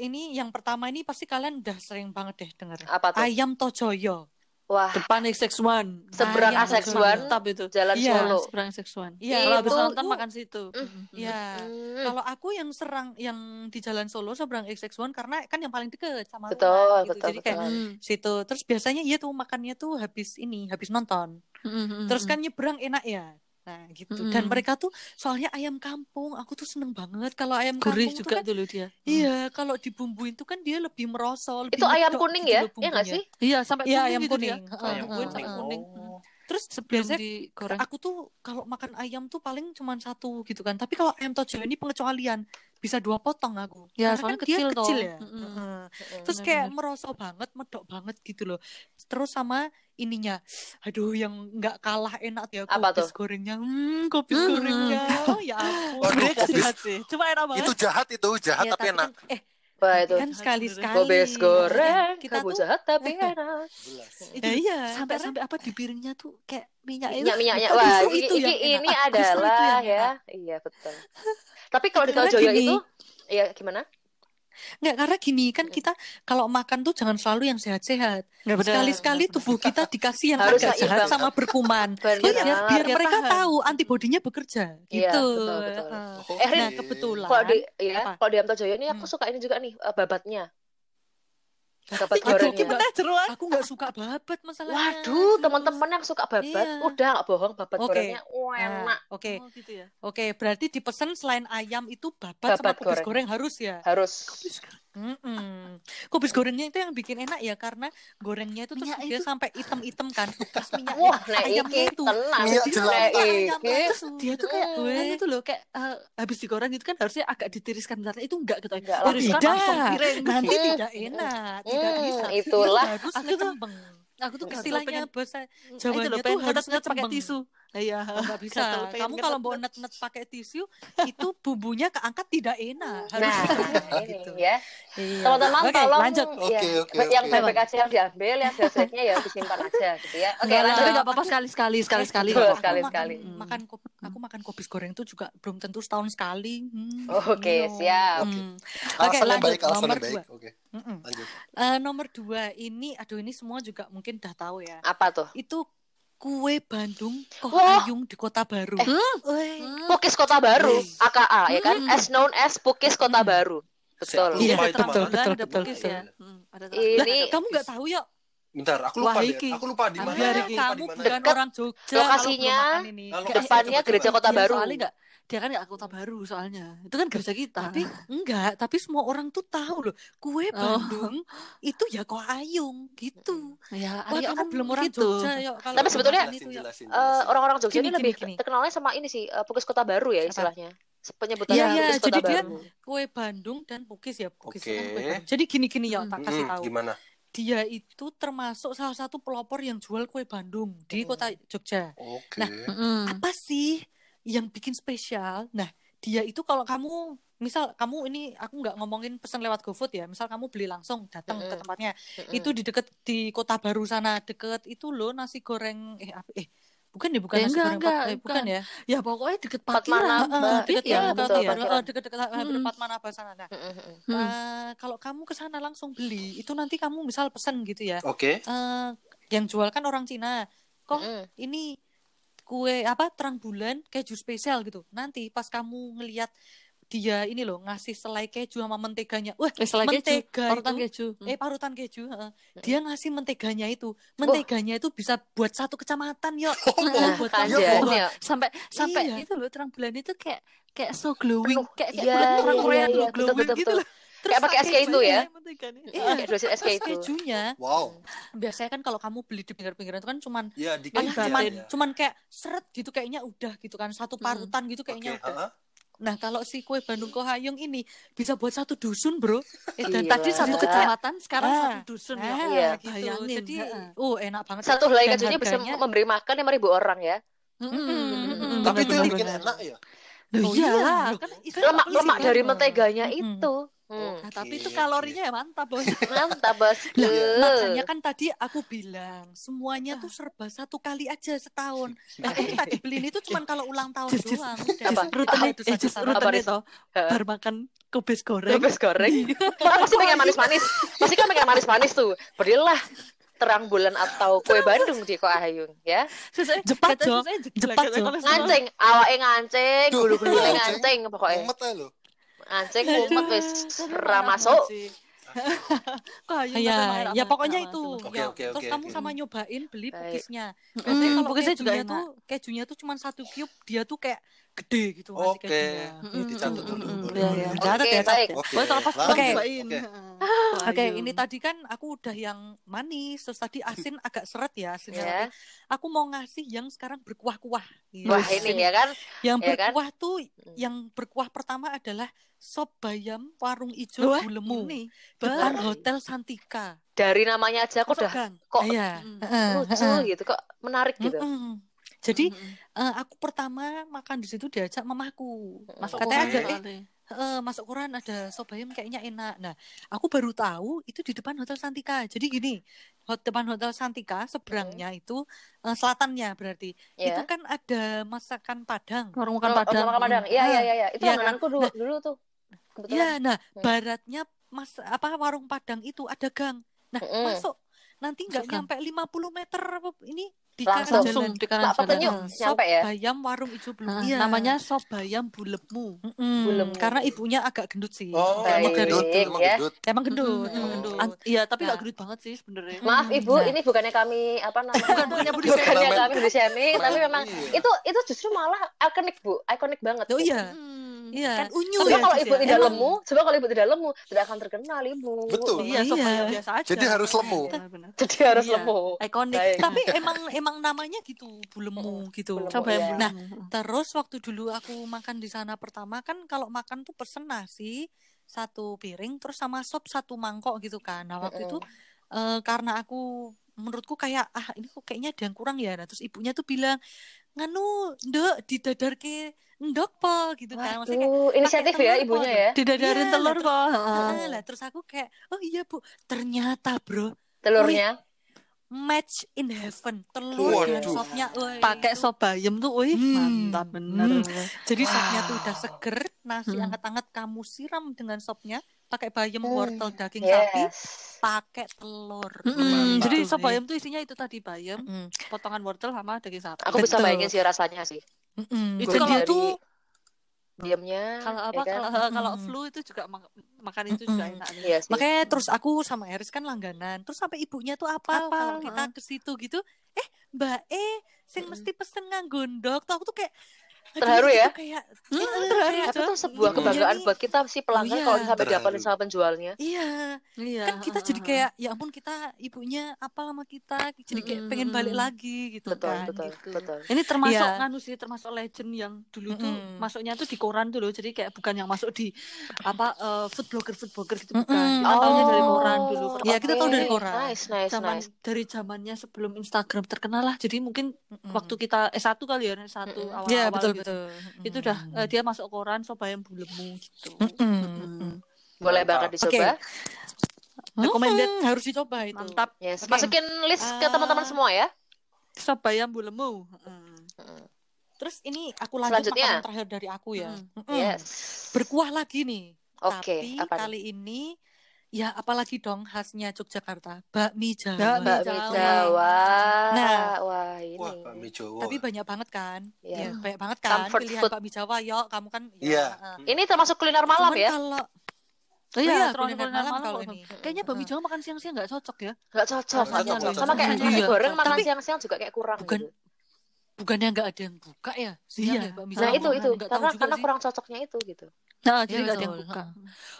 Speaker 5: ini yang pertama ini pasti kalian udah sering banget deh denger.
Speaker 2: Apa tuh?
Speaker 5: Ayam Tojoyo.
Speaker 2: Wah,
Speaker 5: Depan XX1.
Speaker 2: Seberang
Speaker 5: Ayam
Speaker 2: XX1.
Speaker 5: Tojoyo. Mantap itu.
Speaker 2: Jalan
Speaker 5: Iya,
Speaker 2: Solo.
Speaker 5: seberang XX1.
Speaker 2: Iya,
Speaker 5: Kalau habis nonton makan situ.
Speaker 2: Mm.
Speaker 5: Iya.
Speaker 2: Hmm,
Speaker 5: Kalau aku yang serang yang di Jalan Solo seberang XX1 karena kan yang paling deket sama
Speaker 2: Betul,
Speaker 5: rumah gitu.
Speaker 2: betul,
Speaker 5: Jadi kayak
Speaker 2: betul.
Speaker 5: situ. Terus biasanya iya tuh makannya tuh habis ini, habis nonton. Terus kan nyebrang enak ya. Nah, gitu.
Speaker 2: Hmm.
Speaker 5: Dan mereka tuh soalnya ayam kampung, aku tuh seneng banget kalau ayam
Speaker 1: Gurih
Speaker 5: kampung tuh
Speaker 1: juga
Speaker 5: kan
Speaker 1: dulu dia.
Speaker 5: Iya, kalau dibumbuin tuh kan dia lebih merosot, lebih
Speaker 2: Itu ayam kuning
Speaker 5: gitu
Speaker 2: ya? Iya nggak sih?
Speaker 1: Iya, sampai
Speaker 5: Iya,
Speaker 1: kuning
Speaker 5: ayam
Speaker 1: gitu
Speaker 5: kuning.
Speaker 1: dia.
Speaker 3: Ayam kuning
Speaker 5: sampai kuning.
Speaker 3: oh
Speaker 5: Terus
Speaker 1: Sebelum
Speaker 5: biasanya
Speaker 1: digoreng.
Speaker 5: aku tuh kalau makan ayam tuh paling cuma satu gitu kan. Tapi kalau ayam tojo ini pengecualian bisa dua potong aku.
Speaker 1: Ya,
Speaker 5: Karena
Speaker 1: soalnya
Speaker 5: kan dia
Speaker 1: kecil toh.
Speaker 5: kecil ya.
Speaker 1: Mm-mm.
Speaker 5: Heeh.
Speaker 2: Mm-mm.
Speaker 5: Terus kayak merosot banget, medok banget gitu loh. Terus sama ininya, aduh yang nggak kalah enak ya
Speaker 2: Apa
Speaker 5: kopis
Speaker 2: tuh?
Speaker 5: gorengnya. Hmm, kopis
Speaker 1: Hmm.
Speaker 5: gorengnya. Ya ampun.
Speaker 3: Waduh,
Speaker 5: jahat sih. Cuma enak banget.
Speaker 3: itu jahat itu jahat
Speaker 5: Ya,
Speaker 3: tapi enak
Speaker 5: kan, eh,
Speaker 2: Wah,
Speaker 5: tapi
Speaker 2: itu.
Speaker 5: kan sekali-sekali.
Speaker 2: Gobes goreng,
Speaker 5: kita tuh
Speaker 2: jahat tapi enak.
Speaker 5: Ya, iya,
Speaker 1: sampai sampai apa di piringnya tuh kayak minyak itu.
Speaker 2: Minyak-minyaknya.
Speaker 5: Justru
Speaker 2: Wah,
Speaker 5: itu
Speaker 2: ini,
Speaker 5: yang
Speaker 2: ini, adalah
Speaker 5: yang
Speaker 2: ya. Iya, betul. Tapi kalau di
Speaker 5: gini,
Speaker 2: itu, iya gimana?
Speaker 5: Nggak, karena gini kan kita kalau makan tuh jangan selalu yang sehat-sehat. Sekali-sekali tubuh kita dikasih yang
Speaker 2: Harus
Speaker 5: agak
Speaker 2: seimbang.
Speaker 5: jahat sama berkuman.
Speaker 2: Benar.
Speaker 5: Iya, biar, biar
Speaker 1: Biar
Speaker 5: mereka
Speaker 1: tahan.
Speaker 5: tahu antibodinya bekerja
Speaker 2: Iya,
Speaker 5: gitu.
Speaker 2: betul, betul. Eh, Rin,
Speaker 5: Nah, kebetulan
Speaker 2: Kalau di ya,
Speaker 5: Apa?
Speaker 2: kalau di Am Tojoyo ini aku
Speaker 5: Hmm.
Speaker 2: suka ini juga nih eh, babatnya. Babat gorengnya.
Speaker 5: aku nggak suka babat masalahnya.
Speaker 2: Waduh, teman-teman yang suka babat,
Speaker 5: Iya.
Speaker 2: udah nggak bohong babat
Speaker 5: Oke.
Speaker 2: gorengnya
Speaker 5: Nah,
Speaker 2: enak.
Speaker 5: Oke,
Speaker 1: Oh, gitu ya.
Speaker 5: oke. Berarti dipesan selain ayam itu babat, sama
Speaker 2: Babat
Speaker 5: kubis
Speaker 2: goreng.
Speaker 5: goreng harus ya.
Speaker 2: Harus.
Speaker 5: Mm-mm. Kubis gorengnya itu yang bikin enak ya karena gorengnya itu terus
Speaker 1: Minyak
Speaker 5: dia
Speaker 1: itu.
Speaker 5: sampai item-item kan. Terus minyaknya
Speaker 2: Wah, nek
Speaker 5: ayamnya
Speaker 2: iki
Speaker 5: itu.
Speaker 2: tenang.
Speaker 3: Minyak
Speaker 5: itu.
Speaker 1: Dia tuh kayak
Speaker 2: Hmm.
Speaker 1: kan itu loh kayak eh, habis digoreng gitu kan harusnya agak ditiriskan bentar. Itu enggak gitu.
Speaker 2: Enggak.
Speaker 1: Tiriskan
Speaker 5: Tidak.
Speaker 1: langsung piring.
Speaker 5: Nanti
Speaker 2: Hmm.
Speaker 5: tidak enak, tidak
Speaker 2: Hmm,
Speaker 5: bisa.
Speaker 2: itulah.
Speaker 1: Aku tuh-
Speaker 5: ngecembeng.
Speaker 1: Aku tuh
Speaker 5: Istilahnya bahasa
Speaker 1: itu
Speaker 5: Jawanya
Speaker 1: loh
Speaker 5: tuh harus
Speaker 1: ngetet pakai
Speaker 5: ngecembeng.
Speaker 1: tisu. Iya.
Speaker 5: Oh, nggak bisa.
Speaker 1: Pengen
Speaker 5: Kamu kalau mau net-net pakai tisu, itu bumbunya keangkat tidak enak. Harus
Speaker 2: Nah, ini
Speaker 5: gitu.
Speaker 2: ya.
Speaker 5: Iya.
Speaker 2: Teman-teman
Speaker 5: Oke,
Speaker 2: tolong
Speaker 5: lanjut.
Speaker 2: ya,
Speaker 3: Oke, oke,
Speaker 2: yang
Speaker 3: oke.
Speaker 2: baik-baik aja yang diambil, yang jelek-jeleknya ya disimpan aja gitu ya. Oke,
Speaker 5: Enggak
Speaker 2: lanjut.
Speaker 1: Tapi nggak apa-apa sekali-sekali, sekali-sekali.
Speaker 5: Aku
Speaker 2: sekali-sekali.
Speaker 5: Makan, makan kop- aku makan kopis goreng tuh juga belum tentu setahun sekali. Hmm,
Speaker 2: Oke,
Speaker 5: iya.
Speaker 2: siap.
Speaker 5: Hmm. Oke,
Speaker 3: alasannya
Speaker 5: lanjut.
Speaker 3: baik
Speaker 5: Nomor
Speaker 3: baik
Speaker 5: dua.
Speaker 3: oke
Speaker 5: Mm-mm.
Speaker 3: lanjut
Speaker 5: Eh, nomor dua ini, aduh ini semua juga mungkin udah tahu ya.
Speaker 2: Apa tuh?
Speaker 5: Itu kue Bandung Koh
Speaker 2: Wah.
Speaker 5: Ayung di Kota Baru.
Speaker 2: Eh,
Speaker 5: Weh.
Speaker 2: Pukis Kota Baru,
Speaker 5: Yes.
Speaker 2: AKA ya kan?
Speaker 5: Hmm.
Speaker 2: As known as Pukis Kota
Speaker 5: Hmm.
Speaker 2: Baru. Betul.
Speaker 5: Iya,
Speaker 3: itu,
Speaker 5: betul, betul,
Speaker 1: ada
Speaker 5: betul,
Speaker 1: bukis
Speaker 5: betul.
Speaker 1: ya. Hmm, ada
Speaker 2: Ini-
Speaker 5: Lah, kamu nggak tahu ya?
Speaker 3: Bentar aku lupa
Speaker 1: Wah,
Speaker 3: deh aku lupa di mana lupa
Speaker 5: kamu
Speaker 3: di mana
Speaker 5: bukan
Speaker 2: Deket
Speaker 5: orang Jogja.
Speaker 2: lokasinya,
Speaker 5: ini.
Speaker 3: Lalu-
Speaker 2: depannya
Speaker 3: coba,
Speaker 2: Gereja. Kota Baru.
Speaker 1: Soalnya enggak dia kan nggak kota baru soalnya. Itu kan gereja kita.
Speaker 5: Tapi enggak, tapi semua orang tuh tahu loh, kue
Speaker 1: Oh.
Speaker 5: Bandung itu ya Koh Ayung gitu.
Speaker 1: ya,
Speaker 5: Wah,
Speaker 1: Arya
Speaker 5: kamu
Speaker 1: kan
Speaker 5: belum orang
Speaker 1: gitu.
Speaker 5: Jogja ya. Kalau
Speaker 2: Tapi sebetulnya-
Speaker 5: ya.
Speaker 2: Eh, orang-orang Jogja
Speaker 5: Gini,
Speaker 2: ini
Speaker 5: gini,
Speaker 2: lebih
Speaker 5: gini.
Speaker 2: terkenalnya sama ini sih, eh, Pukis Kota Baru ya istilahnya. Penyebutannya
Speaker 5: Iya, iya,
Speaker 2: Pukis Kota
Speaker 5: jadi dia-
Speaker 2: Baru.
Speaker 5: kue Bandung dan pukis ya, pukis
Speaker 3: Oke.
Speaker 5: kan kue Bandung. Jadi gini-gini ya, tak kasih
Speaker 3: Mm-mm,
Speaker 5: tahu.
Speaker 3: gimana
Speaker 5: dia itu termasuk salah satu pelopor yang jual kue Bandung di
Speaker 2: Mm.
Speaker 5: kota Jogja.
Speaker 3: Oke.
Speaker 5: Nah,
Speaker 1: Mm-mm.
Speaker 5: Apa sih yang bikin spesial? Nah, dia itu kalau kamu misal kamu ini aku nggak ngomongin pesan lewat GoFood ya. Misal kamu beli langsung datang ke
Speaker 2: Mm-mm.
Speaker 5: tempatnya.
Speaker 2: Mm-mm.
Speaker 5: Itu di deket di Kota Baru sana, deket itu loh nasi goreng eh apa eh bukan deh bukan
Speaker 1: Eh,
Speaker 5: nasi
Speaker 1: enggak,
Speaker 5: goreng
Speaker 1: enggak,
Speaker 5: Pat- eh, bukan
Speaker 1: bukan.
Speaker 5: ya.
Speaker 1: Ya pokoknya deket
Speaker 2: Empat mana,
Speaker 5: deket
Speaker 2: Iya,
Speaker 5: ya,
Speaker 2: betul,
Speaker 5: berarti ya.
Speaker 2: parkiran.
Speaker 5: Heeh, deket-deket hampir
Speaker 1: Mm-mm.
Speaker 5: empat mana sana. Nah.
Speaker 1: Hmm.
Speaker 5: eh, kalau kamu ke sana langsung beli, itu nanti kamu misal pesen gitu ya.
Speaker 3: Oke.
Speaker 5: Eh, yang jual kan orang Cina. Kok ini kue apa terang bulan keju spesial gitu. Nanti pas kamu ngelihat dia ini loh ngasih selai keju sama menteganya. Wah,
Speaker 1: Eh, selai keju,
Speaker 5: mentega
Speaker 1: parutan
Speaker 5: itu.
Speaker 1: keju.
Speaker 5: Eh parutan keju, heeh. Dia ngasih menteganya itu. Menteganya itu bisa buat satu kecamatan, yuk.
Speaker 2: Nah,
Speaker 5: buat
Speaker 2: kan ya.
Speaker 1: Sampai sampai
Speaker 5: Iya.
Speaker 1: itu loh terang bulan itu kayak kayak so glowing,
Speaker 2: Penuh.
Speaker 1: kayak kayak
Speaker 2: Iya, iya,
Speaker 1: orang Korea
Speaker 2: iya,
Speaker 1: tuh
Speaker 2: iya,
Speaker 1: glowing
Speaker 2: betul, betul,
Speaker 1: gitu
Speaker 2: betul.
Speaker 1: loh.
Speaker 5: Terus
Speaker 2: Kayak pakai SK itu ya? Iya,
Speaker 5: Iya.
Speaker 2: kayak dosis SK itu.
Speaker 5: kejunya
Speaker 3: Wow.
Speaker 5: biasanya kan kalau kamu beli di pinggir-pinggiran itu kan cuman
Speaker 3: Ya dikit
Speaker 5: kan cuman
Speaker 3: ya.
Speaker 5: cuman kayak seret gitu kayaknya udah gitu kan satu
Speaker 1: Mm.
Speaker 5: parutan gitu kayaknya udah
Speaker 3: heeh.
Speaker 5: Nah, kalau si kue Bandung Kohayung ini bisa buat satu dusun, Bro. Eh, dan
Speaker 2: Iya.
Speaker 5: tadi
Speaker 1: Satu
Speaker 5: satu
Speaker 1: kecamatan sekarang
Speaker 5: Ah.
Speaker 1: satu dusun ya.
Speaker 5: Ah,
Speaker 2: Iya.
Speaker 5: gitu.
Speaker 1: Bayangin,
Speaker 5: Jadi, oh enak banget.
Speaker 2: Satu helai kejunya bisa memberi makan lima ribu orang ya.
Speaker 3: Tapi itu bikin enak ya.
Speaker 5: Loh,
Speaker 1: Oh
Speaker 5: iya,
Speaker 1: kan
Speaker 2: Lemak lemak dari menteganya itu. Hmm.
Speaker 5: Nah, tapi itu kalorinya ya mantap, Bos.
Speaker 2: Mantap, Bos. Eh.
Speaker 5: makanya kan tadi aku bilang semuanya tuh serba satu kali aja setahun. Nah, ini tak dibeliin itu cuma kalau ulang tahun
Speaker 1: Jus, jus.
Speaker 5: doang.
Speaker 2: Apa?
Speaker 5: Rutin
Speaker 1: Eh,
Speaker 5: itu saja
Speaker 1: just
Speaker 2: Riz?
Speaker 1: itu bar makan kubis goreng.
Speaker 2: Bebas goreng. Kan pasti pengen manis-manis. Pasti kan pengen manis-manis tuh. Berilah terang bulan atau kue Bandung di Ko Ahayung ya.
Speaker 1: Kata
Speaker 5: Jo.
Speaker 1: kata
Speaker 5: Jo.
Speaker 2: Ngancing, awake ngancing,
Speaker 3: Duh,
Speaker 2: gulu-gulune
Speaker 3: ngancing.
Speaker 2: pokoknya.
Speaker 3: Mumet aja
Speaker 5: Aduh,
Speaker 2: mumet wis ra masuk.
Speaker 1: Kayu,
Speaker 5: Ya,
Speaker 1: enak
Speaker 5: ya
Speaker 1: banget,
Speaker 5: pokoknya itu.
Speaker 3: Oke,
Speaker 5: ya,
Speaker 3: oke,
Speaker 5: terus
Speaker 3: oke,
Speaker 5: kamu
Speaker 3: oke.
Speaker 5: sama nyobain beli
Speaker 2: Baik.
Speaker 5: pukisnya.
Speaker 1: Mm,
Speaker 5: Biasanya kalau
Speaker 1: pukisnya juga
Speaker 5: kejunya
Speaker 1: enak.
Speaker 5: tuh kejunya tuh cuma satu cube, dia tuh kayak gede gitu
Speaker 3: Oke.
Speaker 5: kejunya.
Speaker 1: Mm-mm.
Speaker 3: Dicatat dulu.
Speaker 1: Iya, iya.
Speaker 3: Oke.
Speaker 5: Catat ya,
Speaker 2: baik.
Speaker 5: ya.
Speaker 3: Oke.
Speaker 1: Pokoknya kalau pas
Speaker 3: lanjut.
Speaker 5: Oke.
Speaker 3: Oke.
Speaker 1: Wahyu.
Speaker 5: ini tadi kan aku udah yang manis, terus tadi asin agak seret ya asinnya.
Speaker 2: Ya.
Speaker 5: tapi Aku mau ngasih yang sekarang berkuah-kuah.
Speaker 2: Wah,
Speaker 5: Yes.
Speaker 2: ini ya kan.
Speaker 5: Yang
Speaker 2: ya kan?
Speaker 5: berkuah tuh,
Speaker 2: Mm.
Speaker 5: yang berkuah pertama adalah sop bayam warung ijo
Speaker 1: Wah,
Speaker 5: bulemu
Speaker 1: Ini.
Speaker 5: depan. Hotel Santika.
Speaker 2: Dari namanya aja aku udah kok
Speaker 5: Iya.
Speaker 1: Mm.
Speaker 5: Heeh,
Speaker 2: lucu gitu, kok menarik gitu.
Speaker 5: Mm-mm. Jadi
Speaker 1: Mm-mm.
Speaker 5: eh, aku pertama makan di situ diajak mamaku.
Speaker 2: Masuk
Speaker 5: Katanya
Speaker 3: Oke.
Speaker 5: ada eh eh, masuk koran ada sop bayam kayaknya enak. Nah, aku baru tahu itu di depan Hotel Santika. Jadi gini, hot depan Hotel Santika seberangnya itu eh, selatannya berarti. Itu
Speaker 2: Ya.
Speaker 5: kan ada masakan Padang.
Speaker 1: Warung makan
Speaker 2: Oh, oh,
Speaker 1: Padang.
Speaker 2: makan Padang. Iya, iya, iya, iya. Itu
Speaker 5: Iya,
Speaker 2: langgananku dulu,
Speaker 5: Nah.
Speaker 2: dulu tuh. Kebetulan.
Speaker 5: Iya, nah
Speaker 2: Hmm.
Speaker 5: baratnya mas apa warung Padang itu ada gang. Nah,
Speaker 2: Mm-mm.
Speaker 5: masuk nanti nggak nyampe 50 meter apa ini di
Speaker 2: Langsung.
Speaker 5: kanan
Speaker 1: Langsung
Speaker 5: jalan.
Speaker 1: di kanan
Speaker 2: Pak
Speaker 1: jalan.
Speaker 5: sop
Speaker 2: nyampe ya.
Speaker 5: bayam warung ijo belum.
Speaker 1: Nah,
Speaker 5: Iya.
Speaker 1: namanya sop bayam bulepmu.
Speaker 2: Bulemu.
Speaker 5: karena ibunya agak gendut sih.
Speaker 3: Oh,
Speaker 2: Baik.
Speaker 3: emang gendut, emang
Speaker 2: ya.
Speaker 3: gendut.
Speaker 5: Emang gendut,
Speaker 1: Mm-mm.
Speaker 5: emang gendut.
Speaker 1: An- Iya, tapi nggak
Speaker 5: Nah.
Speaker 1: gendut banget sih sebenarnya.
Speaker 2: Maaf
Speaker 5: Mm,
Speaker 2: Ibu,
Speaker 5: nah.
Speaker 2: ini bukannya kami apa namanya?
Speaker 1: Bukan bukannya body
Speaker 2: bukannya kami tapi memang
Speaker 3: iya.
Speaker 2: itu itu justru malah ikonik Bu, ikonik banget.
Speaker 5: Oh iya,
Speaker 1: Hmm.
Speaker 5: Iya.
Speaker 1: Kan unyu
Speaker 2: Coba
Speaker 5: ya,
Speaker 2: kalau ibu
Speaker 5: ya.
Speaker 2: tidak
Speaker 5: Emang.
Speaker 2: lemu, coba kalau ibu tidak lemu, tidak akan terkenal ibu.
Speaker 3: Betul.
Speaker 1: Iya,
Speaker 5: Iya.
Speaker 1: biasa aja.
Speaker 3: Jadi harus lemu.
Speaker 1: Benar-benar.
Speaker 2: Jadi harus
Speaker 5: Iya.
Speaker 2: lemu.
Speaker 1: Ikonik.
Speaker 2: Baik.
Speaker 5: Tapi emang emang namanya gitu, bulemu gitu.
Speaker 2: Bulemu,
Speaker 1: Coba yang
Speaker 2: iya.
Speaker 5: Nah. Terus waktu dulu aku makan di sana pertama kan kalau makan tuh pesen nasi satu piring terus sama sop satu mangkok gitu kan. Nah waktu itu eh, karena aku menurutku kayak ah ini kok kayaknya ada yang kurang ya. Nah terus ibunya tuh bilang nganu ndok didadarke ndok po gitu kan. Maksudnya kayak
Speaker 2: inisiatif ya
Speaker 5: telur
Speaker 2: ibunya
Speaker 5: kok.
Speaker 2: ya.
Speaker 1: Didadarin
Speaker 5: Iya,
Speaker 1: telur
Speaker 5: lah,
Speaker 1: kok.
Speaker 5: "Ah," lah terus aku kayak oh iya bu ternyata bro
Speaker 2: Telurnya.
Speaker 5: match in heaven telur dan
Speaker 3: Waduh.
Speaker 5: sopnya woi,
Speaker 1: Pakai sop bayam tuh, wih,
Speaker 5: Hmm.
Speaker 1: mantap bener.
Speaker 5: Hmm. Jadi sopnya tuh udah seger, nasi
Speaker 1: Hmm.
Speaker 5: anget-anget kamu siram dengan sopnya, pakai bayam
Speaker 2: Hmm.
Speaker 5: wortel daging sapi,
Speaker 2: Yes.
Speaker 5: pakai telur.
Speaker 1: Mm-mm,
Speaker 3: Mantap.
Speaker 1: Jadi sop bayam tuh isinya itu tadi bayam,
Speaker 5: Mm-mm.
Speaker 1: potongan wortel sama daging sapi.
Speaker 2: Aku bisa
Speaker 5: Betul.
Speaker 2: bayangin sih rasanya sih.
Speaker 5: Mm-mm.
Speaker 1: Itu kalau
Speaker 5: tuh
Speaker 2: diamnya.
Speaker 1: Kalau
Speaker 2: ya
Speaker 1: apa?
Speaker 2: kan?
Speaker 1: Kalau kalau
Speaker 5: Mm-mm.
Speaker 1: flu itu juga mak- makan itu juga enak. nih.
Speaker 2: Iya
Speaker 5: makanya terus aku sama Eris kan langganan. Terus sampai ibunya tuh apa
Speaker 1: Apal,
Speaker 5: kalau kita ke situ gitu, eh Mbak E sing mesti pesen nganggondok. Tuh aku tuh kayak
Speaker 2: Terharu ya?
Speaker 5: kayak
Speaker 1: Hmm,
Speaker 5: eh,
Speaker 1: terharu,
Speaker 5: kayak
Speaker 2: Tapi itu sebuah
Speaker 5: Ibunya
Speaker 2: kebanggaan
Speaker 5: nih-
Speaker 2: buat kita si pelanggan
Speaker 5: iya.
Speaker 2: kalau sampai diapain sama penjualnya.
Speaker 5: iya
Speaker 1: Iya.
Speaker 5: kan kita jadi kayak ya ampun kita ibunya apa sama kita jadi kayak
Speaker 1: Mm-mm,
Speaker 5: pengen balik lagi gitu
Speaker 2: Betul,
Speaker 5: kan
Speaker 2: betul,
Speaker 5: gitu.
Speaker 2: betul.
Speaker 1: Ini termasuk
Speaker 5: Iya.
Speaker 1: nganu sih, termasuk legend yang dulu tuh
Speaker 5: Mm-mm.
Speaker 1: masuknya tuh di koran tuh loh. Jadi kayak bukan yang masuk di apa eh, food blogger food blogger gitu bukan.
Speaker 5: Mm-mm.
Speaker 1: Kita tahunya dari
Speaker 2: Oh,
Speaker 1: koran dulu.
Speaker 5: Iya, kita tahu dari koran.
Speaker 2: Nice, nice,
Speaker 1: Zaman
Speaker 2: nice.
Speaker 1: dari zamannya sebelum Instagram terkenal lah. Jadi mungkin
Speaker 5: Mm-mm.
Speaker 1: waktu kita S1 kali ya, S1
Speaker 2: Mm-mm.
Speaker 1: awal-awal
Speaker 5: Iya betul
Speaker 1: gitu.
Speaker 5: Betul
Speaker 1: Itu udah eh, dia masuk koran Sobayam Bulemu gitu.
Speaker 5: Mm-mm.
Speaker 1: mm-mm.
Speaker 2: Boleh banget dicoba.
Speaker 1: Recommended.
Speaker 5: Mm, harus dicoba itu
Speaker 1: Mantap.
Speaker 2: Yes,
Speaker 5: Oke.
Speaker 2: masukin list ke
Speaker 5: Ah.
Speaker 2: teman-teman semua ya.
Speaker 1: Sobayam Bulemu. Mm.
Speaker 2: Mm.
Speaker 5: terus ini aku lanjut
Speaker 2: Selanjutnya.
Speaker 5: makanan terakhir dari aku ya
Speaker 1: Mm.
Speaker 5: Mm-mm.
Speaker 2: Yes.
Speaker 5: berkuah lagi nih
Speaker 2: Oke,
Speaker 5: tapi
Speaker 2: apa nih?
Speaker 5: kali ini ya apalagi dong khasnya Yogyakarta bakmi Jawa
Speaker 1: Bakmi Jawa.
Speaker 2: Jawa.
Speaker 5: Nah.
Speaker 2: wah ini.
Speaker 3: Wah, bakmi Jawa.
Speaker 5: tapi banyak banget kan
Speaker 2: Iya.
Speaker 5: ya banyak banget kan
Speaker 2: Comfort
Speaker 5: pilihan
Speaker 2: food.
Speaker 5: bakmi Jawa yuk kamu kan
Speaker 3: Iya.
Speaker 5: heeh.
Speaker 2: Ini termasuk kuliner malam
Speaker 5: Cuman
Speaker 2: ya?
Speaker 5: kalau
Speaker 1: Oh
Speaker 5: iya,
Speaker 1: iya,
Speaker 5: kuliner
Speaker 1: kuliner
Speaker 5: malam
Speaker 1: malam
Speaker 5: kalau ini.
Speaker 1: Kayaknya bakmi Jawa makan siang-siang nggak cocok ya.
Speaker 2: Nggak cocok,
Speaker 1: Rasanya
Speaker 2: cocok.
Speaker 3: loh.
Speaker 2: Sama kayak
Speaker 1: Iya.
Speaker 2: nasi goreng makan siang-siang juga kayak kurang
Speaker 5: Bukan
Speaker 2: gitu.
Speaker 1: Bukannya nggak ada yang buka ya? Siang
Speaker 5: Iya.
Speaker 1: ya bakmi
Speaker 2: Nah itu itu karena karena kurang cocoknya itu gitu.
Speaker 1: Nah,
Speaker 5: Iya,
Speaker 1: jadi nggak ada yang buka.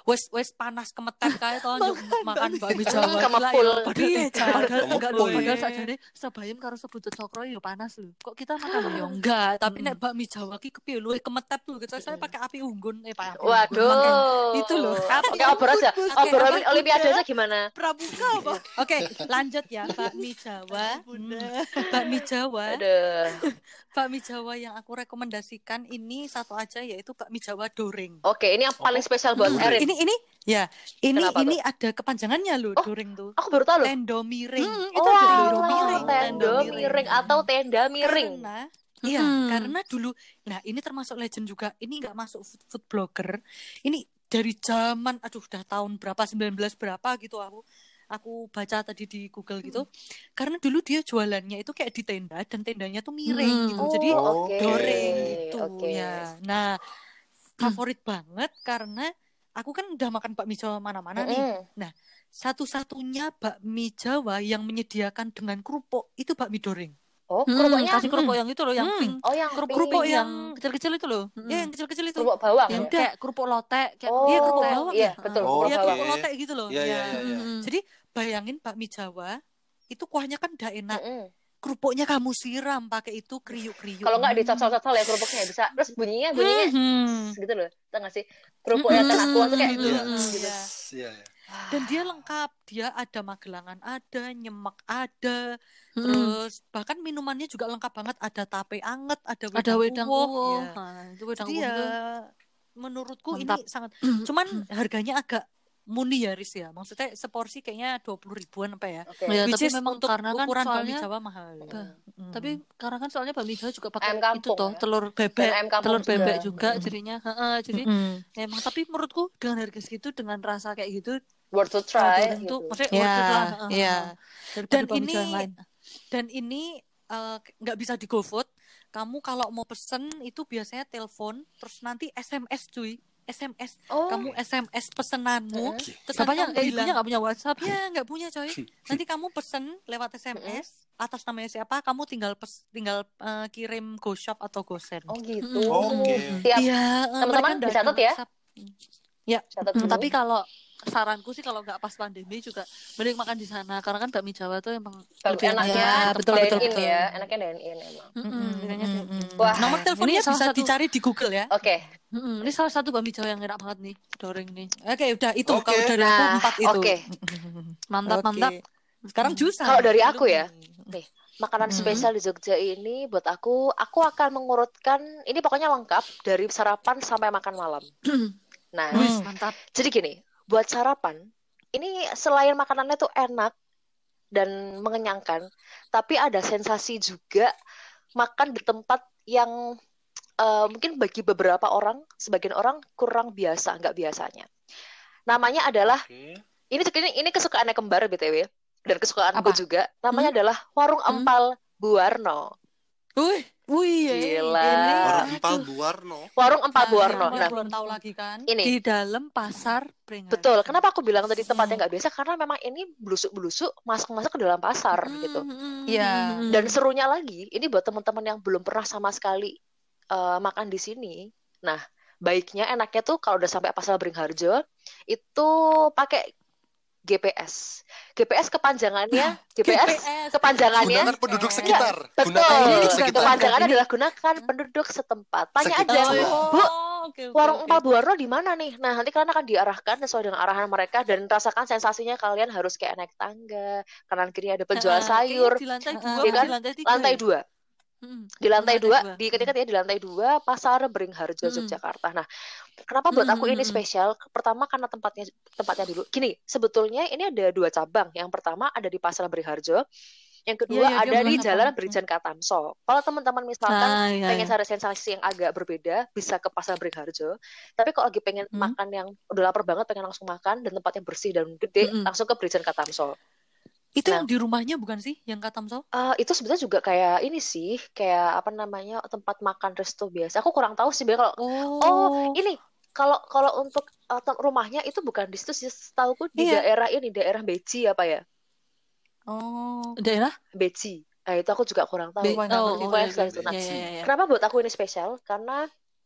Speaker 5: wes wes panas kemetet kayak toh yuk makan bakmi Jawa
Speaker 2: Hmm,
Speaker 5: gila
Speaker 2: kemepul.
Speaker 5: ya. Padahal
Speaker 1: Iya, enggak loh,
Speaker 3: boy.
Speaker 1: padahal sajane Sabayam karo sebutut cokro ya panas lho. Kok kita makan
Speaker 5: Ya
Speaker 1: ya?
Speaker 5: enggak, tapi
Speaker 1: Mm.
Speaker 5: nek bakmi Jawa ki kepiye luwih kemetet tuh gitu. Saya pakai api unggun eh pakai api unggun, pakai
Speaker 2: Waduh.
Speaker 5: itu loh.
Speaker 2: Oke, obrol aja.
Speaker 5: Apa?
Speaker 2: olimpiade aja gimana?
Speaker 5: pramuka apa? Oke, lanjut ya bakmi Jawa. Hmm, bakmi Jawa.
Speaker 2: Aduh.
Speaker 5: Bakmi Jawa yang aku rekomendasikan ini satu aja yaitu bakmi Jawa doreng.
Speaker 2: Oke, ini yang paling spesial buat. Erin.
Speaker 5: Ini ini ya, ini
Speaker 2: Kenapa
Speaker 5: ini ada kepanjangannya loh
Speaker 2: Oh,
Speaker 5: doreng tuh.
Speaker 2: Aku baru tahu loh.
Speaker 5: Tendo miring.
Speaker 1: Hmm,
Speaker 5: itu
Speaker 2: Oh,
Speaker 5: ada tendo miring.
Speaker 2: tendo miring atau tenda miring.
Speaker 5: Karena Iya,
Speaker 1: Mm-mm.
Speaker 5: karena dulu, nah ini termasuk legend juga. Ini nggak masuk food, food blogger. Ini dari zaman, aduh, udah tahun berapa, 19 berapa gitu aku, aku baca tadi di Google gitu. Karena dulu dia jualannya itu kayak di tenda dan tendanya tuh miring
Speaker 1: Mm.
Speaker 5: gitu. Jadi
Speaker 3: Oh,
Speaker 2: oke.
Speaker 5: doreng gitu
Speaker 2: Oke.
Speaker 5: ya. Nah, favorit banget karena aku kan udah makan bakmi Jawa mana-mana nih.
Speaker 2: Mm-mm.
Speaker 5: Satu-satunya bakmi Jawa yang menyediakan dengan kerupuk itu bakmi doreng.
Speaker 2: Oh,
Speaker 1: Hmm,
Speaker 2: kerupuknya
Speaker 1: kasih kerupuk yang itu loh, yang
Speaker 5: Hmm.
Speaker 1: pink.
Speaker 2: Oh, yang
Speaker 1: Kerupuk,
Speaker 5: kerupuk
Speaker 1: yang
Speaker 5: yang
Speaker 1: kecil-kecil itu loh.
Speaker 5: Ya, yang kecil-kecil itu.
Speaker 2: kerupuk bawang.
Speaker 1: yang
Speaker 5: udah.
Speaker 1: kayak kerupuk lotek, kayak
Speaker 2: Oh,
Speaker 5: Iya, kerupuk
Speaker 1: lotek.
Speaker 5: bawang
Speaker 2: iya,
Speaker 5: ya?
Speaker 2: betul.
Speaker 3: Oh,
Speaker 2: kerupuk
Speaker 5: Iya, kerupuk lotek gitu loh.
Speaker 3: Iya, iya,
Speaker 5: Ya.
Speaker 3: iya, iya.
Speaker 1: Mm-mm.
Speaker 5: Jadi bayangin bakmi Jawa itu kuahnya kan udah enak.
Speaker 2: Mm-mm.
Speaker 5: Kerupuknya kamu siram pakai itu kriuk-kriuk.
Speaker 2: Kalau nggak dicocol-cocol ya kerupuknya bisa. Terus bunyinya bunyinya
Speaker 5: Mhm.
Speaker 2: gitu loh. Tahu nggak sih? Kerupuk yang kena kuah tuh kayak
Speaker 5: Gitu.
Speaker 3: Iya.
Speaker 2: mm, gitu.
Speaker 5: Iya.
Speaker 3: Iya, iya.
Speaker 5: Dan dia lengkap. Dia ada magelangan ada, nyemek ada,
Speaker 1: Mm-mm.
Speaker 5: terus bahkan minumannya juga lengkap banget. Ada tape anget, ada wedang,
Speaker 1: ada wedang
Speaker 5: uwoh.
Speaker 1: uwoh.
Speaker 5: Iya.
Speaker 1: Nah, itu wedang
Speaker 5: Jadi ya
Speaker 1: itu.
Speaker 5: menurutku
Speaker 1: Mantap.
Speaker 5: ini sangat cuman harganya agak muni ya Riz ya. Maksudnya seporsi kayaknya 20 ribuan apa ya.
Speaker 2: Oke.
Speaker 1: Ya,
Speaker 5: Which
Speaker 1: tapi
Speaker 5: is
Speaker 1: memang
Speaker 5: untuk
Speaker 1: karena kan
Speaker 5: ukuran bakmi
Speaker 1: soalnya-
Speaker 5: Jawa mahal.
Speaker 1: Bah,
Speaker 5: Mm.
Speaker 1: Tapi karena kan soalnya bakmi Jawa juga pakai itu toh,
Speaker 2: ya.
Speaker 1: telur bebek, telur
Speaker 2: juga.
Speaker 1: bebek juga
Speaker 5: Mm-mm.
Speaker 1: jadinya. Heeh, jadi
Speaker 5: Mm-mm.
Speaker 1: emang tapi menurutku dengan harga segitu dengan rasa kayak gitu
Speaker 2: Worth to try gitu.
Speaker 1: maksudnya
Speaker 5: Ya,
Speaker 1: worth heeh,
Speaker 5: ya.
Speaker 1: heeh. Daripada
Speaker 5: Dan ini
Speaker 1: lain.
Speaker 5: Dan ini eh, nggak bisa di GoFood. Kamu kalau mau pesen itu biasanya telepon, terus nanti SMS cuy. SMS.
Speaker 2: Oh,
Speaker 5: Kamu SMS pesenanmu.
Speaker 2: Mm-mm.
Speaker 5: Terus
Speaker 1: Bapaknya eh,
Speaker 5: kamu
Speaker 1: ibunya
Speaker 5: bilang,
Speaker 1: nggak punya WhatsApp.
Speaker 5: ya nggak punya coy. Nanti kamu pesen lewat SMS atas namanya siapa, kamu tinggal pes, tinggal eh, kirim GoShop atau GoSend.
Speaker 2: oh gitu.
Speaker 1: Mm-mm.
Speaker 3: Oke.
Speaker 2: Tiap
Speaker 5: Iya, eh,
Speaker 2: Teman-teman
Speaker 5: mereka nggak ada
Speaker 2: dicatat ya.
Speaker 5: WhatsApp.
Speaker 2: catat
Speaker 1: Hmm, tapi kalau saranku sih kalau nggak pas pandemi juga mending makan di sana karena kan bakmi Jawa tuh emang
Speaker 2: Baru
Speaker 1: lebih enak
Speaker 2: enaknya
Speaker 5: Ya, betul, betul,
Speaker 2: in
Speaker 5: betul.
Speaker 2: ya, enaknya dine in emang. Wah,
Speaker 5: nomor teleponnya bisa
Speaker 1: satu-
Speaker 5: dicari di Google ya.
Speaker 2: Oke,
Speaker 1: Mm-mm, ini salah satu bakmi Jawa yang enak banget nih doreng nih
Speaker 5: Oke, udah itu
Speaker 3: Oke.
Speaker 5: kalau dari aku
Speaker 2: Nah,
Speaker 5: empat itu.
Speaker 2: oke.
Speaker 1: mantap
Speaker 5: Oke.
Speaker 1: mantap
Speaker 5: Sekarang juice.
Speaker 2: Kalau dari aku ya,
Speaker 5: nih.
Speaker 2: makanan spesial di Jogja ini buat aku, aku akan mengurutkan ini pokoknya lengkap dari sarapan sampai makan malam. Nah,
Speaker 1: Wis,
Speaker 5: Hmm.
Speaker 1: mantap
Speaker 2: jadi gini, buat sarapan ini selain makanannya tuh enak dan mengenyangkan, tapi ada sensasi juga makan di tempat yang eh, mungkin bagi beberapa orang, sebagian orang kurang biasa, nggak biasanya. Namanya adalah
Speaker 3: Oke.
Speaker 2: ini ini, ini kesukaannya kembar BTW dan kesukaanku
Speaker 5: Apa?
Speaker 2: juga. Namanya adalah Warung
Speaker 1: Hmm.
Speaker 2: Empal Buarno.
Speaker 5: Wih, wih,
Speaker 2: Gila.
Speaker 5: ini aduh.
Speaker 3: empal Buarno.
Speaker 2: Warung Empal Buarno.
Speaker 5: yang
Speaker 2: Nah,
Speaker 5: belum tahu lagi kan?
Speaker 2: ini
Speaker 1: di dalam pasar Pringharjo.
Speaker 2: betul. Kenapa aku bilang tadi tempatnya nggak biasa? Karena memang ini belusuk-belusuk masuk-masuk ke dalam pasar
Speaker 1: Hmm,
Speaker 2: gitu.
Speaker 1: hmm,
Speaker 5: Iya.
Speaker 1: hmm,
Speaker 2: Dan
Speaker 1: hmm.
Speaker 2: serunya lagi, ini buat teman-teman yang belum pernah sama sekali eh, makan di sini. Nah, baiknya enaknya tuh kalau udah sampai Pasar Beringharjo itu pakai GPS. GPS kepanjangannya GPS, kepanjangannya
Speaker 3: Gunakan penduduk sekitar.
Speaker 2: betul.
Speaker 3: Gunakan penduduk
Speaker 5: Ini
Speaker 3: sekitar.
Speaker 2: Kepanjangannya adalah gunakan penduduk setempat. Tanya
Speaker 3: Sekitar.
Speaker 2: aja,
Speaker 3: Oh.
Speaker 2: Bu,
Speaker 5: oke, oke,
Speaker 2: warung
Speaker 5: oke.
Speaker 2: Empal Buwarno di mana nih? Nah, nanti kalian akan diarahkan sesuai dengan arahan mereka dan rasakan sensasinya kalian harus kayak naik tangga, kanan kiri ada penjual sayur,
Speaker 1: di lantai dua, apa
Speaker 2: kan?
Speaker 1: di lantai tiga
Speaker 2: lantai
Speaker 1: ya?
Speaker 2: dua. Di lantai dua,
Speaker 1: dua.
Speaker 2: di ketika dia di lantai dua Pasar Beringharjo
Speaker 1: Hmm.
Speaker 2: Yogyakarta. Nah, kenapa buat aku ini
Speaker 1: Hmm.
Speaker 2: spesial? Pertama karena tempatnya tempatnya dulu. Gini, sebetulnya ini ada dua cabang. Yang pertama ada di Pasar Beringharjo. Yang kedua
Speaker 1: Iya, iya, dia
Speaker 2: ada di Jalan
Speaker 1: apa?
Speaker 2: Berijan Katamso. Kalau teman-teman misalkan
Speaker 1: Ah, iya,
Speaker 2: pengen cari sensasi yang agak berbeda, bisa ke Pasar Beringharjo. Tapi kalau lagi pengen
Speaker 1: Hmm.
Speaker 2: makan yang udah lapar banget, pengen langsung makan dan tempatnya bersih dan gede,
Speaker 1: Mm-mm.
Speaker 2: langsung ke Berijan Katamso.
Speaker 5: Itu
Speaker 2: Nah.
Speaker 5: yang di rumahnya bukan sih yang Katamso?
Speaker 2: Eh, itu sebenarnya juga kayak ini sih, kayak apa namanya tempat makan resto biasa. Aku kurang tahu sih, kalau
Speaker 5: Oh,
Speaker 2: Oh, ini kalau kalau untuk uh, rumahnya itu bukan di situ sih, setahuku di
Speaker 5: Iya.
Speaker 2: daerah ini, daerah Beji apa ya?
Speaker 5: oh,
Speaker 1: Daerah?
Speaker 2: Beji. Nah, itu aku juga kurang tahu.
Speaker 1: Be- oh, oh, iya, iya, iya,
Speaker 2: Nah,
Speaker 1: iya, iya, iya.
Speaker 2: Kenapa buat aku ini spesial? Karena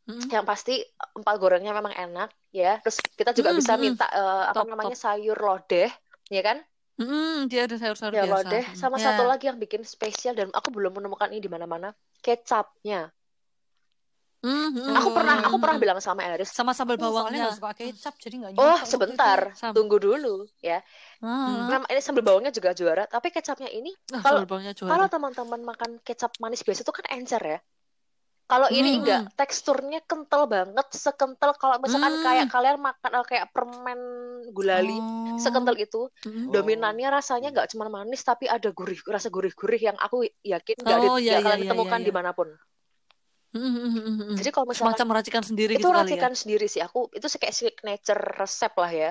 Speaker 1: Mm-mm.
Speaker 2: yang pasti empal gorengnya memang enak ya. Terus kita juga
Speaker 1: Mm,
Speaker 2: bisa minta uh, apa
Speaker 1: Top,
Speaker 2: namanya sayur lodeh, ya kan?
Speaker 1: Mm-mm, dia ada sayur-sayur
Speaker 2: Ya
Speaker 1: biasa. Mm.
Speaker 2: Sama
Speaker 5: Ya.
Speaker 2: satu lagi yang bikin spesial dan aku belum menemukan ini di mana-mana, kecapnya.
Speaker 1: Mm-mm.
Speaker 2: Aku pernah aku pernah bilang sama Eris,
Speaker 1: sama sambal bawangnya.
Speaker 5: nggak suka kecap, jadi nggak
Speaker 2: oh sebentar,
Speaker 5: itu.
Speaker 2: Tunggu dulu ya. Memang ini sambal bawangnya juga juara, tapi kecapnya ini
Speaker 1: Ah,
Speaker 2: Kalau-. Kalau teman-teman makan kecap manis biasa itu kan encer ya. Kalau ini
Speaker 1: Hmm.
Speaker 2: enggak, teksturnya kental banget, sekental kalau misalkan
Speaker 1: Hmm.
Speaker 2: kayak kalian makan eh, kayak permen gulali,
Speaker 5: Oh.
Speaker 2: sekental itu,
Speaker 1: Mm-mm.
Speaker 2: dominannya rasanya nggak cuma manis tapi ada gurih, rasa gurih-gurih yang aku yakin nggak di-
Speaker 1: Oh,
Speaker 2: nggak
Speaker 1: iya,
Speaker 2: kalian
Speaker 1: iya, iya,
Speaker 2: ditemukan
Speaker 1: iya.
Speaker 2: di mana pun.
Speaker 1: Mm-mm.
Speaker 2: Jadi kalau misalkan
Speaker 1: semacam meracikan sendiri
Speaker 2: itu
Speaker 1: gitu kali ya.
Speaker 2: racikan sendiri sih, aku itu sih kayak signature resep lah ya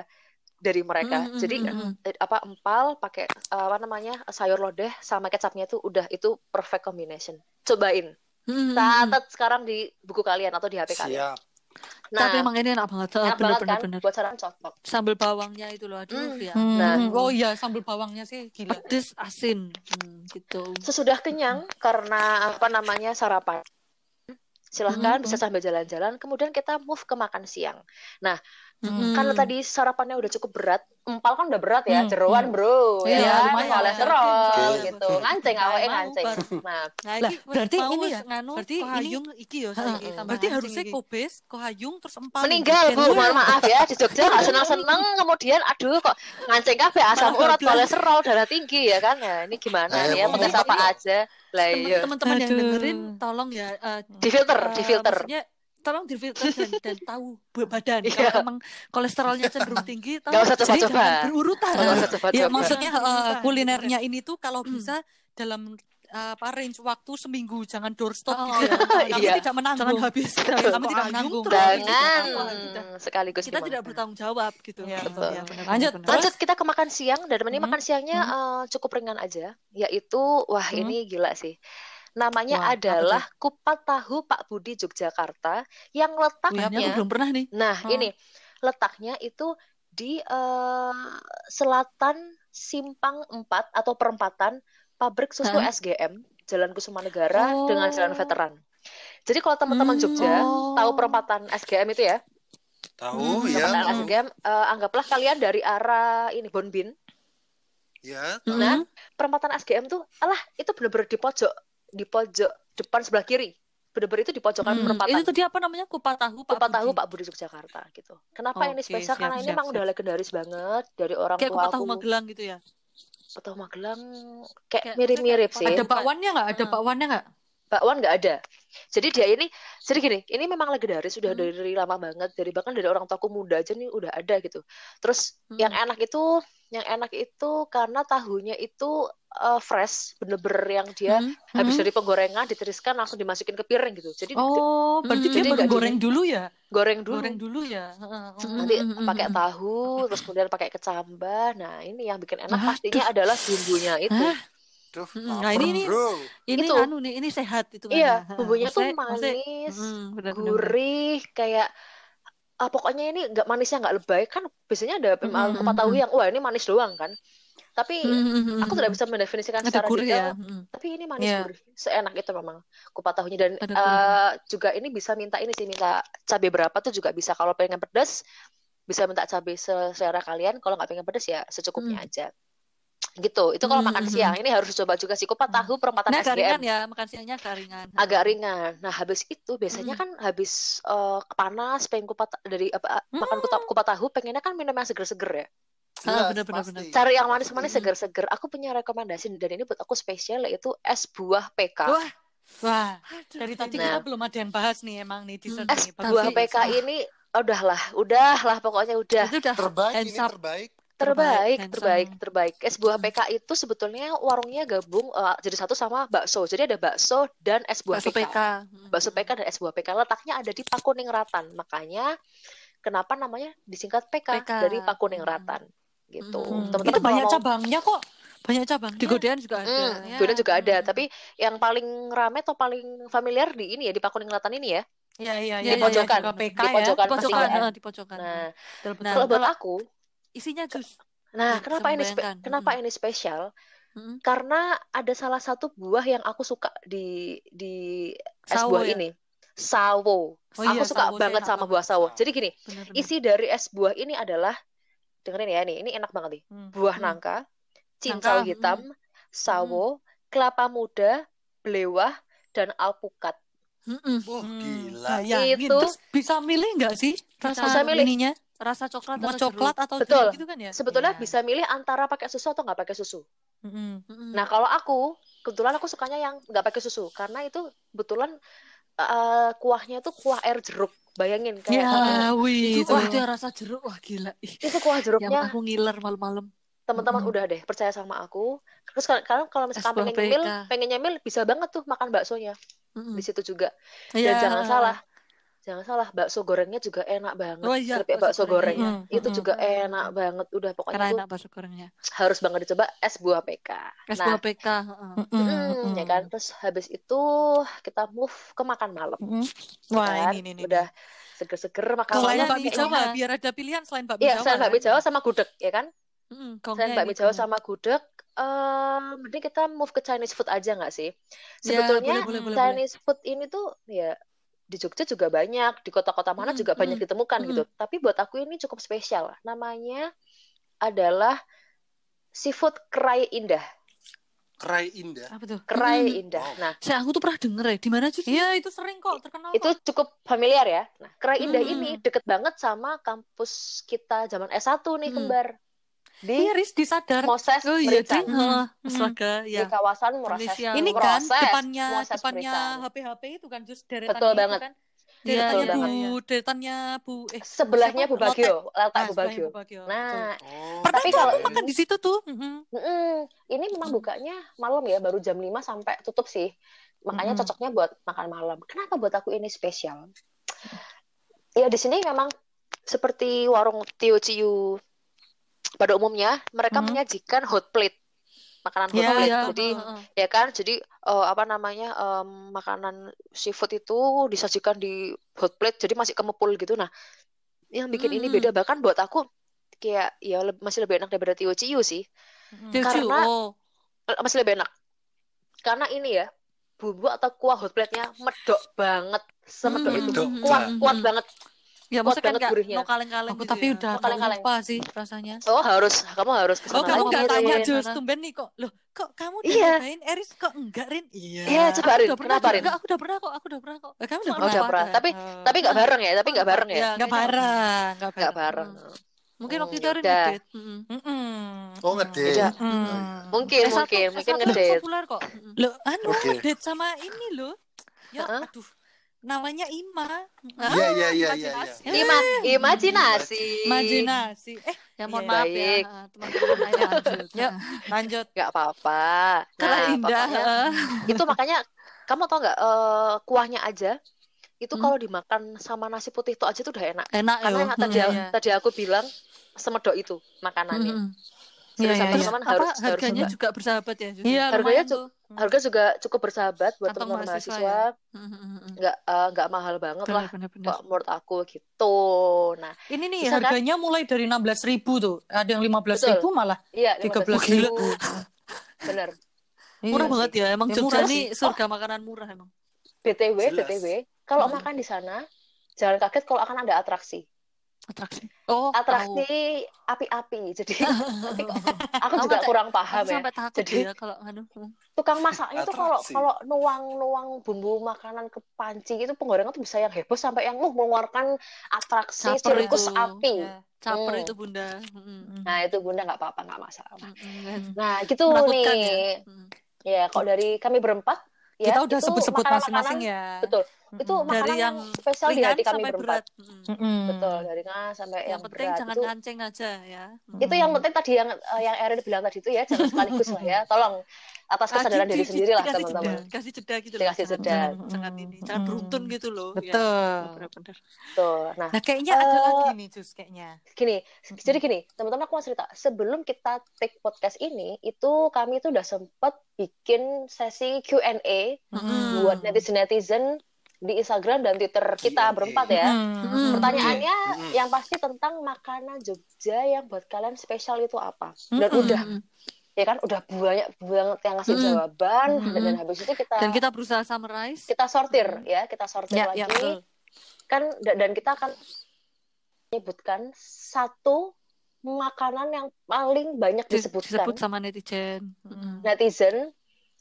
Speaker 2: dari mereka.
Speaker 1: Mm-mm,
Speaker 2: Jadi
Speaker 1: mm-mm.
Speaker 2: eh, apa empal pakai eh, apa namanya sayur lodeh sama kecapnya itu udah itu perfect combination. Cobain.
Speaker 1: Mm-mm.
Speaker 2: catat sekarang di buku kalian atau di HP kalian.
Speaker 3: Siap.
Speaker 2: Nah,
Speaker 1: Tapi emang ini enak banget.
Speaker 2: enak
Speaker 1: bener,
Speaker 2: banget
Speaker 1: bener,
Speaker 2: kan?
Speaker 1: bener.
Speaker 2: Buat saran cocok.
Speaker 1: Sambal bawangnya itu loh, aduh
Speaker 2: Hmm.
Speaker 1: ya.
Speaker 5: Hmm,
Speaker 2: Nah.
Speaker 5: oh iya sambal bawangnya sih gila.
Speaker 1: Pedes, asin, Hmm, gitu.
Speaker 2: Sesudah kenyang karena apa namanya sarapan, silahkan
Speaker 1: Mhm.
Speaker 2: bisa sambil jalan-jalan. Kemudian kita move ke makan siang. Nah,
Speaker 1: Mm-mm.
Speaker 2: karena tadi sarapannya udah cukup berat, empal kan udah berat ya,
Speaker 5: Hmm,
Speaker 2: jeroan bro,
Speaker 1: Iya,
Speaker 2: ya kan,
Speaker 1: lumayan.
Speaker 2: kolesterol
Speaker 3: Oke.
Speaker 2: gitu, nganceng
Speaker 1: mau,
Speaker 2: nganceng. Nah,
Speaker 5: Lah,
Speaker 1: iki
Speaker 5: berarti ini ya,
Speaker 1: nganu
Speaker 5: berarti
Speaker 1: kohayung iki ya saiki
Speaker 2: heeh.
Speaker 1: tambah
Speaker 5: Berarti harusnya
Speaker 1: iki.
Speaker 5: kobes, kohayung, terus empal.
Speaker 2: meninggal bu, mohon maaf ya di Jogja nggak seneng-seneng, kemudian aduh kok nganceng kafe asam urat, kolesterol, darah tinggi ya kan, nah ini gimana
Speaker 3: Eh,
Speaker 2: nih ya, apa
Speaker 3: apa?
Speaker 2: aja, lah iya.
Speaker 1: Teman-teman yang dengerin tolong ya eh,
Speaker 2: Di filter,
Speaker 1: eh,
Speaker 2: di filter.
Speaker 1: maksudnya tolong di filter dan, dan tahu badan.
Speaker 2: Iya.
Speaker 1: Kalau emang kolesterolnya cenderung tinggi,
Speaker 2: Nggak usah
Speaker 1: jadi
Speaker 2: coba-coba.
Speaker 1: jangan berurutan.
Speaker 2: Usah.
Speaker 5: Ya maksudnya eh,
Speaker 1: berurutan,
Speaker 5: kulinernya ini tuh kalau
Speaker 1: Hmm.
Speaker 5: bisa dalam eh, apa range waktu seminggu jangan doorstop
Speaker 1: Oh,
Speaker 5: gitu.
Speaker 1: iya.
Speaker 5: Kami
Speaker 2: Iya.
Speaker 5: tidak menanggung.
Speaker 1: Jangan habis
Speaker 5: Kami tidak menanggung.
Speaker 2: Jangan
Speaker 1: kita,
Speaker 2: sekaligus
Speaker 1: kita tidak bertanggung jawab gitu.
Speaker 5: Iya,
Speaker 2: betul.
Speaker 1: Iya, benar,
Speaker 5: Lanjut,
Speaker 1: benar, benar.
Speaker 2: Lanjut kita ke makan siang dan ini
Speaker 5: Hmm.
Speaker 2: makan siangnya eh, cukup ringan aja, yaitu wah
Speaker 5: Hmm.
Speaker 2: ini gila sih. Namanya
Speaker 1: Wah,
Speaker 2: adalah kupat tahu Pak Budi Yogyakarta yang letaknya,
Speaker 1: belum pernah nih.
Speaker 2: nah
Speaker 5: Oh.
Speaker 2: ini letaknya itu di eh, selatan Simpang 4 atau perempatan pabrik susu
Speaker 1: Hah?
Speaker 2: SGM Jalan Kusuma Negara
Speaker 1: Oh.
Speaker 2: dengan Jalan Veteran. Jadi kalau teman-teman
Speaker 1: Hmm,
Speaker 2: Jogja
Speaker 1: oh.
Speaker 2: tahu perempatan SGM itu ya,
Speaker 3: Tahu
Speaker 1: Hmm,
Speaker 3: ya.
Speaker 2: perempatan
Speaker 1: Hmm.
Speaker 2: SGM eh, anggaplah kalian dari arah ini Bonbin
Speaker 3: Ya.
Speaker 1: Mm-mm.
Speaker 2: Nah, perempatan SGM tuh, alah itu bener-bener di pojok, di pojok depan sebelah kiri. Bener-bener itu di pojokan
Speaker 1: Hmm,
Speaker 2: perempatan.
Speaker 1: Itu tadi apa namanya? Kupat tahu Pak
Speaker 2: Kupat tahu
Speaker 1: Budi.
Speaker 2: Pak Budi Yogyakarta gitu. Kenapa ini
Speaker 1: Oke,
Speaker 2: spesial?
Speaker 1: siap,
Speaker 2: Karena ini
Speaker 1: siap,
Speaker 2: emang
Speaker 1: siap.
Speaker 2: udah legendaris banget dari orang
Speaker 1: Kayak
Speaker 2: tua
Speaker 1: kupat tahu. Magelang gitu ya.
Speaker 2: Tahu Magelang kayak mirip-mirip sih.
Speaker 5: Ada bakwannya nggak? Ada bakwannya nggak?
Speaker 2: Bakwan nggak ada. Jadi dia ini, jadi gini, ini memang legendaris sudah
Speaker 1: Hmm.
Speaker 2: dari lama banget. Dari bahkan dari orang tuaku muda aja nih udah ada gitu. Terus
Speaker 1: Hmm.
Speaker 2: yang enak itu, yang enak itu karena tahunya itu uh, fresh, bener-bener yang dia
Speaker 1: Hmm.
Speaker 2: habis
Speaker 5: Hmm.
Speaker 2: dari penggorengan ditiriskan langsung dimasukin ke piring gitu. Jadi
Speaker 5: Oh, berarti
Speaker 1: Hmm,
Speaker 5: dia
Speaker 2: jadi
Speaker 5: baru goreng dulu ya?
Speaker 2: goreng dulu.
Speaker 5: Goreng dulu ya.
Speaker 1: Hmm.
Speaker 2: Nanti pakai tahu, terus kemudian pakai kecambah. Nah, ini yang bikin enak
Speaker 1: Aduh.
Speaker 2: pastinya adalah bumbunya itu.
Speaker 1: Hah?
Speaker 3: Duh,
Speaker 1: Mm,
Speaker 3: lapar,
Speaker 1: nah, ini- ini-
Speaker 3: bro.
Speaker 1: Ini
Speaker 2: Itu.
Speaker 1: anu nih, ini sehat itu kan.
Speaker 2: Iya,
Speaker 1: ya.
Speaker 2: bumbunya tuh manis,
Speaker 1: Mm, benar, benar, benar.
Speaker 2: gurih, kayak ah, pokoknya ini nggak manisnya nggak lebay kan biasanya ada
Speaker 1: Mm-mm,
Speaker 2: kupat tahu yang wah ini manis doang kan. tapi
Speaker 1: Hmm,
Speaker 2: aku tidak bisa mendefinisikan
Speaker 1: ada
Speaker 2: secara
Speaker 1: ya.
Speaker 2: detail
Speaker 1: Hmm.
Speaker 2: tapi ini manis
Speaker 5: Iya.
Speaker 2: gurih seenak itu memang kupat tahunya dan eh, juga ini bisa minta ini sih minta cabai berapa tuh juga bisa kalau pengen pedas bisa minta cabai selera kalian kalau nggak pengen pedas ya secukupnya
Speaker 1: Hmm.
Speaker 2: aja gitu itu kalau
Speaker 1: Hmm,
Speaker 2: makan
Speaker 1: hmm,
Speaker 2: siang ini harus coba juga sih kupat
Speaker 1: Hmm.
Speaker 2: tahu perempatan
Speaker 1: Nah, agak ringan
Speaker 2: SGM
Speaker 1: ya, makan siangnya agak ringan.
Speaker 2: agak ringan nah habis itu biasanya
Speaker 1: Hmm.
Speaker 2: kan habis eh, panas pengen kupat dari apa makan kupat, kupat tahu pengennya kan minum yang seger-seger ya
Speaker 1: Ah,
Speaker 3: pasti.
Speaker 1: benar.
Speaker 2: cari yang manis-manis
Speaker 1: Hmm.
Speaker 2: seger-seger aku punya rekomendasi dan ini buat aku spesial yaitu es buah PK
Speaker 1: Wah,
Speaker 5: Wah,
Speaker 1: aduh,
Speaker 5: dari tadi
Speaker 2: Nah.
Speaker 5: kita belum ada yang bahas nih emang nih di
Speaker 1: Hmm.
Speaker 5: sini.
Speaker 2: es buah PK ini udahlah udahlah pokoknya udah
Speaker 1: itu udah
Speaker 3: Terbaik ini
Speaker 1: up.
Speaker 3: Terbaik.
Speaker 2: terbaik terbaik
Speaker 1: up.
Speaker 2: terbaik es buah
Speaker 1: Hmm.
Speaker 2: PK itu sebetulnya warungnya gabung eh, jadi satu sama bakso jadi ada bakso dan es buah
Speaker 1: Bakso
Speaker 2: PK.
Speaker 1: PK. Hmm.
Speaker 2: bakso PK dan es buah PK letaknya ada di Pakuningratan makanya kenapa namanya disingkat PK,
Speaker 1: PK.
Speaker 2: dari Pakuningratan gitu
Speaker 1: Hmm.
Speaker 2: teman-teman
Speaker 5: Itu banyak
Speaker 2: mau-
Speaker 5: cabangnya kok. Banyak cabangnya.
Speaker 1: Di Godean juga ada.
Speaker 2: Hmm,
Speaker 1: ya.
Speaker 2: Godean juga ada
Speaker 1: Hmm.
Speaker 2: tapi yang paling rame atau paling familiar di ini ya di Pakuningratan ini ya
Speaker 5: Iya, iya,
Speaker 1: Di
Speaker 5: iya.
Speaker 2: pojokan.
Speaker 5: Juga PK
Speaker 2: Di
Speaker 5: ya.
Speaker 2: pojokan
Speaker 1: di pojokan, eh, di pojokan.
Speaker 2: nah
Speaker 5: Betul, betul.
Speaker 1: Nah,
Speaker 2: kalau buat aku
Speaker 1: isinya jus.
Speaker 2: nah
Speaker 1: bisa
Speaker 2: kenapa ini kenapa ini spesial
Speaker 1: Mm-mm.
Speaker 2: karena ada salah satu buah yang aku suka di di es
Speaker 1: Sawo
Speaker 2: buah
Speaker 1: ya?
Speaker 2: ini sawo
Speaker 1: Oh
Speaker 2: aku
Speaker 1: iya,
Speaker 2: suka
Speaker 1: sawo
Speaker 2: banget sama buah sawo jadi gini
Speaker 1: Benar-benar.
Speaker 2: isi dari es buah ini adalah dengerin ya nih ini enak banget nih
Speaker 5: Hmm.
Speaker 2: buah
Speaker 1: Hmm.
Speaker 2: nangka cincau
Speaker 1: Nangka,
Speaker 2: hitam sawo kelapa muda belewah dan alpukat.
Speaker 3: Wah,
Speaker 5: Hmm,
Speaker 3: gila.
Speaker 5: bayangin.
Speaker 2: Itu-
Speaker 5: Terus bisa milih nggak sih rasa
Speaker 2: Bisa milih.
Speaker 5: ininya?
Speaker 1: Rasa coklat
Speaker 5: Mau
Speaker 1: atau
Speaker 5: coklat atau
Speaker 2: Betul.
Speaker 5: gitu kan ya?
Speaker 2: sebetulnya
Speaker 5: Iya.
Speaker 2: bisa milih antara pakai susu atau nggak pakai susu.
Speaker 5: Mm-mm.
Speaker 2: Nah, kalau aku, kebetulan aku sukanya yang nggak pakai susu karena itu kebetulan eh, kuahnya itu kuah air jeruk. Bayangin kayak
Speaker 5: Ya, wih.
Speaker 1: itu
Speaker 5: itu.
Speaker 1: wah dia rasa jeruk wah gila.
Speaker 2: Itu kuah
Speaker 1: Yang
Speaker 2: jeruknya
Speaker 1: aku ngiler malam-malam.
Speaker 2: teman-teman
Speaker 1: Mm-mm.
Speaker 2: udah deh percaya sama aku. Terus kal- kalian kalau misalkan pengen nyemil, pengen nyemil bisa banget tuh makan baksonya
Speaker 1: Mm-mm.
Speaker 2: di situ juga.
Speaker 1: Iya.
Speaker 2: Dan jangan salah, jangan salah bakso gorengnya juga enak banget.
Speaker 1: Oh iya, bakso
Speaker 2: bakso gorengnya
Speaker 5: gorengnya.
Speaker 2: itu
Speaker 5: Mm-mm.
Speaker 2: juga enak banget. Udah
Speaker 1: Karena
Speaker 2: pokoknya tuh
Speaker 1: enak bakso gorengnya.
Speaker 2: harus banget dicoba es buah PK.
Speaker 1: Es
Speaker 2: Nah,
Speaker 1: buah PK. heeh.
Speaker 5: Mm-mm,
Speaker 2: mm,
Speaker 5: mm-mm.
Speaker 2: ya kan. Terus habis itu kita move ke makan malam. Ya
Speaker 5: Wah,
Speaker 2: kan?
Speaker 5: ini, ini, ini.
Speaker 2: udah seger-seger makan
Speaker 5: Selain
Speaker 2: malam
Speaker 5: bakmi
Speaker 1: nih,
Speaker 5: Jawa,
Speaker 1: iya.
Speaker 5: biar ada pilihan selain bakmi
Speaker 2: Iya,
Speaker 5: Jawa.
Speaker 2: selain bakmi
Speaker 5: kan?
Speaker 2: Jawa sama gudeg, ya kan?
Speaker 1: Mm-mm,
Speaker 2: Selain bakmi
Speaker 1: ini
Speaker 2: Jawa sama gudeg, eh mending kita move ke Chinese food aja nggak sih?
Speaker 1: Ya,
Speaker 2: Sebetulnya
Speaker 1: boleh, boleh, boleh,
Speaker 2: Chinese food ini tuh ya di Jogja juga banyak, di kota-kota mana
Speaker 1: Mm,
Speaker 2: juga banyak
Speaker 1: mm,
Speaker 2: ditemukan
Speaker 1: mm.
Speaker 2: gitu. Tapi buat aku ini cukup spesial. Namanya adalah seafood kerai indah.
Speaker 3: Kerai indah.
Speaker 1: Apa tuh?
Speaker 2: Kerai
Speaker 1: Mm-mm.
Speaker 2: indah.
Speaker 3: Wow.
Speaker 2: Nah,
Speaker 1: Saya aku tuh pernah denger ya. Di mana sih?
Speaker 5: Iya, itu sering kok terkenal
Speaker 2: itu
Speaker 5: kok.
Speaker 2: cukup familiar ya. Nah, kerai indah
Speaker 1: Mm.
Speaker 2: ini deket banget sama kampus kita zaman S1 nih,
Speaker 1: Mm.
Speaker 2: kembar. Di
Speaker 5: Iya, Riz, disadar.
Speaker 2: Moses
Speaker 1: Oh iya. Heeh,
Speaker 5: Mm-mm.
Speaker 1: Astaga,
Speaker 2: di
Speaker 1: ya.
Speaker 2: kawasan Moses.
Speaker 1: Indonesia.
Speaker 5: Ini kan
Speaker 2: Proses,
Speaker 5: depannya
Speaker 2: proses
Speaker 5: depannya. HP-HP itu kan just deretannya
Speaker 2: Betul
Speaker 5: itu
Speaker 2: banget.
Speaker 5: kan.
Speaker 1: Iya,
Speaker 5: Deretannya
Speaker 2: betul
Speaker 5: Bu,
Speaker 1: banget.
Speaker 5: deretannya Bu eh
Speaker 2: Sebelahnya? Bu Bagio, letak
Speaker 5: Ah,
Speaker 2: Bu Bagio. Nah,
Speaker 3: Oh,
Speaker 5: Pernah
Speaker 2: Tapi
Speaker 5: tuh
Speaker 2: kalau-
Speaker 5: aku makan di situ tuh. Mm-mm.
Speaker 2: mm-mm, ini memang bukanya malam ya, baru jam 5 sampai tutup sih. Makanya
Speaker 5: Mm-mm.
Speaker 2: cocoknya buat makan malam. Kenapa buat aku ini spesial? Ya di sini memang seperti warung Tio Ciu pada umumnya, mereka
Speaker 5: Hmm.
Speaker 2: menyajikan hot plate. Makanan hot
Speaker 5: Ya,
Speaker 2: plate.
Speaker 1: Iya,
Speaker 2: Jadi
Speaker 1: heeh.
Speaker 2: ya kan jadi eh, apa namanya em, makanan seafood itu disajikan di hot plate jadi masih kemepul gitu nah yang bikin ini
Speaker 1: Mm-mm.
Speaker 2: beda bahkan buat aku kayak ya le- masih lebih enak daripada tio ciu sih.
Speaker 1: Cucu,
Speaker 2: Karena-
Speaker 1: oh.
Speaker 2: Eh, masih lebih enak karena ini ya bumbu atau kuah hot plate-nya medok banget semedok
Speaker 1: Mm,
Speaker 2: itu kuat kuat banget
Speaker 1: Ya, maksudnya kan
Speaker 2: banget
Speaker 1: nggak
Speaker 2: gurihnya.
Speaker 1: no kaleng-kaleng
Speaker 5: Aku
Speaker 1: gitu
Speaker 5: tapi
Speaker 1: ya.
Speaker 5: udah
Speaker 2: Oh, kaleng-kaleng.
Speaker 5: lupa sih rasanya.
Speaker 2: oh harus kamu harus
Speaker 5: Oh,
Speaker 2: ke sana
Speaker 5: kamu
Speaker 2: lagi
Speaker 5: nggak tanya
Speaker 2: Rin.
Speaker 5: Jus, tumben nih kok. Loh, kok kamu udah
Speaker 2: Iya.
Speaker 5: nyobain Eris kok enggak, Rin? Iya.
Speaker 2: Iya, coba Rin
Speaker 1: udah pernah
Speaker 2: kenapa Rin
Speaker 1: juga, aku udah pernah kok, aku udah pernah kok.
Speaker 5: Eh, kamu udah
Speaker 2: Oh,
Speaker 5: pernah?
Speaker 2: udah pernah. Tapi
Speaker 5: Oh.
Speaker 2: tapi nggak bareng ya tapi nggak bareng ya
Speaker 1: Iya,
Speaker 5: nggak bareng, nggak bareng.
Speaker 1: Mungkin waktu itu Rin. Mm-mm.
Speaker 3: oh.
Speaker 5: Mm.
Speaker 2: mungkin
Speaker 1: S1
Speaker 2: mungkin mungkin
Speaker 1: S1
Speaker 2: ngedate
Speaker 1: populer kok.
Speaker 5: Loh, anu date sama ini loh. Ya, aduh. Namanya Ima.
Speaker 3: Iya iya iya iya.
Speaker 1: imajinasi.
Speaker 3: iya.
Speaker 2: Ima imajinasi
Speaker 5: Imajinasi. Eh,
Speaker 1: Ya mohon
Speaker 5: Iya.
Speaker 1: maaf
Speaker 2: Baik.
Speaker 1: ya teman-teman lanjut.
Speaker 5: Yuk. lanjut.
Speaker 2: nggak apa-apa nah
Speaker 1: indah.
Speaker 2: pokoknya itu makanya kamu tau nggak eh, kuahnya aja itu
Speaker 1: Hmm.
Speaker 2: kalau dimakan sama nasi putih itu aja tuh udah enak
Speaker 1: Enak
Speaker 2: karena yang tadi
Speaker 5: Hmm,
Speaker 2: aku,
Speaker 5: iya.
Speaker 2: tadi aku bilang semedok itu makanannya.
Speaker 5: Iya,
Speaker 2: Seriusan,
Speaker 5: iya, iya.
Speaker 2: teman-teman harus
Speaker 1: Apa
Speaker 2: harus
Speaker 1: harganya juga bersahabat ya? Jus?
Speaker 5: Iya,
Speaker 2: harganya
Speaker 1: tuh.
Speaker 2: Harga juga cukup bersahabat buat teman-teman
Speaker 1: mahasiswa
Speaker 2: mahasiswa
Speaker 1: Mm, mm, mm, mm.
Speaker 2: nggak eh, nggak mahal banget lah
Speaker 1: Benar, benar, benar.
Speaker 2: kok menurut aku gitu nah
Speaker 5: Ini nih
Speaker 2: kan?
Speaker 5: harganya mulai dari 16.000 tuh. Ada yang 15.000 malah.
Speaker 2: iya
Speaker 5: 13
Speaker 2: 15.000 bener
Speaker 1: Murah
Speaker 5: Iya
Speaker 1: banget
Speaker 5: sih.
Speaker 1: ya, emang
Speaker 5: Ya,
Speaker 1: Jogja
Speaker 5: murah
Speaker 1: nih
Speaker 2: sih.
Speaker 1: surga makanan murah emang.
Speaker 2: btw
Speaker 3: Jelas.
Speaker 2: btw kalau
Speaker 1: Hmm.
Speaker 2: makan di sana jangan kaget kalau akan ada atraksi
Speaker 1: Atraksi. Oh,
Speaker 2: atraksi api-api jadi aku juga kurang paham
Speaker 1: Aku
Speaker 2: ya Jadi-
Speaker 1: ya kalau anu. Hmm.
Speaker 2: tukang masaknya tuh kalau kalau nuang-nuang bumbu makanan ke panci itu penggorengan tuh bisa yang heboh sampai yang uh, mengeluarkan atraksi
Speaker 1: Caper
Speaker 2: sirkus
Speaker 1: itu.
Speaker 2: api
Speaker 5: Ya.
Speaker 1: Caper
Speaker 2: Hmm.
Speaker 1: itu Bunda. Mm,
Speaker 2: nah itu bunda nggak apa-apa nggak masalah
Speaker 1: mm, mm.
Speaker 2: nah gitu
Speaker 1: Menakutkan
Speaker 2: nih
Speaker 1: ya. Mm.
Speaker 2: ya kalau dari kami berempat ya
Speaker 5: Kita udah sebut-sebut masing-masing ya.
Speaker 2: betul itu makanan
Speaker 1: Dari
Speaker 2: yang
Speaker 1: yang
Speaker 2: spesial di hati kami berempat
Speaker 1: berat. Mm.
Speaker 5: Mm-mm.
Speaker 2: betul dari ringan sampai yang,
Speaker 1: Yang penting
Speaker 2: berat
Speaker 1: jangan
Speaker 2: itu
Speaker 1: nganceng aja ya. Mm.
Speaker 2: itu yang penting tadi yang eh, yang Erin bilang tadi itu ya jangan sekaligus lah ya tolong atas kesadaran
Speaker 1: Di-
Speaker 2: diri
Speaker 1: di-
Speaker 2: sendiri lah teman-teman
Speaker 1: Kasih jeda gitu loh.
Speaker 2: Dikasih
Speaker 1: Jangan-
Speaker 2: jeda.
Speaker 1: Jangan, jangan ini, jangan beruntun gitu loh. Ya.
Speaker 5: Betul.
Speaker 1: Bener-bener.
Speaker 2: tuh nah
Speaker 5: Nah, kayaknya ada
Speaker 2: Eh,
Speaker 5: lagi nih, Jus, kayaknya.
Speaker 2: gini jadi gini teman-teman aku mau cerita sebelum kita take podcast ini itu kami itu udah sempet bikin sesi Q&A
Speaker 1: Mm.
Speaker 2: buat netizen-netizen di Instagram dan Twitter kita
Speaker 3: Q&A.
Speaker 2: berempat ya
Speaker 5: Mm.
Speaker 2: pertanyaannya
Speaker 3: Mm.
Speaker 2: yang pasti tentang makanan Jogja yang buat kalian spesial itu apa dan
Speaker 5: Mm-mm.
Speaker 2: udah
Speaker 1: Mm.
Speaker 2: ya kan udah banyak banget yang ngasih
Speaker 1: Mm-mm.
Speaker 2: jawaban dan,
Speaker 1: Mm-mm.
Speaker 2: dan habis itu kita
Speaker 1: Dan kita berusaha summarize.
Speaker 2: kita sortir ya kita sortir
Speaker 5: Ya,
Speaker 2: lagi
Speaker 5: ya, betul.
Speaker 2: kan da- dan kita akan menyebutkan satu makanan yang paling banyak
Speaker 1: Di-
Speaker 2: disebutkan
Speaker 1: disebut sama netizen. Mm.
Speaker 2: netizen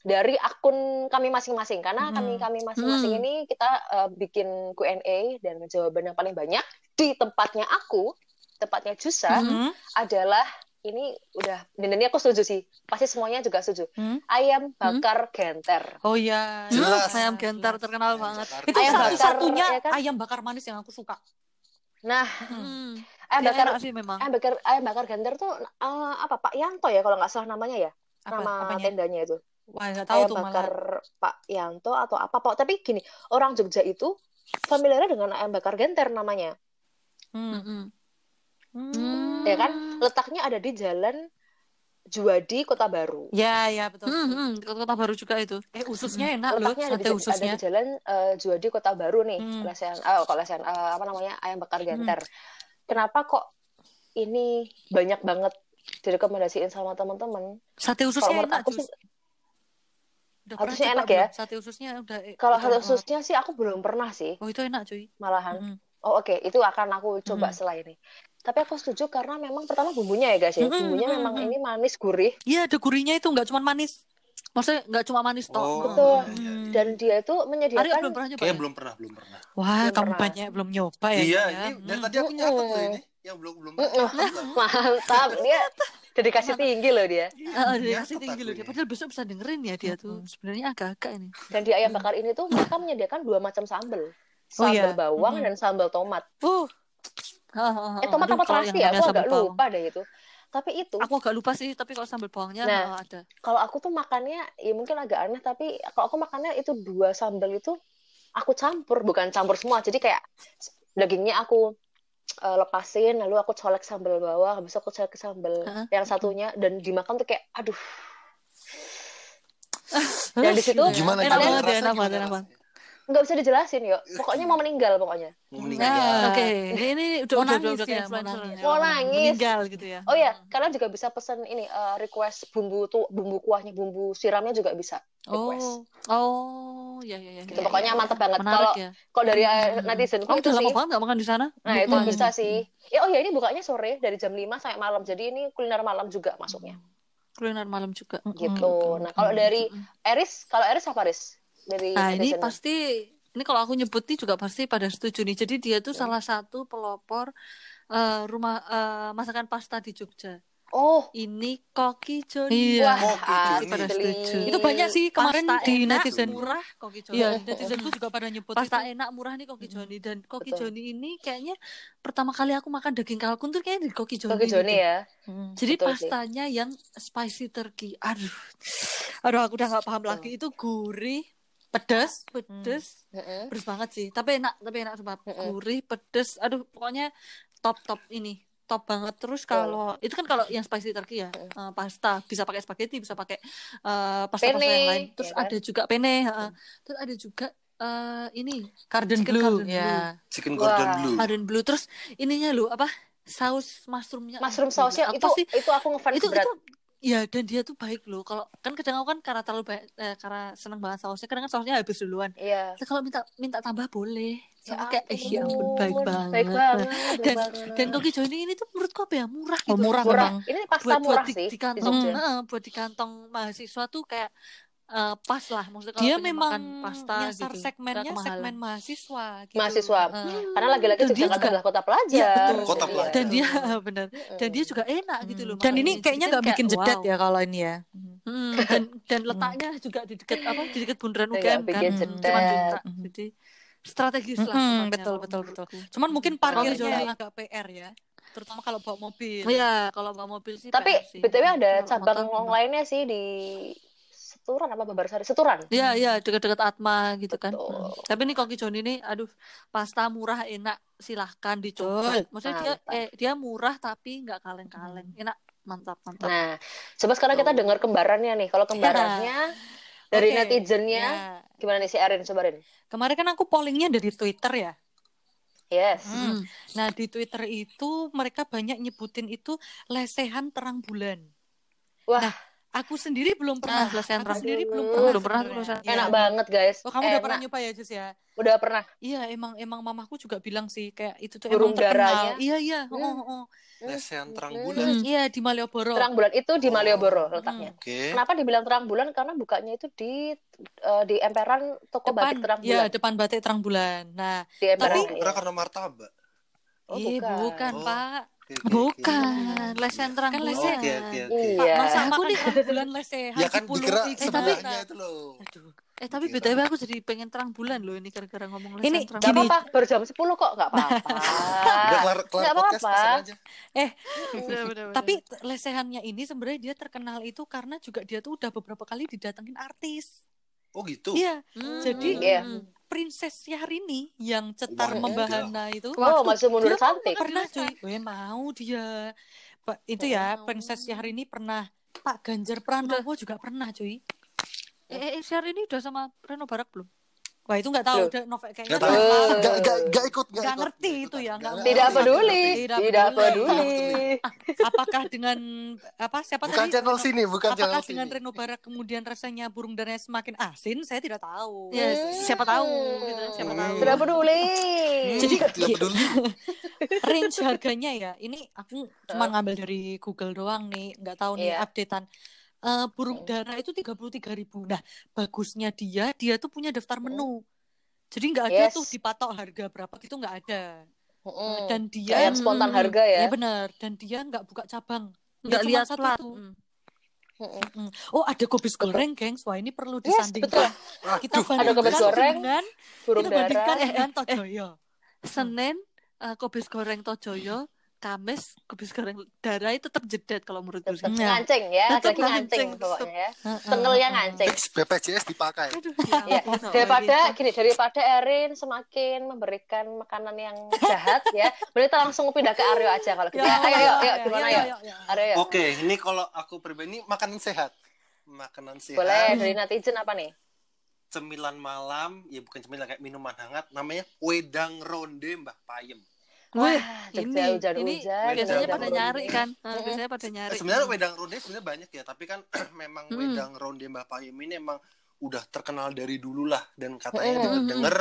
Speaker 2: dari akun kami masing-masing karena
Speaker 5: Hmm.
Speaker 2: kami kami masing-masing
Speaker 1: Hmm.
Speaker 2: ini kita uh, bikin Q&A dan jawaban yang paling banyak di tempatnya aku tempatnya Jusa
Speaker 5: Mm-mm.
Speaker 2: adalah ini udah dan ini aku setuju sih pasti semuanya juga setuju
Speaker 5: Hmm.
Speaker 2: ayam bakar genter
Speaker 5: Oh iya.
Speaker 3: Jelas.
Speaker 1: Hmm, ayam
Speaker 5: Jelas.
Speaker 1: terkenal banget.
Speaker 5: Itu
Speaker 2: Ayam bakar,
Speaker 5: satu-satunya
Speaker 2: ya kan?
Speaker 5: ayam bakar manis yang aku suka.
Speaker 2: nah
Speaker 1: Hmm.
Speaker 2: ayam
Speaker 1: Dia
Speaker 2: bakar
Speaker 1: sih memang.
Speaker 2: ayam bakar ayam bakar genter tuh uh, apa Pak Yanto ya kalau nggak salah namanya ya
Speaker 5: Apa,
Speaker 2: nama
Speaker 5: apanya?
Speaker 2: tendanya itu
Speaker 5: Wah, nggak tahu
Speaker 2: ayam
Speaker 5: tuh
Speaker 2: bakar
Speaker 5: malah.
Speaker 2: Pak Yanto atau apa Pak tapi gini orang Jogja itu familiar dengan ayam bakar genter namanya
Speaker 5: Hmm.
Speaker 1: Mm-mm.
Speaker 5: Hmm.
Speaker 2: ya kan letaknya ada di jalan Juwadi Kota Baru
Speaker 5: Ya, ya betul.
Speaker 1: Hmm, hmm, kota baru juga itu.
Speaker 5: Eh ususnya enak loh,
Speaker 2: letaknya ada di,
Speaker 5: sate
Speaker 2: ada
Speaker 5: ususnya.
Speaker 2: di jalan eh, Juwadi Kota Baru nih
Speaker 5: Hmm.
Speaker 2: lesehan oh kalau lesehan eh, apa namanya ayam bakar genter kenapa kok ini banyak banget direkomendasiin sama teman-teman
Speaker 1: Sate
Speaker 2: kalau
Speaker 1: ususnya
Speaker 2: menurut
Speaker 1: enak.
Speaker 2: aku
Speaker 1: Udah coba
Speaker 2: enak ya?
Speaker 1: belum? Sate ususnya udah.
Speaker 2: kalau
Speaker 1: udah
Speaker 2: sate ususnya sih aku belum pernah sih
Speaker 1: Oh itu enak cuy.
Speaker 2: malahan
Speaker 5: Mm.
Speaker 2: oh oke itu akan aku coba
Speaker 5: Hmm.
Speaker 2: setelah ini tapi aku setuju karena memang pertama bumbunya ya guys ya
Speaker 1: Mm-mm,
Speaker 2: bumbunya
Speaker 1: mm-mm,
Speaker 2: memang
Speaker 1: mm.
Speaker 2: ini manis gurih
Speaker 1: Iya ada gurihnya itu nggak cuma manis. Maksudnya nggak cuma manis toh.
Speaker 3: Oh,
Speaker 2: Betul.
Speaker 3: iya, iya.
Speaker 2: dan dia itu
Speaker 1: Arya
Speaker 2: menyediakan
Speaker 1: belum pernah nyoba.
Speaker 3: Kayaknya
Speaker 1: ya?
Speaker 3: belum pernah, belum pernah.
Speaker 5: Wah,
Speaker 2: Belum
Speaker 5: kamu
Speaker 2: pernah.
Speaker 5: banyak belum nyoba ya.
Speaker 3: iya,
Speaker 5: ya.
Speaker 3: ini dari
Speaker 5: Hmm.
Speaker 3: tadi aku nyatet tuh
Speaker 2: Mm-mm.
Speaker 3: ini yang belum belum.
Speaker 2: Mm-mm. mantap dia dedikasi tinggi loh dia
Speaker 1: dia
Speaker 3: Nyatet
Speaker 1: kasih tinggi loh dia.
Speaker 3: ini.
Speaker 1: Padahal besok bisa dengerin ya dia tuh. Sebenarnya agak-agak ini.
Speaker 2: dan di ayam bakar ini tuh mereka menyediakan dua macam sambal
Speaker 5: Oh,
Speaker 2: sambal
Speaker 5: iya.
Speaker 2: bawang dan sambal tomat
Speaker 1: Uh.
Speaker 2: Eh tomat apa terasi ya aku agak lupa deh itu tapi itu
Speaker 1: Aku agak lupa sih, tapi kalau sambal bawangnya
Speaker 2: Nah.
Speaker 1: ah, ada.
Speaker 2: kalau aku tuh makannya ya mungkin agak aneh tapi kalau aku makannya itu dua sambal itu aku campur bukan campur semua jadi kayak dagingnya aku eh, lepasin lalu aku colek sambal bawang habis itu aku colek sambal
Speaker 1: Heeh.
Speaker 2: yang satunya dan dimakan tuh kayak aduh dan di situ
Speaker 3: Gimana gimana?
Speaker 1: ya, enak banget,
Speaker 3: gimana
Speaker 1: enak banget.
Speaker 3: rasanya?
Speaker 2: Nggak bisa dijelasin yuk pokoknya mau meninggal pokoknya
Speaker 3: Mau
Speaker 5: Ya.
Speaker 3: meninggal.
Speaker 1: Oke, ini, ini udah
Speaker 5: Mau
Speaker 1: udah udah,
Speaker 5: nangis
Speaker 1: udah kayak
Speaker 5: ya, mau nangis.
Speaker 1: ya.
Speaker 2: Mau nangis.
Speaker 1: Meninggal gitu ya.
Speaker 2: oh ya kalian juga bisa pesen ini eh, request bumbu tuh bumbu kuahnya bumbu siramnya juga bisa request
Speaker 1: Oh, oh, ya ya ya.
Speaker 2: gitu
Speaker 1: ya,
Speaker 2: pokoknya
Speaker 1: ya.
Speaker 2: mantep banget kalau
Speaker 1: ya.
Speaker 2: kalau dari
Speaker 1: Hmm.
Speaker 2: netizen
Speaker 1: Kamu
Speaker 2: itu
Speaker 1: udah lama
Speaker 2: sih
Speaker 1: banget gak makan di sana?
Speaker 2: Nah, itu
Speaker 1: Lupa.
Speaker 2: bisa sih. Ya, oh ya, ini bukanya sore dari jam 5 sampai malam. Jadi ini kuliner malam juga masuknya.
Speaker 1: Kuliner malam juga.
Speaker 2: Gitu. Nah, kalau dari Eris, kalau Eris apa, Eris? Dari
Speaker 1: Nah, ini
Speaker 2: netizen.
Speaker 1: pasti ini kalau aku nyebut nih juga pasti pada setuju nih. Jadi dia tuh salah satu pelopor eh, rumah eh, masakan pasta di Jogja.
Speaker 2: Oh,
Speaker 1: Ini Koki Joni.
Speaker 5: Iya.
Speaker 2: wah,
Speaker 3: Koki
Speaker 1: pada setuju.
Speaker 5: Itu banyak sih kemarin
Speaker 1: Pasta
Speaker 5: di
Speaker 1: enak,
Speaker 5: netizen.
Speaker 1: murah Koki Joni.
Speaker 5: Iya, netizenku juga pada nyebut
Speaker 1: Pasta
Speaker 5: itu.
Speaker 1: enak murah nih Koki Joni dan Koki
Speaker 2: Betul.
Speaker 1: Joni ini kayaknya pertama kali aku makan daging kalkun tuh kayaknya di Koki Joni.
Speaker 2: Koki Joni
Speaker 1: gitu.
Speaker 2: ya.
Speaker 5: Hmm.
Speaker 1: Jadi
Speaker 2: Betul sih.
Speaker 1: pastanya yang spicy turkey. Aduh. Aduh aku udah nggak paham
Speaker 2: Betul.
Speaker 1: lagi itu gurih,
Speaker 5: Pedas.
Speaker 1: pedes,
Speaker 2: Mm-mm.
Speaker 1: pedes banget sih. Tapi enak, tapi enak sumpah.
Speaker 2: Mm-mm.
Speaker 1: Gurih, pedes. Aduh, pokoknya top top ini. top banget terus kalau itu kan kalau yang spicy turkey ya eh, pasta bisa pakai spaghetti bisa pakai eh, pasta pasta yang lain terus
Speaker 2: ya kan?
Speaker 1: ada juga penne heeh. terus ada juga eh, ini
Speaker 5: Garden
Speaker 1: Chicken
Speaker 5: Blue
Speaker 1: Garden
Speaker 5: ya.
Speaker 3: Chicken
Speaker 2: Wah.
Speaker 3: Gordon Blue.
Speaker 1: Garden blue terus ininya lu apa saus mushroomnya
Speaker 2: Mushroom sausnya
Speaker 1: apa
Speaker 2: itu
Speaker 1: sih?
Speaker 2: itu aku ngefans
Speaker 1: itu
Speaker 2: berat.
Speaker 1: itu ya dan dia tuh baik loh kalau kan kadang aku kan karena terlalu banyak eh, karena seneng banget sausnya kadang kan sausnya habis duluan
Speaker 2: Iya.
Speaker 1: Terus kalau minta minta tambah boleh sama kayak eh ya ampun baik banget,
Speaker 2: Baik banget. baik
Speaker 1: dan
Speaker 2: banget.
Speaker 1: dan koki Johnny ini tuh menurutku apa ya murah gitu
Speaker 5: Oh, murah
Speaker 2: murah.
Speaker 5: memang.
Speaker 2: Ini pasta
Speaker 1: buat buat
Speaker 2: murah
Speaker 1: di,
Speaker 2: sih
Speaker 1: di kantong
Speaker 2: Jogja.
Speaker 1: Heeh, buat di kantong mahasiswa tuh kayak eh, pas lah maksudnya kalau
Speaker 5: Dia memang
Speaker 1: makan pasta
Speaker 5: nyasar
Speaker 1: gitu
Speaker 5: segmennya segmen mahasiswa gitu.
Speaker 2: Mahasiswa.
Speaker 5: Heeh.
Speaker 2: Karena lagi-lagi Yogyakarta
Speaker 1: juga-
Speaker 2: adalah kota pelajar.
Speaker 1: Iya, betul.
Speaker 3: Kota
Speaker 2: Iya.
Speaker 3: pelajar.
Speaker 1: dan dia benar dan dia juga enak gitu
Speaker 5: Hmm.
Speaker 1: loh
Speaker 5: Dan ini kayaknya nggak bikin
Speaker 1: kayak,
Speaker 5: jedet
Speaker 1: wow.
Speaker 5: ya kalau ini ya.
Speaker 1: Hmm, dan dan letaknya juga di dekat apa di dekat bundaran UGM kan
Speaker 5: Hmm. Hmm.
Speaker 1: jadi strategis lah
Speaker 5: betul, betul, betul. Cuman mungkin
Speaker 1: Kalau
Speaker 5: parkirnya agak PR ya. Terutama kalau bawa mobil.
Speaker 1: Iya, kalau bawa mobil sih
Speaker 2: Tapi
Speaker 1: PR sih.
Speaker 2: BTW ada cabang lainnya sih di Seturan apa Babarsari? Seturan.
Speaker 1: Iya, iya, dekat-dekat Atma gitu kan.
Speaker 2: Betul.
Speaker 1: Hmm. Tapi nih Koki John ini, aduh, pasta murah enak, silahkan dicoba.
Speaker 5: Betul.
Speaker 1: Maksudnya dia eh, dia murah tapi nggak kaleng-kaleng, enak, mantap, mantap.
Speaker 2: Nah, coba sekarang kita dengar kembarannya nih. Kalau kembarannya dari
Speaker 5: Oke,
Speaker 2: netizennya
Speaker 5: ya.
Speaker 2: gimana nih si Erin? Coba Rin.
Speaker 5: Kemarin kan aku pollingnya dari Twitter ya.
Speaker 2: Yes.
Speaker 5: Hmm. Nah di Twitter itu mereka banyak nyebutin itu lesehan terang bulan.
Speaker 2: Wah,
Speaker 5: Nah, Aku sendiri belum pernah.
Speaker 1: Ah, lesehan
Speaker 5: aku sendiri belum
Speaker 2: Aduh,
Speaker 5: pernah.
Speaker 1: belum pernah.
Speaker 5: Iya.
Speaker 2: enak banget guys.
Speaker 5: Oh, kamu udah
Speaker 2: Enak.
Speaker 5: pernah nyoba ya, Jus ya?
Speaker 2: Udah pernah.
Speaker 5: Iya, emang emang mamaku juga bilang sih kayak itu tuh
Speaker 2: Burung
Speaker 5: emang terkenal.
Speaker 2: darahnya.
Speaker 5: Iya, iya.
Speaker 2: Hmm.
Speaker 5: Oh, oh.
Speaker 3: Lesehan terang
Speaker 2: Hmm.
Speaker 3: bulan.
Speaker 5: Hmm, Iya, di Malioboro.
Speaker 2: Terang bulan itu di
Speaker 3: Oh.
Speaker 2: Malioboro letaknya.
Speaker 3: Oke.
Speaker 2: Kenapa dibilang terang bulan? Karena bukanya itu di eh, di emperan toko batik terang
Speaker 5: Iya,
Speaker 2: bulan.
Speaker 5: depan batik terang bulan. Nah,
Speaker 2: Di emperan.
Speaker 5: Tapi-
Speaker 2: iya.
Speaker 3: Karena karena martabak.
Speaker 2: Oh,
Speaker 5: eh,
Speaker 2: bukan.
Speaker 5: bukan,
Speaker 3: Oh.
Speaker 5: Pak.
Speaker 1: Bukan, lesehan terang
Speaker 5: Kan
Speaker 1: bulan.
Speaker 5: lesehan.
Speaker 3: Oke, oke, oke.
Speaker 2: Iya.
Speaker 5: Masa
Speaker 1: Aku
Speaker 5: terang bulan lesehan
Speaker 3: Ya kan
Speaker 5: dipului
Speaker 3: dikira
Speaker 5: gimana?
Speaker 3: sebelahnya itu loh.
Speaker 5: Aduh.
Speaker 1: Eh tapi. BTW aku jadi pengen terang bulan loh ini gara-gara ngomong lesehan
Speaker 5: Ini
Speaker 1: terang
Speaker 2: Gak
Speaker 5: Gini.
Speaker 2: apa-apa, baru jam 10 kok, gak apa-apa.
Speaker 3: Udah
Speaker 2: Nggak
Speaker 3: podcast
Speaker 2: apa-apa.
Speaker 3: aja.
Speaker 1: bulan.
Speaker 5: Tapi lesehannya ini sebenarnya dia terkenal itu karena juga dia tuh udah beberapa kali didatengin artis.
Speaker 3: Oh gitu.
Speaker 5: Iya,
Speaker 1: Hmm,
Speaker 5: Jadi,
Speaker 2: Iya.
Speaker 5: Princess Syahrini yang cetar
Speaker 3: Wah,
Speaker 5: membahana itu
Speaker 2: Oh, masih mundur
Speaker 5: dia
Speaker 2: cantik.
Speaker 5: pernah cuy. Gue mau dia. Pak itu ya,
Speaker 1: Oh.
Speaker 5: Princess Syahrini pernah Pak Ganjar Pranowo juga pernah cuy.
Speaker 1: Eh, eh, share ini udah sama Reno Barak belum?
Speaker 5: Wah itu nggak tahu udah novel kayaknya
Speaker 3: Nggak tahu. Nggak nggak nggak ikut nggak ikut.
Speaker 5: ngerti itu ya, nggak.
Speaker 2: Tidak peduli.
Speaker 5: Tidak
Speaker 2: Tidak
Speaker 5: peduli. Apakah dengan apa siapa
Speaker 3: Bukan
Speaker 5: tadi?
Speaker 3: channel sini, bukan
Speaker 5: Apakah
Speaker 3: channel
Speaker 5: dengan
Speaker 3: sini.
Speaker 5: Reno Barak kemudian rasanya burung darahnya semakin asin? Saya tidak tahu.
Speaker 1: Ya, siapa tahu gitu, siapa
Speaker 3: Hmm.
Speaker 1: tahu.
Speaker 2: Tidak peduli.
Speaker 5: Jadi
Speaker 3: Tidak peduli.
Speaker 5: range harganya ya ini aku cuma ngambil dari Google doang nih nggak tahu nih
Speaker 2: Iya.
Speaker 5: updatean Eh, burung dara itu tiga puluh ribu nah bagusnya dia dia tuh punya daftar menu jadi nggak ada
Speaker 2: Yes.
Speaker 5: tuh dipatok harga berapa gitu nggak ada
Speaker 2: Mm-mm.
Speaker 5: dan
Speaker 2: Kayak
Speaker 5: dia
Speaker 2: yang spontan
Speaker 1: Hmm.
Speaker 2: harga ya.
Speaker 5: ya benar dan dia nggak buka cabang
Speaker 1: Nggak lihat
Speaker 5: satu.
Speaker 1: Hmm.
Speaker 2: Mm-mm.
Speaker 5: Mm. oh ada kobis goreng gengs wah ini perlu
Speaker 2: Yes, betul.
Speaker 5: disandingkan kita
Speaker 3: Aduh,
Speaker 5: bandingkan
Speaker 2: kobis goreng,
Speaker 5: dengan
Speaker 2: Burung
Speaker 5: kita bandingkan
Speaker 2: dara.
Speaker 5: dengan Tojoyo
Speaker 1: Senin eh, kobis goreng Tojoyo, Kamis kobis goreng darah itu tetap jedet kalau menurutku sih.
Speaker 2: Tetap
Speaker 5: Nah.
Speaker 2: ngancing ya,
Speaker 1: Tetap
Speaker 2: lagi ngancing
Speaker 1: ngancing,
Speaker 2: pokoknya ya. Tengelnya ngancing.
Speaker 3: BPJS dipakai.
Speaker 1: Aduh,
Speaker 2: Ya,
Speaker 1: ampun,
Speaker 2: daripada
Speaker 1: gitu.
Speaker 2: gini daripada Erin semakin memberikan makanan yang jahat ya, berarti kita langsung pindah ke Aryo aja kalau gitu. Ya, ayo, ayo, ayo, gimana ya? Aryo ya.
Speaker 3: Oke, ini kalau aku pribadi makanan sehat. Makanan sehat.
Speaker 2: Boleh dari netizen apa nih?
Speaker 3: Cemilan malam, ya bukan cemilan kayak minuman hangat, namanya wedang ronde Mbah Payem.
Speaker 2: Wah,
Speaker 1: ini
Speaker 2: Jogja
Speaker 1: ini
Speaker 2: hujan-hujan.
Speaker 1: biasanya
Speaker 3: Wedang
Speaker 1: pada
Speaker 3: ronde.
Speaker 1: nyari kan biasanya pada nyari
Speaker 3: sebenarnya wedang ronde sebenarnya banyak ya, tapi kan memang
Speaker 1: Hmm.
Speaker 3: wedang ronde Mbah Payem ini emang udah terkenal dari dulu lah dan katanya
Speaker 2: Mm-mm.
Speaker 3: denger-denger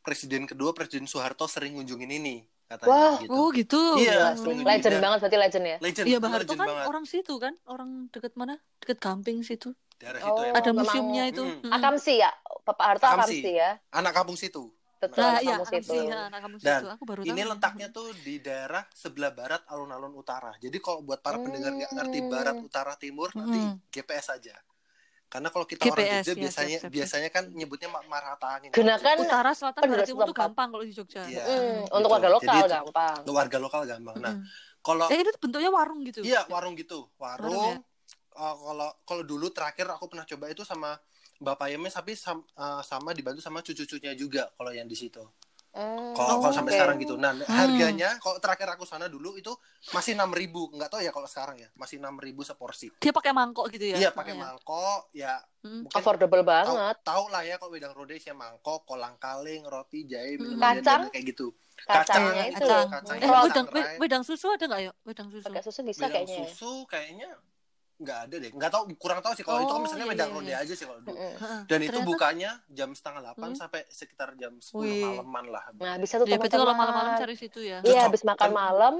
Speaker 3: presiden kedua Presiden Soeharto sering ngunjungin ini katanya
Speaker 2: Wah.
Speaker 3: gitu.
Speaker 1: oh gitu
Speaker 3: Iya, sering
Speaker 2: Legend banget berarti legend ya.
Speaker 3: Legend,
Speaker 1: Iya Bang Harto kan
Speaker 3: banget.
Speaker 1: orang situ kan orang deket mana deket Gamping situ
Speaker 3: Daerah
Speaker 2: Oh,
Speaker 3: situ ya.
Speaker 1: ada museumnya itu
Speaker 3: Mm.
Speaker 1: Mm.
Speaker 2: Akamsi ya, Bapak Harto
Speaker 3: Akamsi.
Speaker 2: Akamsi ya.
Speaker 3: Anak kampung situ.
Speaker 2: Betul,
Speaker 1: Nah,
Speaker 2: anak
Speaker 1: iya,
Speaker 2: kamu situ.
Speaker 1: ya, anak kamu
Speaker 3: Dan
Speaker 1: situ. Aku baru
Speaker 3: Ini
Speaker 1: tahu.
Speaker 3: letaknya tuh di daerah sebelah barat alun-alun utara. Jadi kalau buat para pendengar nggak ngerti
Speaker 2: Hmm.
Speaker 3: barat, utara, timur, nanti
Speaker 5: Hmm.
Speaker 3: GPS aja. Karena kalau kita orang
Speaker 1: GPS,
Speaker 3: Jogja
Speaker 1: ya,
Speaker 3: biasanya
Speaker 1: siap, siap, siap.
Speaker 3: biasanya kan nyebutnya ma- marata angin.
Speaker 2: Gunakan
Speaker 1: Utara, selatan, barat, timur tuh
Speaker 2: setempat.
Speaker 1: gampang kalau di Jogja.
Speaker 3: Iya.
Speaker 2: Mm,
Speaker 3: gitu.
Speaker 2: untuk warga lokal
Speaker 3: Jadi itu-
Speaker 2: gampang.
Speaker 3: Untuk warga lokal gampang. Nah,
Speaker 1: Mm.
Speaker 3: kalau
Speaker 1: Eh itu bentuknya warung gitu.
Speaker 3: iya warung gitu,
Speaker 1: Warung
Speaker 3: warung.
Speaker 1: ya?
Speaker 3: eh, kalau kalau dulu terakhir aku pernah coba itu sama Bapak Yeme tapi sam- eh, sama dibantu sama cucu-cucunya juga kalau yang di situ.
Speaker 2: Hmm,
Speaker 3: Kalau kalau sampai sekarang gitu. Nah, harganya kalau terakhir aku sana dulu itu masih 6.000. Nggak tahu ya kalau sekarang ya. Masih 6.000 seporsi.
Speaker 1: Dia pakai mangkok gitu ya?
Speaker 3: Iya, pakai mangkok, ya
Speaker 1: Hmm.
Speaker 3: mungkin
Speaker 2: Affordable banget.
Speaker 3: tahu lah ya kalau wedang rode isinya mangkok, kolang kaling, roti, jahe,
Speaker 1: Hmm.
Speaker 3: minuman
Speaker 2: Kacang?
Speaker 3: dan kayak gitu.
Speaker 2: Kacangnya
Speaker 3: Kacang,
Speaker 2: itu.
Speaker 1: Kacang.
Speaker 3: kacangnya
Speaker 1: Eh,
Speaker 3: kacang
Speaker 1: wedang,
Speaker 3: rai.
Speaker 1: we- wedang susu ada nggak ya? Wedang susu.
Speaker 2: Pakai susu bisa
Speaker 3: wedang
Speaker 2: kayaknya. ya.
Speaker 3: susu kayaknya nggak ada deh. Nggak tahu, kurang tahu sih kalau itu kan
Speaker 1: Oh,
Speaker 3: misalnya
Speaker 1: iya,
Speaker 3: wedang
Speaker 1: iya, iya.
Speaker 3: aja sih kalau dulu. Dan itu
Speaker 1: Ternyata-
Speaker 3: bukanya jam setengah delapan
Speaker 1: Hmm.
Speaker 3: sampai sekitar jam 10
Speaker 1: Wih.
Speaker 3: malaman lah.
Speaker 2: Nah, bisa tuh
Speaker 1: Ya, berarti kalau malam-malam cari situ ya.
Speaker 2: Iya, habis makan
Speaker 3: Kan-
Speaker 2: malam.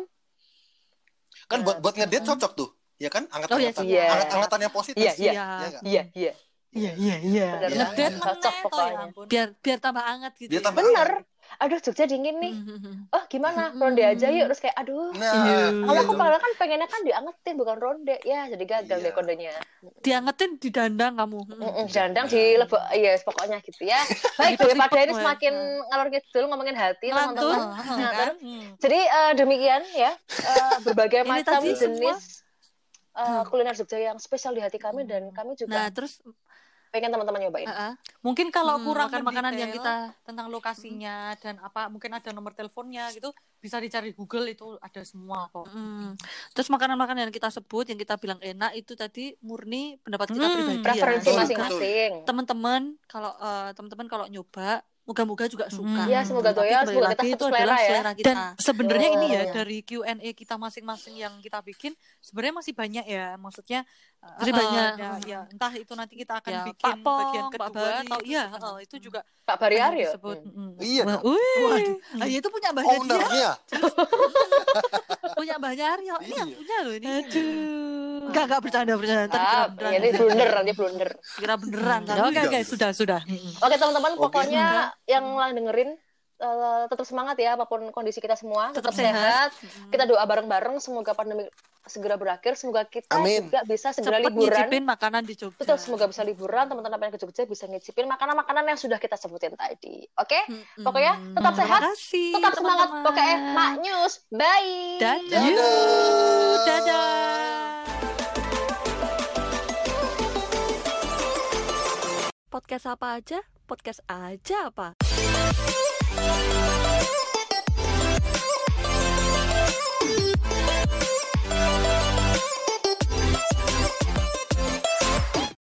Speaker 3: Kan buat buat ngedate cocok tuh. Ya kan?
Speaker 1: Oh, iya
Speaker 2: sih. Iya.
Speaker 3: Anget-angetannya positif.
Speaker 2: Iya, iya.
Speaker 3: Iya nggak?
Speaker 2: Iya, iya.
Speaker 5: Iya iya iya.
Speaker 2: Bener
Speaker 3: banget.
Speaker 5: Ngedate
Speaker 2: Cocok
Speaker 5: meneh toh ya
Speaker 2: pokoknya.
Speaker 5: ampun.
Speaker 1: Biar biar tambah hangat gitu.
Speaker 3: Dia
Speaker 1: ya.
Speaker 3: tambah
Speaker 2: Bener. Aduh, Jogja dingin nih.
Speaker 1: Mhm.
Speaker 2: Oh, gimana? Ronde aja yuk. Terus kayak, aduh.
Speaker 3: Nah,
Speaker 5: Iya.
Speaker 2: Kalau
Speaker 3: iya
Speaker 2: aku padahal kan pengennya kan diangetin bukan ronde. Ya, jadi gagal
Speaker 3: Iya.
Speaker 2: deh kodenya.
Speaker 1: Diangetin di dandang kamu.
Speaker 2: Mm-mm, Dandang di lebok, iya pokoknya gitu ya. Baik,
Speaker 1: Lipet-lipet
Speaker 2: daripada ini semakin
Speaker 1: Nah.
Speaker 2: ngalor ngidul ngomongin hati teman-teman.
Speaker 1: Heeh,
Speaker 2: Nah,
Speaker 1: kan?
Speaker 5: Hmm.
Speaker 2: Jadi eh, demikian ya eh, berbagai macam
Speaker 1: tadi semua-
Speaker 2: jenis eh, kuliner Jogja yang spesial di hati kami dan kami juga
Speaker 1: Nah, terus
Speaker 2: pengen teman-teman nyobain.
Speaker 1: heeh.
Speaker 5: Mungkin kalau
Speaker 1: Hmm,
Speaker 5: kurang
Speaker 1: makan-makanan yang
Speaker 5: mendetail
Speaker 1: kita
Speaker 5: tentang lokasinya dan apa mungkin ada nomor teleponnya gitu bisa dicari Google itu ada semua kok.
Speaker 1: Mm. Terus makanan-makanan yang kita sebut, yang kita bilang enak itu tadi murni pendapat kita
Speaker 5: Hmm,
Speaker 1: pribadi
Speaker 2: Preferensi
Speaker 1: ya.
Speaker 3: Betul,
Speaker 2: masing-masing.
Speaker 1: Teman-teman kalau eh, teman-teman kalau nyoba, moga-moga juga suka.
Speaker 5: Hmm.
Speaker 2: Ya, semoga
Speaker 1: kembali
Speaker 2: semoga kita
Speaker 1: itu adalah
Speaker 2: selera ya.
Speaker 1: selera kita.
Speaker 5: Dan sebenarnya ini ya
Speaker 2: Oh.
Speaker 5: dari Q&A kita masing-masing yang kita bikin sebenarnya masih banyak ya. Maksudnya uh,
Speaker 1: Masih
Speaker 5: uh,
Speaker 1: banyak.
Speaker 5: Ya, ya, entah itu nanti kita akan
Speaker 1: Ya,
Speaker 5: bikin
Speaker 1: Pak Pong,
Speaker 5: bagian
Speaker 1: Pak
Speaker 5: kedua
Speaker 1: Bari,
Speaker 5: atau iya, uh, itu juga
Speaker 2: Pak Bari Aryo.
Speaker 5: disebut.
Speaker 2: Hmm.
Speaker 5: Mm.
Speaker 3: Iya
Speaker 5: Wah.
Speaker 1: Waduh, ah, iya itu punya mbahnya dia,
Speaker 3: Ownernya.
Speaker 1: punya mbahnya Aryo. Ini yang
Speaker 3: Iya.
Speaker 1: punya loh ini.
Speaker 5: Aduh.
Speaker 1: Enggak, enggak bercanda, bercanda. Ntar
Speaker 2: Ah,
Speaker 1: beneran.
Speaker 2: ini blunder, nanti blunder.
Speaker 1: Kira beneran.
Speaker 5: Ya, Oke,
Speaker 3: Enggak,
Speaker 5: oke,
Speaker 3: enggak.
Speaker 5: sudah, sudah.
Speaker 2: Oke teman-teman, pokoknya yang lah dengerin eh, tetap semangat ya apa pun kondisi kita semua, tetap,
Speaker 1: Tetap
Speaker 2: sehat.
Speaker 1: sehat.
Speaker 2: Kita doa bareng-bareng semoga pandemi segera berakhir, semoga kita
Speaker 3: Amin.
Speaker 2: juga bisa segera
Speaker 1: Cepet
Speaker 2: liburan.
Speaker 1: nyicipin makanan di Jogja.
Speaker 2: Betul, semoga bisa liburan, teman-teman yang ke Jogja bisa ngicipin makanan-makanan yang sudah kita sebutin tadi. Oke?
Speaker 1: Mm-mm.
Speaker 2: Pokoknya tetap
Speaker 1: Terima
Speaker 2: sehat,
Speaker 1: kasih,
Speaker 2: tetap semangat.
Speaker 1: teman-teman.
Speaker 2: Pokoknya Mak News. Bye.
Speaker 1: Dadah.
Speaker 3: Dadah.
Speaker 1: Dadah. Podcast apa aja? Podcast aja apa?